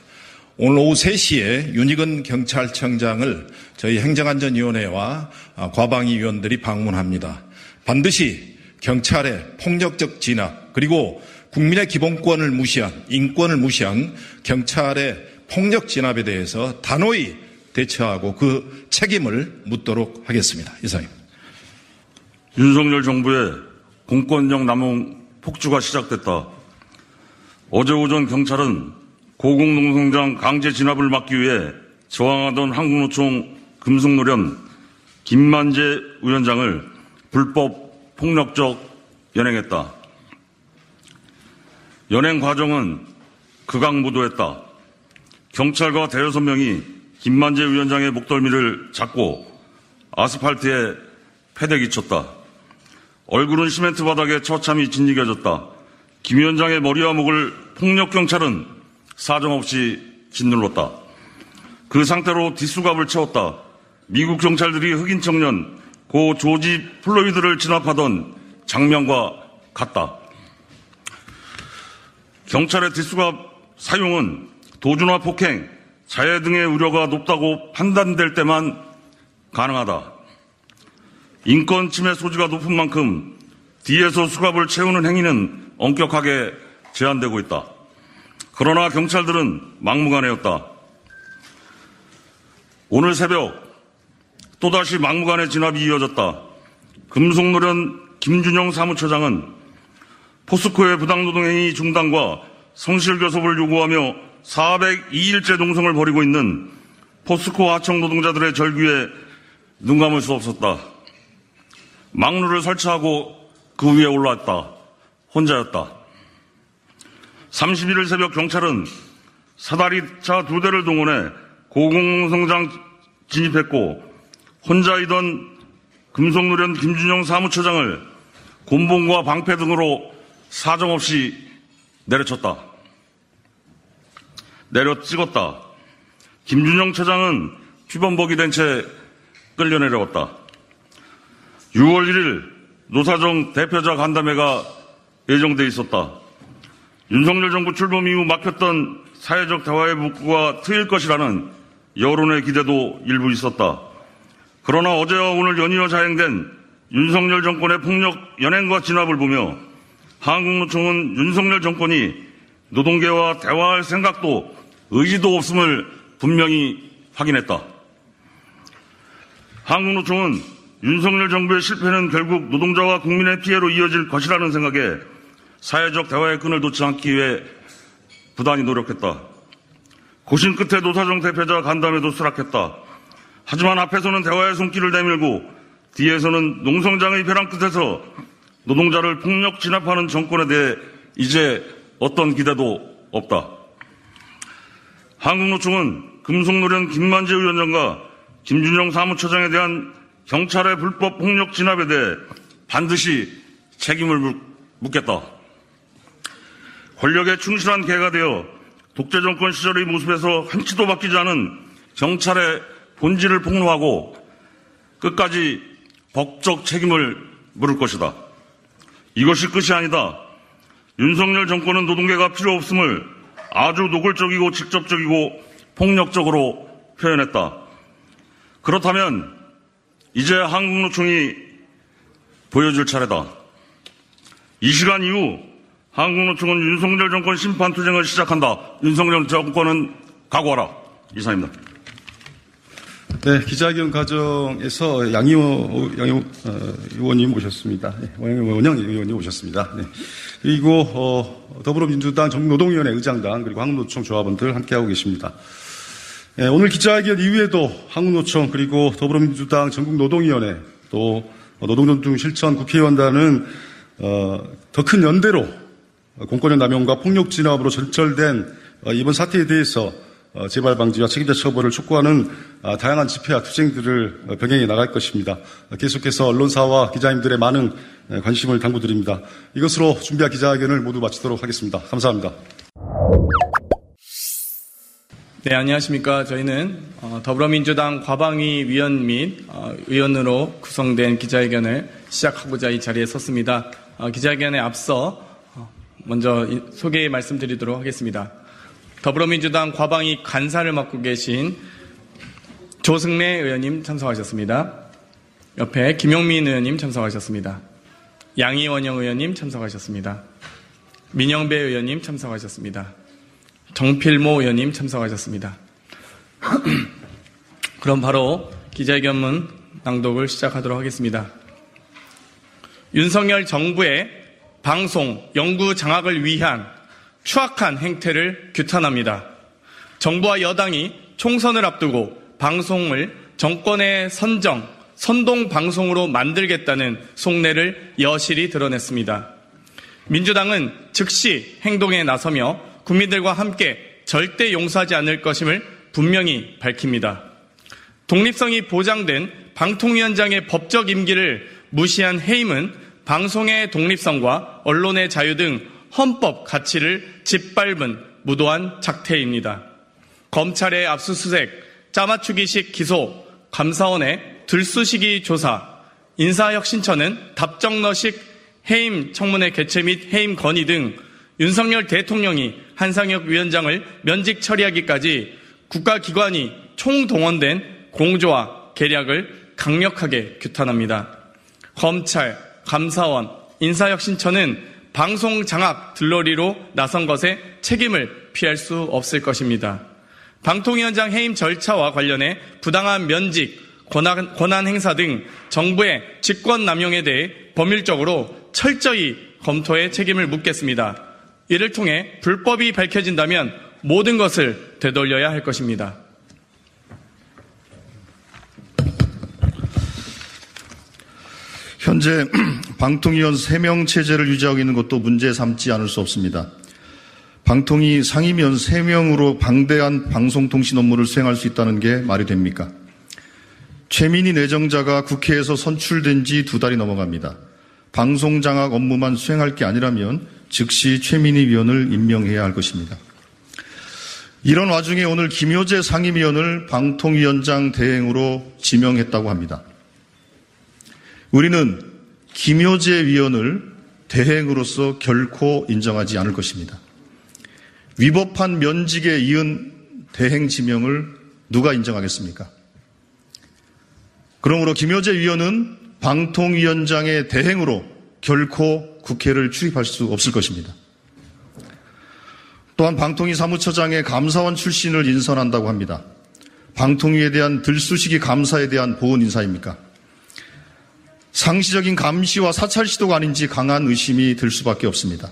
오늘 오후 3시에 윤희근 경찰청장을 저희 행정안전위원회와 아, 과방위 위원들이 방문합니다. 반드시 경찰의 폭력적 진압 그리고 국민의 기본권을 무시한 인권을 무시한 경찰의 폭력 진압에 대해서 단호히 대처하고 그 책임을 묻도록 하겠습니다. 이상입니다. 윤석열 정부의 공권력 남용 폭주가 시작됐다. 어제 오전 경찰은 고공농성장 강제 진압을 막기 위해 저항하던 한국노총 금속노련 김만재 위원장을 불법 폭력적 연행했다. 연행 과정은 극악무도했다. 경찰과 대여섯 명이 김만재 위원장의 목덜미를 잡고 아스팔트에 패대기 쳤다. 얼굴은 시멘트 바닥에 처참히 짓이겨졌다. 김 위원장의 머리와 목을 폭력 경찰은 사정없이 짓눌렀다. 그 상태로 뒷수갑을 채웠다. 미국 경찰들이 흑인 청년 고 조지 플로이드를 진압하던 장면과 같다. 경찰의 뒷수갑 사용은 도주나 폭행, 자해 등의 우려가 높다고 판단될 때만 가능하다. 인권 침해 소지가 높은 만큼 뒤에서 수갑을 채우는 행위는 엄격하게 제한되고 있다. 그러나 경찰들은 막무가내였다. 오늘 새벽 또다시 막무가내 진압이 이어졌다. 금속노련 김준영 사무처장은 포스코의 부당노동행위 중단과 성실교섭을 요구하며 402일째 농성을 벌이고 있는 포스코 하청 노동자들의 절규에 눈 감을 수 없었다. 막루를 설치하고 그 위에 올라왔다. 혼자였다. 31일 새벽 경찰은 사다리차 두 대를 동원해 고공성장 진입했고 혼자이던 금속노련 김준영 사무처장을 곤봉과 방패 등으로 사정없이 내려쳤다. 내려 찍었다. 김준영 처장은 피범벅이 된 채 끌려 내려왔다. 6월 1일 노사정 대표자 간담회가 예정돼 있었다. 윤석열 정부 출범 이후 막혔던 사회적 대화의 문구가 트일 것이라는 여론의 기대도 일부 있었다. 그러나 어제와 오늘 연이어 자행된 윤석열 정권의 폭력 연행과 진압을 보며 한국노총은 윤석열 정권이 노동계와 대화할 생각도 의지도 없음을 분명히 확인했다. 한국노총은 윤석열 정부의 실패는 결국 노동자와 국민의 피해로 이어질 것이라는 생각에 사회적 대화의 끈을 놓지 않기 위해 부단히 노력했다. 고심 끝에 노사정 대표자 간담회도 수락했다. 하지만 앞에서는 대화의 손길을 내밀고 뒤에서는 농성장의 벼랑 끝에서 노동자를 폭력 진압하는 정권에 대해 이제 어떤 기대도 없다. 한국노총은 금속노련 김만재 위원장과 김준영 사무처장에 대한 경찰의 불법 폭력 진압에 대해 반드시 책임을 묻겠다. 권력에 충실한 개가 되어 독재 정권 시절의 모습에서 한치도 바뀌지 않은 경찰의 본질을 폭로하고 끝까지 법적 책임을 물을 것이다. 이것이 끝이 아니다. 윤석열 정권은 노동계가 필요 없음을 아주 노골적이고 직접적이고 폭력적으로 표현했다. 그렇다면 이제 한국노총이 보여줄 차례다. 이 시간 이후 한국노총은 윤석열 정권 심판투쟁을 시작한다. 윤석열 정권은 각오하라. 이상입니다. 네, 기자회견 과정에서 양희호, 양희호 어, 의원님 모셨습니다. 네, 원영 의원님 오셨습니다. 네. 그리고 어, 더불어민주당 전국노동위원회 의장단 그리고 한국노총 조합원들 함께하고 계십니다. 네, 오늘 기자회견 이후에도 한국노총 그리고 더불어민주당 전국노동위원회 또 노동존중 실천 국회의원단은 어, 더 큰 연대로 공권력 남용과 폭력 진압으로 전철된 어, 이번 사태에 대해서 어, 재발 방지와 책임자 처벌을 촉구하는 아, 다양한 집회와 투쟁들을 어, 병행해 나갈 것입니다. 계속해서 언론사와 기자님들의 많은 관심을 당부드립니다. 이것으로 준비한 기자회견을 모두 마치도록 하겠습니다. 감사합니다. 네, 안녕하십니까. 저희는 더불어민주당 과방위 위원 및 의원으로 구성된 기자회견을 시작하고자 이 자리에 섰습니다. 기자회견에 앞서 먼저 소개 말씀드리도록 하겠습니다. 더불어민주당 과방위 간사를 맡고 계신 조승래 의원님 참석하셨습니다. 옆에 김용민 의원님 참석하셨습니다. 양희원영 의원님 참석하셨습니다. 민영배 의원님 참석하셨습니다. 정필모 의원님 참석하셨습니다. (clears throat) 그럼 바로 기자회견문 낭독을 시작하도록 하겠습니다. 윤석열 정부의 방송, 연구 장악을 위한 추악한 행태를 규탄합니다. 정부와 여당이 총선을 앞두고 방송을 정권의 선정, 선동 방송으로 만들겠다는 속내를 여실히 드러냈습니다. 민주당은 즉시 행동에 나서며 국민들과 함께 절대 용서하지 않을 것임을 분명히 밝힙니다. 독립성이 보장된 방통위원장의 법적 임기를 무시한 해임은 방송의 독립성과 언론의 자유 등 헌법 가치를 짓밟은 무도한 작태입니다. 검찰의 압수수색, 짜맞추기식 기소, 감사원의 들쑤시기 조사, 인사혁신처는 답정너식 해임 청문회 개최 및 해임 건의 등 윤석열 대통령이 한상혁 위원장을 면직 처리하기까지 국가기관이 총동원된 공조와 계략을 강력하게 규탄합니다. 검찰, 감사원, 인사혁신처는 방송 장악 들러리로 나선 것에 책임을 피할 수 없을 것입니다. 방통위원장 해임 절차와 관련해 부당한 면직, 권한, 권한 행사 등 정부의 직권 남용에 대해 법률적으로 철저히 검토해 책임을 묻겠습니다. 이를 통해 불법이 밝혀진다면 모든 것을 되돌려야 할 것입니다. 현재 (clears throat) 방통위원 3명 체제를 유지하고 있는 것도 문제 삼지 않을 수 없습니다. 방통위 상임위원 3명으로 방대한 방송통신 업무를 수행할 수 있다는 게 말이 됩니까? 최민희 내정자가 국회에서 선출된 지 두 달이 넘어갑니다. 방송장악 업무만 수행할 게 아니라면 즉시 최민희 위원을 임명해야 할 것입니다. 이런 와중에 오늘 김효재 상임위원을 방통위원장 대행으로 지명했다고 합니다. 우리는 김효재 위원을 대행으로서 결코 인정하지 않을 것입니다. 위법한 면직에 이은 대행 지명을 누가 인정하겠습니까? 그러므로 김효재 위원은 방통위원장의 대행으로 결코 국회를 출입할 수 없을 것입니다. 또한 방통위 사무처장의 감사원 출신을 인선한다고 합니다. 방통위에 대한 들쑤시기 감사에 대한 보훈 인사입니까? 상시적인 감시와 사찰 시도가 아닌지 강한 의심이 들 수밖에 없습니다.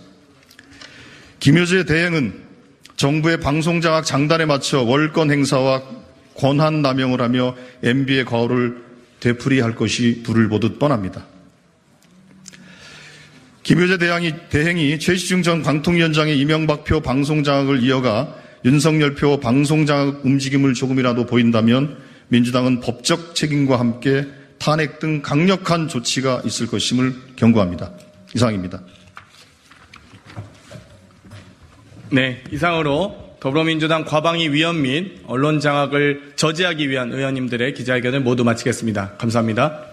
김효재 대행은 정부의 방송장악 장단에 맞춰 월권 행사와 권한 남용을 하며 MB의 과오를 되풀이할 것이 불을 보듯 뻔합니다. 김효재 대행이, 대행이 최시중 전 방통위원장의 이명박표 방송장악을 이어가 윤석열표 방송장악 움직임을 조금이라도 보인다면 민주당은 법적 책임과 함께 탄핵 등 강력한 조치가 있을 것임을 경고합니다. 이상입니다. 네, 이상으로 더불어민주당 과방위 위원 및 언론 장악을 저지하기 위한 의원님들의 기자회견을 모두 마치겠습니다. 감사합니다.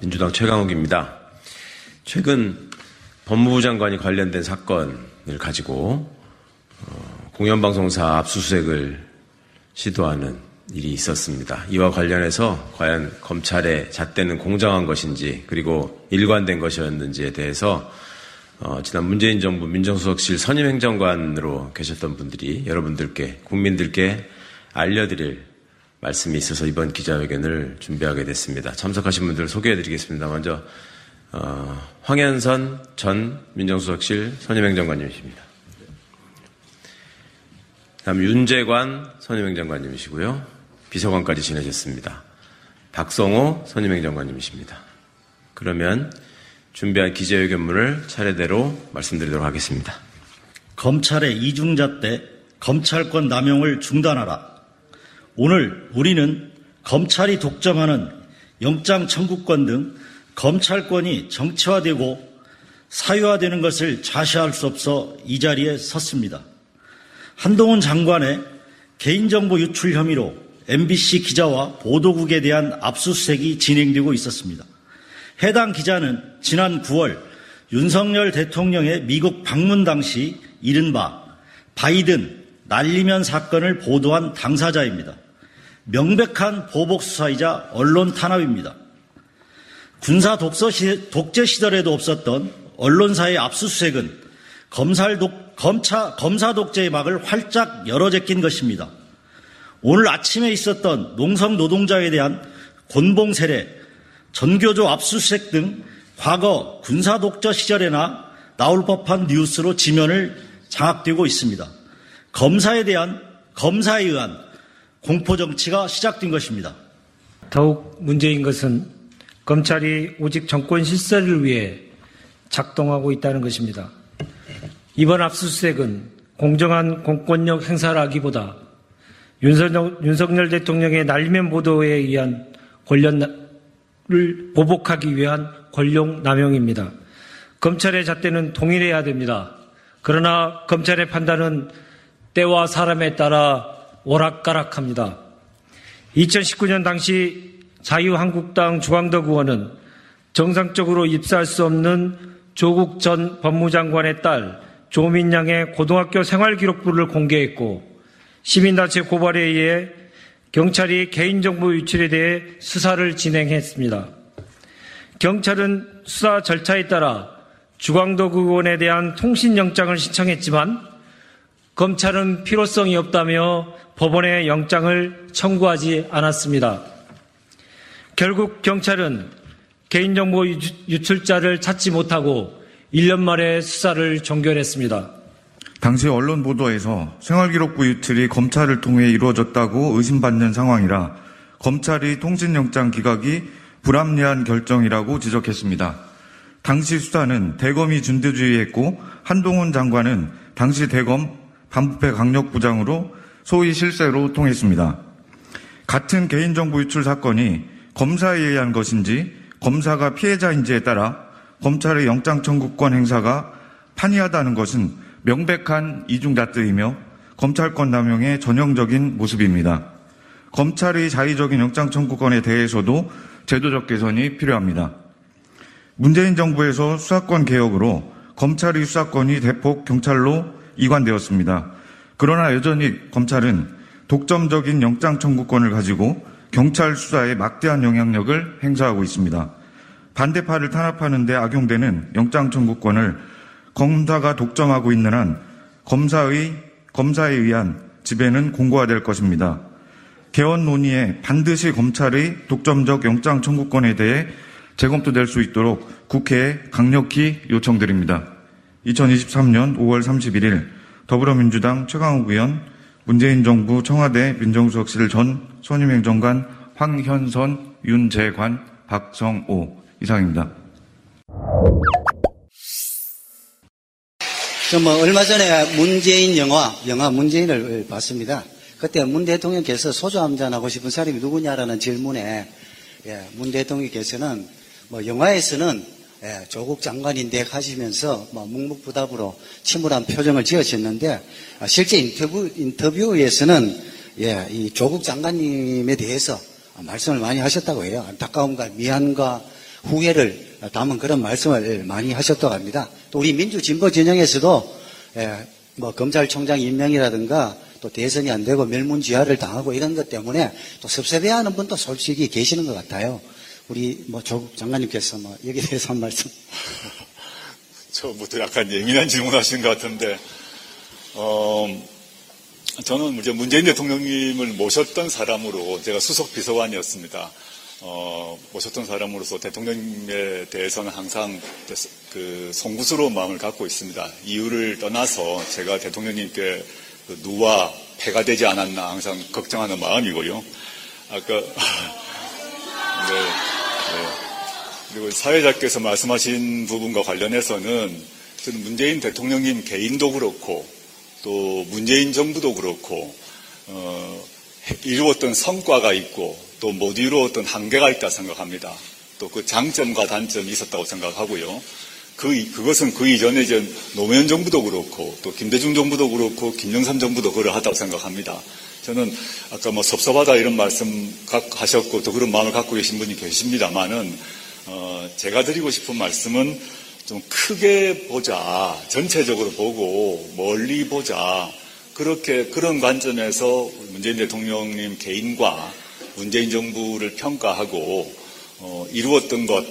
민주당 최강욱입니다. 최근 법무부 장관이 관련된 사건을 가지고 어, 공영방송사 압수수색을 시도하는 일이 있었습니다. 이와 관련해서 과연 검찰에 잣대는 공정한 것인지 그리고 일관된 것이었는지에 대해서 어, 지난 문재인 정부 민정수석실 선임행정관으로 계셨던 분들이 여러분들께 국민들께 알려드릴 말씀이 있어서 이번 기자회견을 준비하게 됐습니다. 참석하신 분들 소개해드리겠습니다. 먼저 어, 황현선 전 민정수석실 선임행정관님이십니다. 다음 윤재관 선임행정관님이시고요. 비서관까지 지내셨습니다. 박성호 선임행정관님이십니다. 그러면 준비한 기자회견문을 차례대로 말씀드리도록 하겠습니다. 검찰의 이중잣대 검찰권 남용을 중단하라. 오늘 우리는 검찰이 독점하는 영장 청구권 등 검찰권이 정치화되고 사유화되는 것을 자시할 수 없어 이 자리에 섰습니다. 한동훈 장관의 개인정보 유출 혐의로 MBC 기자와 보도국에 대한 압수수색이 진행되고 있었습니다. 해당 기자는 지난 9월 윤석열 대통령의 미국 방문 당시 이른바 바이든 날리면 사건을 보도한 당사자입니다. 명백한 보복 수사이자 언론 탄압입니다. 군사 시, 독재 시절에도 없었던 언론사의 압수수색은 검찰 독, 검차, 검사 독재의 막을 활짝 열어 제낀 것입니다. 오늘 아침에 있었던 농성 노동자에 대한 곤봉 세례, 전교조 압수수색 등 과거 군사 독재 시절에나 나올 법한 뉴스로 지면을 장악되고 있습니다. 검사에 대한 검사에 의한 공포 정치가 시작된 것입니다. 더욱 문제인 것은 검찰이 오직 정권 실세를 위해 작동하고 있다는 것입니다. 이번 압수수색은 공정한 공권력 행사라기보다 윤석열, 윤석열 대통령의 날면 보도에 의한 권력을 보복하기 위한 권력 남용입니다. 검찰의 잣대는 동일해야 됩니다. 그러나 검찰의 판단은 때와 사람에 따라 오락가락합니다. 2019년 당시 자유한국당 주광덕 의원은 정상적으로 입사할 수 없는 조국 전 법무장관의 딸 조민양의 고등학교 생활기록부를 공개했고 시민단체 고발에 의해 경찰이 개인정보 유출에 대해 수사를 진행했습니다. 경찰은 수사 절차에 따라 주광덕 의원에 대한 통신영장을 신청했지만 검찰은 필요성이 없다며 법원에 영장을 청구하지 않았습니다. 결국 경찰은 개인정보 유출자를 찾지 못하고 1년 만에 수사를 종결했습니다. 당시 언론 보도에서 생활기록 부 유출이 검찰을 통해 이루어졌다고 의심받는 상황이라 검찰이 통신영장 기각이 불합리한 결정이라고 지적했습니다. 당시 수사는 대검이 준대주의했고 한동훈 장관은 당시 대검 반부패 강력부장으로 소위 실세로 통했습니다. 같은 개인정보 유출 사건이 검사에 의한 것인지 검사가 피해자인지에 따라 검찰의 영장 청구권 행사가 판이하다는 것은 명백한 이중잣대이며 검찰권 남용의 전형적인 모습입니다. 검찰의 자의적인 영장 청구권에 대해서도 제도적 개선이 필요합니다. 문재인 정부에서 수사권 개혁으로 검찰의 수사권이 대폭 경찰로 이관되었습니다. 그러나 여전히 검찰은 독점적인 영장 청구권을 가지고 경찰 수사에 막대한 영향력을 행사하고 있습니다. 반대파를 탄압하는 데 악용되는 영장 청구권을 검사가 독점하고 있는 한 검사의 검사에 의한 지배는 공고화될 것입니다. 개헌 논의에 반드시 검찰의 독점적 영장 청구권에 대해 재검토될 수 있도록 국회에 강력히 요청드립니다. 2023년 5월 31일 더불어민주당 최강욱 의원, 문재인 정부 청와대 민정수석실 전 선임행정관 황현선, 윤재관, 박성오 이상입니다. 저뭐 얼마 전에 문재인 영화, 영화 문재인을 봤습니다. 그때 문 대통령께서 소주 한잔 하고 싶은 사람이 누구냐라는 질문에 예, 문 대통령께서는 뭐 영화에서는 예, 조국 장관인데 하시면서 뭐 묵묵부답으로 침울한 표정을 지으셨는데 아, 실제 인터뷰 인터뷰에서는 예, 이 조국 장관님에 대해서 말씀을 많이 하셨다고 해요. 안타까움과 미안과 후회를 담은 그런 말씀을 많이 하셨다고 합니다. 또 우리 민주진보 진영에서도 예, 뭐 검찰총장 임명이라든가 또 대선이 안 되고 멸문지화를 당하고 이런 것 때문에 또 섭섭해하는 분도 솔직히 계시는 것 같아요. 우리 뭐 조국 장관님께서 뭐 여기에 대해서 한 말씀. (laughs) 처음부터 약간 예민한 질문하신 것 같은데, 어, 저는 이제 문재인 대통령님을 모셨던 사람으로 제가 수석 비서관이었습니다. 어, 모셨던 사람으로서 대통령님에 대해서는 항상 그 송구스러운 마음을 갖고 있습니다. 이유를 떠나서 제가 대통령님께 그 누와 패가 되지 않았나 항상 걱정하는 마음이고요. 아까 (laughs) 네, 네. 그리고 사회자께서 말씀하신 부분과 관련해서는 저는 문재인 대통령님 개인도 그렇고 또 문재인 정부도 그렇고 어, 이루었던 성과가 있고 또 못 이루었던 한계가 있다 생각합니다. 또 그 장점과 단점이 있었다고 생각하고요. 그, 그것은 그 이전에 이제 노무현 정부도 그렇고 또 김대중 정부도 그렇고 김영삼 정부도 그러하다고 생각합니다. 저는 아까 뭐 섭섭하다 이런 말씀 하셨고 또 그런 마음을 갖고 계신 분이 계십니다만은 어, 제가 드리고 싶은 말씀은 좀 크게 보자 전체적으로 보고 멀리 보자 그렇게 그런 관점에서 문재인 대통령님 개인과 문재인 정부를 평가하고 어, 이루었던 것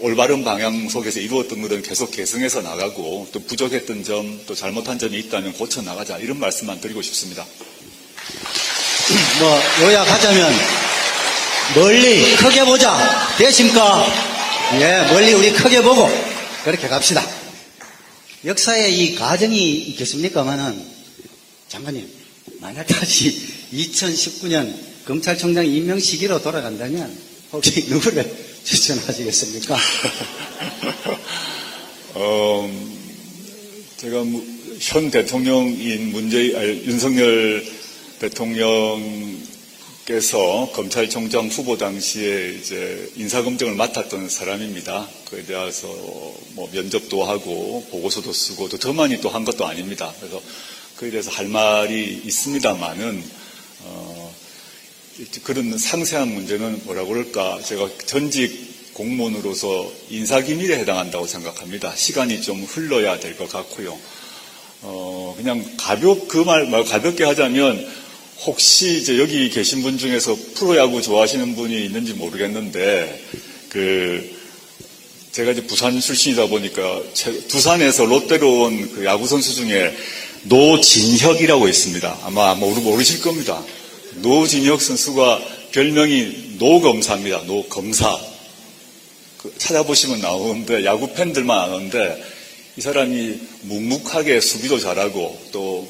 올바른 방향 속에서 이루었던 것은 계속 개성해서 나가고 또 부족했던 점, 또 잘못한 점이 있다면 고쳐 나가자 이런 말씀만 드리고 싶습니다. (clears throat) 뭐 요약하자면 멀리 크게 보자 되십니까? 예, 멀리 우리 크게 보고 그렇게 갑시다. 역사에 이 과정이 있겠습니까만은 장관님 만약 다시 (laughs) 2019년 검찰총장 임명 시기로 돌아간다면 혹시 누구를 (laughs) 추천하시겠습니까? (laughs) 어, 제가 현 대통령인 문재인, 아니, 윤석열 대통령께서 검찰총장 후보 당시에 이제 인사검증을 맡았던 사람입니다. 그에 대해서 뭐 면접도 하고 보고서도 쓰고 또 저만이 또 한 것도 아닙니다. 그래서 그에 대해서 할 말이 있습니다만은 어, 그런 상세한 문제는 뭐라고 그럴까 제가 전직 공무원으로서 인사기밀에 해당한다고 생각합니다. 시간이 좀 흘러야 될 것 같고요. 어, 그냥 가볍, 그 말, 말 가볍게 하자면 혹시 이제 여기 계신 분 중에서 프로야구 좋아하시는 분이 있는지 모르겠는데 그 제가 이제 부산 출신이다 보니까 두산에서 롯데로 온 그 야구 선수 중에 노진혁이라고 있습니다. 아마 모르, 모르실 겁니다. 노진혁 선수가 별명이 노검사입니다. 노검사. 그 찾아보시면 나오는데 야구 팬들만 아는데 이 사람이 묵묵하게 수비도 잘하고 또,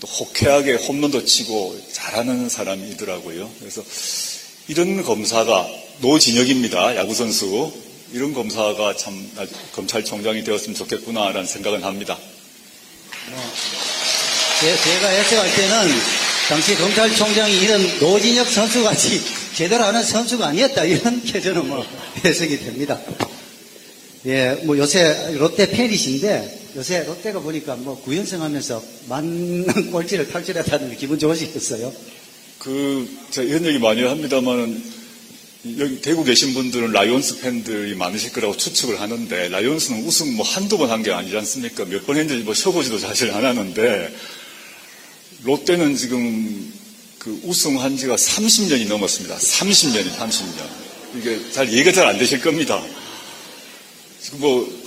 또 호쾌하게 홈런도 치고 잘하는 사람이더라고요. 그래서 이런 검사가 노진혁입니다. 야구 선수. 이런 검사가 참 검찰총장이 되었으면 좋겠구나라는 생각은 합니다. 뭐, 제가 해석할 때는 당시 검찰총장이 이런 노진혁 선수같이 제대로 하는 선수가 아니었다. 이렇게 저는 (laughs) 뭐 해석이 됩니다. 예, 뭐 요새 롯데 팬이신데 요새 롯데가 보니까 뭐 구연승 하면서 만 (laughs) 꼴찌를 탈출했다는 기분 좋으시겠어요? 그, 제가 이런 얘기 많이 합니다만, 여기 대구 계신 분들은 라이온스 팬들이 많으실 거라고 추측을 하는데, 라이온스는 우승 뭐 한두 번 한 게 아니지 않습니까? 몇 번 했는지 뭐 쳐보지도 사실 안 하는데, 롯데는 지금 그 우승한 지가 30년이 넘었습니다. 30년이 30년. 이게 잘 이해가 잘 안 되실 겁니다. 지금 뭐,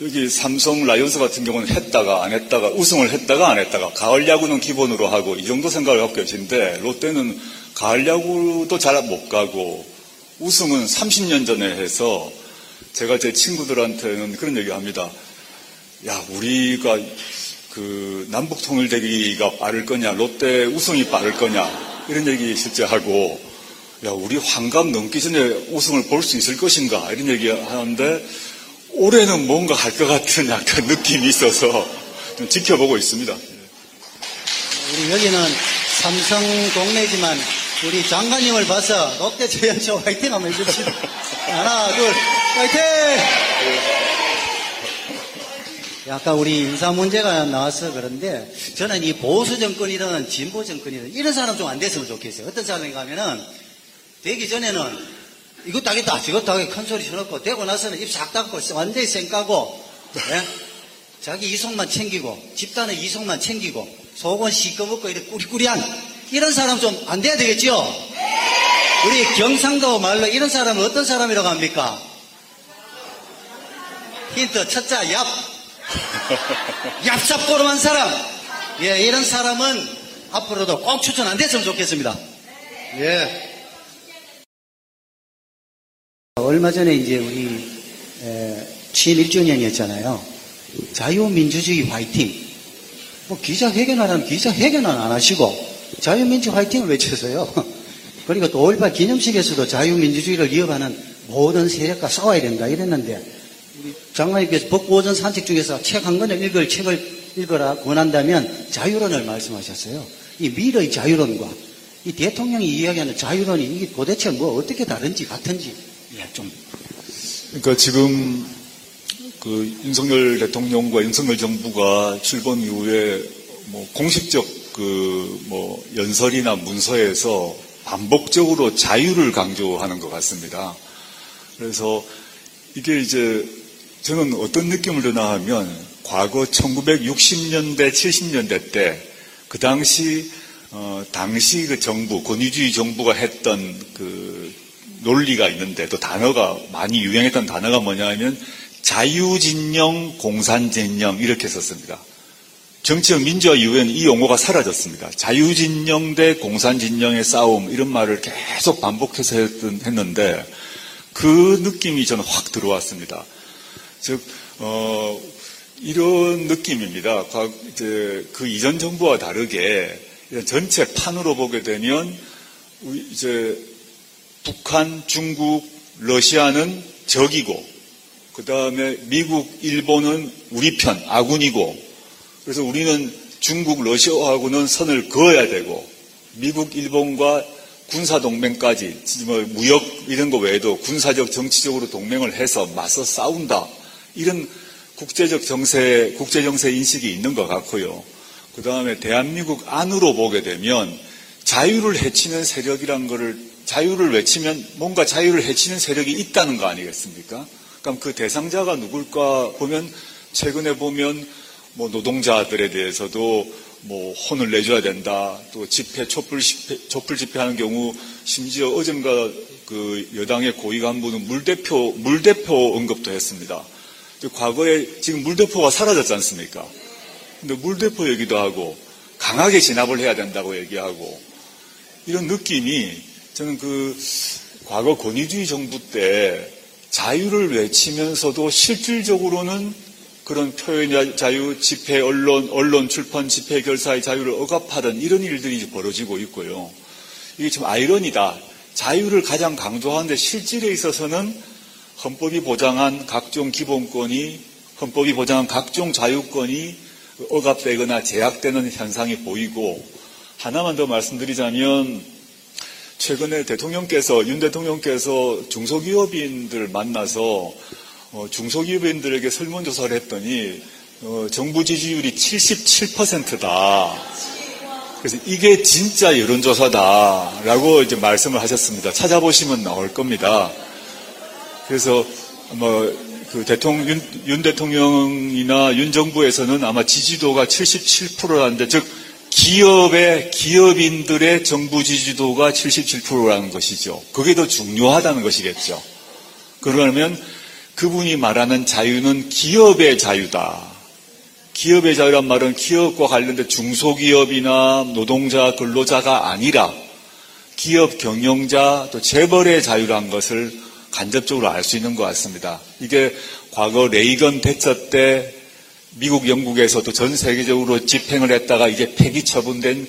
여기 삼성 라이온스 같은 경우는 했다가 안 했다가 우승을 했다가 안 했다가 가을 야구는 기본으로 하고 이 정도 생각을 갖고 계신데 롯데는 가을 야구도 잘 못 가고 우승은 30년 전에 해서 제가 제 친구들한테는 그런 얘기 합니다. 야, 우리가 그 남북 통일되기가 빠를 거냐, 롯데 우승이 빠를 거냐, 이런 얘기 실제 하고, 야, 우리 환갑 넘기 전에 우승을 볼 수 있을 것인가, 이런 얘기 하는데, 올해는 뭔가 할 것 같은 약간 느낌이 있어서 좀 지켜보고 있습니다. 우리 여기는 삼성 동네지만 우리 장관님을 봐서 롯데 저연쇼 화이팅 한번 해줍시다. 하나, 둘, 화이팅! 아까 우리 인사 문제가 나와서 그런데 저는 이 보수 정권이든 진보 정권이든 이런 사람 좀 안 됐으면 좋겠어요. 어떤 사람인가 하면은 되기 전에는 이것도 하겠다, 저것도 하겠다, 큰 소리 쳐놓고 되고 나서는 입 싹 닫고 완전히 쌩 까고 예? 자기 이속만 챙기고 집단의 이속만 챙기고 속은 시꺼멓고 이렇게 꾸리꾸리한 이런 사람 좀 안 돼야 되겠죠? 우리 경상도 말로 이런 사람은 어떤 사람이라고 합니까? 힌트 첫자 얍 (laughs) 얍삽고름한 사람. 예 이런 사람은 앞으로도 꼭 추천 안 됐으면 좋겠습니다. 예. 얼마 전에 이제 우리 에, 취임 1주년이었잖아요. 자유민주주의 화이팅. 뭐 기자회견하라면 기자회견은 안 하시고 자유민주 화이팅을 외쳤어요. (laughs) 그리고 또5.18 기념식에서도 자유민주주의를 이어가는 모든 세력과 싸워야 된다 이랬는데 장관님께서 벚고오전 산책 중에서 책 한 권을 읽을 책을 읽어라 권한다면 자유론을 말씀하셨어요. 이 미래의 자유론과 이 대통령이 이야기하는 자유론이 이게 도대체 뭐 어떻게 다른지 같은지 예, 좀 그러니까 지금 그 윤석열 대통령과 윤석열 정부가 출범 이후에 뭐 공식적 그 뭐 연설이나 문서에서 반복적으로 자유를 강조하는 것 같습니다. 그래서 이게 이제 저는 어떤 느낌을 드나 하면 과거 1960년대, 70년대 때 그 당시 어, 당시 그 정부 권위주의 정부가 했던 그 논리가 있는데 또 단어가 많이 유행했던 단어가 뭐냐면 자유진영, 공산진영 이렇게 썼습니다. 정치적 민주화 이후에는 이 용어가 사라졌습니다. 자유진영 대 공산진영의 싸움 이런 말을 계속 반복해서 했는데 그 느낌이 저는 확 들어왔습니다. 즉 어, 이런 느낌입니다. 이제 그 이전 정부와 다르게 전체 판으로 보게 되면 이제 북한, 중국, 러시아는 적이고 그 다음에 미국, 일본은 우리 편, 아군이고 그래서 우리는 중국, 러시아하고는 선을 그어야 되고 미국, 일본과 군사 동맹까지 뭐 무역 이런 거 외에도 군사적, 정치적으로 동맹을 해서 맞서 싸운다 이런 국제적 정세, 국제 정세 인식이 있는 것 같고요. 그 다음에 대한민국 안으로 보게 되면 자유를 해치는 세력이란 거를 자유를 외치면 뭔가 자유를 해치는 세력이 있다는 거 아니겠습니까? 그럼 그 대상자가 누굴까 보면 최근에 보면 뭐 노동자들에 대해서도 뭐 혼을 내줘야 된다. 또 집회 촛불 집회 촛불 집회하는 경우 심지어 어젠가 그 여당의 고위 간부는 물 대표 물 대표 언급도 했습니다. 과거에 지금 물대포가 사라졌지 않습니까? 근데 물대포 얘기도 하고 강하게 진압을 해야 된다고 얘기하고 이런 느낌이 저는 그 과거 권위주의 정부 때 자유를 외치면서도 실질적으로는 그런 표현의 자유, 집회, 언론, 언론 출판, 집회, 결사의 자유를 억압하던 이런 일들이 벌어지고 있고요. 이게 좀 아이러니다. 자유를 가장 강조하는데 실질에 있어서는 헌법이 보장한 각종 기본권이, 헌법이 보장한 각종 자유권이 억압되거나 제약되는 현상이 보이고, 하나만 더 말씀드리자면, 최근에 대통령께서 윤 대통령께서 중소기업인들 만나서 어, 중소기업인들에게 설문조사를 했더니 어, 정부 지지율이 77%다. 그래서 이게 진짜 여론조사다라고 이제 말씀을 하셨습니다. 찾아보시면 나올 겁니다. 그래서 뭐 그 대통령 윤, 윤 대통령이나 윤 정부에서는 아마 지지도가 77%라는데 즉 기업의 기업인들의 정부 지지도가 77%라는 것이죠. 그게 더 중요하다는 것이겠죠. 그러면 그분이 말하는 자유는 기업의 자유다. 기업의 자유란 말은 기업과 관련된 중소기업이나 노동자, 근로자가 아니라 기업 경영자 또 재벌의 자유란 것을 간접적으로 알 수 있는 것 같습니다. 이게 과거 레이건 대처 때 미국, 영국에서도 전 세계적으로 집행을 했다가 이제 폐기 처분된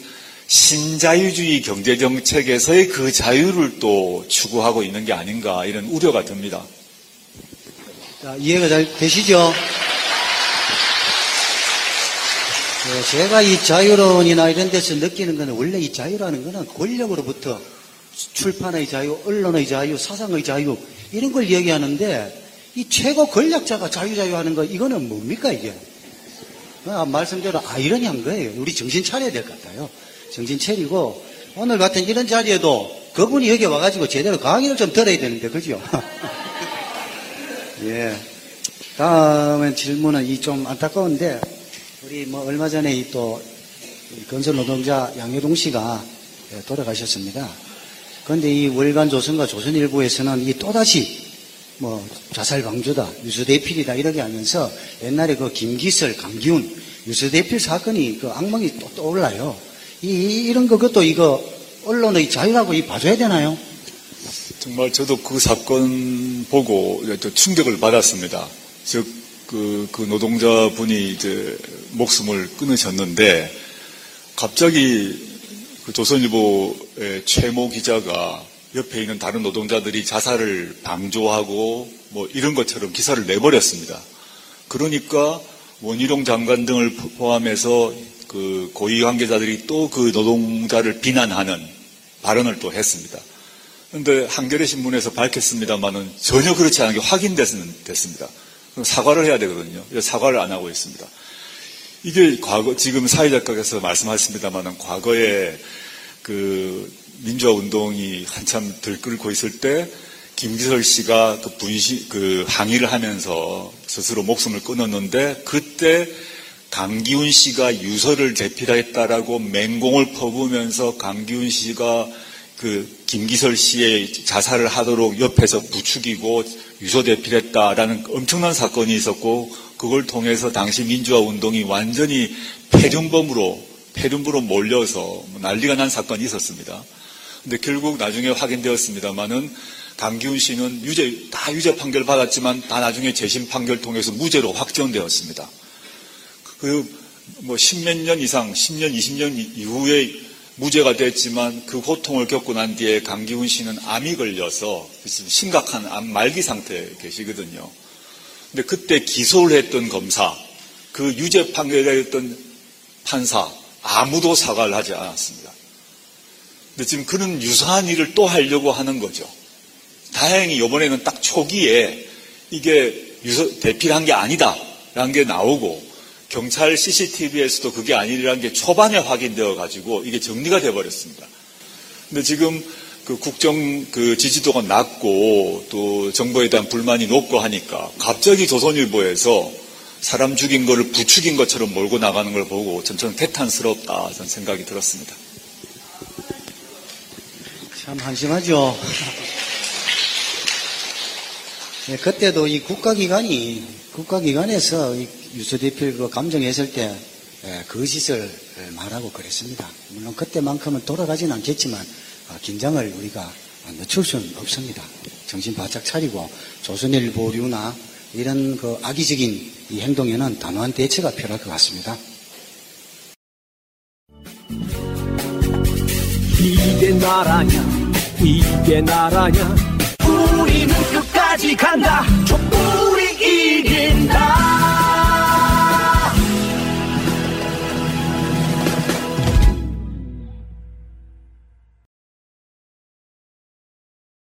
신자유주의 경제정책에서의 그 자유를 또 추구하고 있는 게 아닌가 이런 우려가 듭니다. 자, 이해가 잘 되시죠? 네, 제가 이 자유론이나 이런 데서 느끼는 것은 원래 이 자유라는 것은 권력으로부터 출판의 자유, 언론의 자유, 사상의 자유 이런 걸 얘기하는데 이 최고 권력자가 자유자유 하는 거 이거는 뭡니까 이게? 아, 말씀대로 아이러니 한 거예요. 우리 정신 차려야 될 것 같아요. 정신 차리고 오늘 같은 이런 자리에도 그분이 여기 와가지고 제대로 강의를 좀 들어야 되는데 그죠? (laughs) 예. 다음엔 질문은 이 좀 안타까운데 우리 뭐 얼마 전에 이또 건설 노동자 양효동 씨가 예, 돌아가셨습니다. 그런데 이 월간 조선과 조선일보에서는 이 또다시 뭐 자살 방조다, 유수대필이다 이렇게 하면서 옛날에 그 김기설, 강기훈 유수대필 사건이 그 악몽이 또 떠올라요. 이, 이런 거 그것도 이거 언론의 자유라고 이 봐줘야 되나요? 정말 저도 그 사건 보고 충격을 받았습니다. 즉, 그, 그 노동자분이 이제 목숨을 끊으셨는데, 갑자기 그 조선일보의 최모 기자가 옆에 있는 다른 노동자들이 자살을 방조하고 뭐 이런 것처럼 기사를 내버렸습니다. 그러니까 원희룡 장관 등을 포함해서 그 고위 관계자들이 또 그 노동자를 비난하는 발언을 또 했습니다. 그런데 한겨레 신문에서 밝혔습니다만은 전혀 그렇지 않은 게 확인됐습니다. 사과를 해야 되거든요. 사과를 안 하고 있습니다. 이게 과거 지금 사회작가께서 말씀하셨습니다만은 과거에 그 민주화 운동이 한참 들끓고 있을 때 김기설 씨가 그 분시 그 항의를 하면서 스스로 목숨을 끊었는데 그때 강기훈 씨가 유서를 제필했다라고 맹공을 퍼부으면서 강기훈 씨가 그 김기설 씨의 자살을 하도록 옆에서 부추기고 유서 대필했다라는 엄청난 사건이 있었고 그걸 통해서 당시 민주화 운동이 완전히 폐륜범으로 폐륜부로 몰려서 뭐 난리가 난 사건이 있었습니다. 근데 결국 나중에 확인되었습니다만은 강기훈 씨는 유죄 다 유죄 판결 받았지만 다 나중에 재심 판결 통해서 무죄로 확정되었습니다. 그 뭐 십몇 년 이상, 10년, 20년 이후에 무죄가 됐지만 그 고통을 겪고 난 뒤에 강기훈 씨는 암이 걸려서 심각한 암 말기 상태에 계시거든요. 근데 그때 기소를 했던 검사, 그 유죄 판결했던 판사, 아무도 사과를 하지 않았습니다. 근데 지금 그런 유사한 일을 또 하려고 하는 거죠. 다행히 이번에는 딱 초기에 이게 유서, 대필한 게 아니다. 라는 게 나오고, 경찰 CCTV에서도 그게 아니라는 게 초반에 확인되어 가지고 이게 정리가 돼 버렸습니다. 근데 지금 그 국정 그 지지도가 낮고 또 정부에 대한 불만이 높고 하니까 갑자기 조선일보에서 사람 죽인 거를 부추긴 것처럼 몰고 나가는 걸 보고 전처럼 태탄스럽다 저는 생각이 들었습니다. 참 한심하죠. 네, (laughs) 그때도 이 국가기관이 국가기관에서 유서대필 그 감정했을 때 예, 거짓을 말하고 그랬습니다. 물론 그때만큼은 돌아가진 않겠지만 아, 긴장을 우리가 늦출 수는 없습니다. 정신 바짝 차리고 조선일 보류나 이런 그 악의적인 이 행동에는 단호한 대처가 필요할 것 같습니다. 이게 나라냐 이게 나라냐 우리는 끝까지 간다 촛불이 이긴다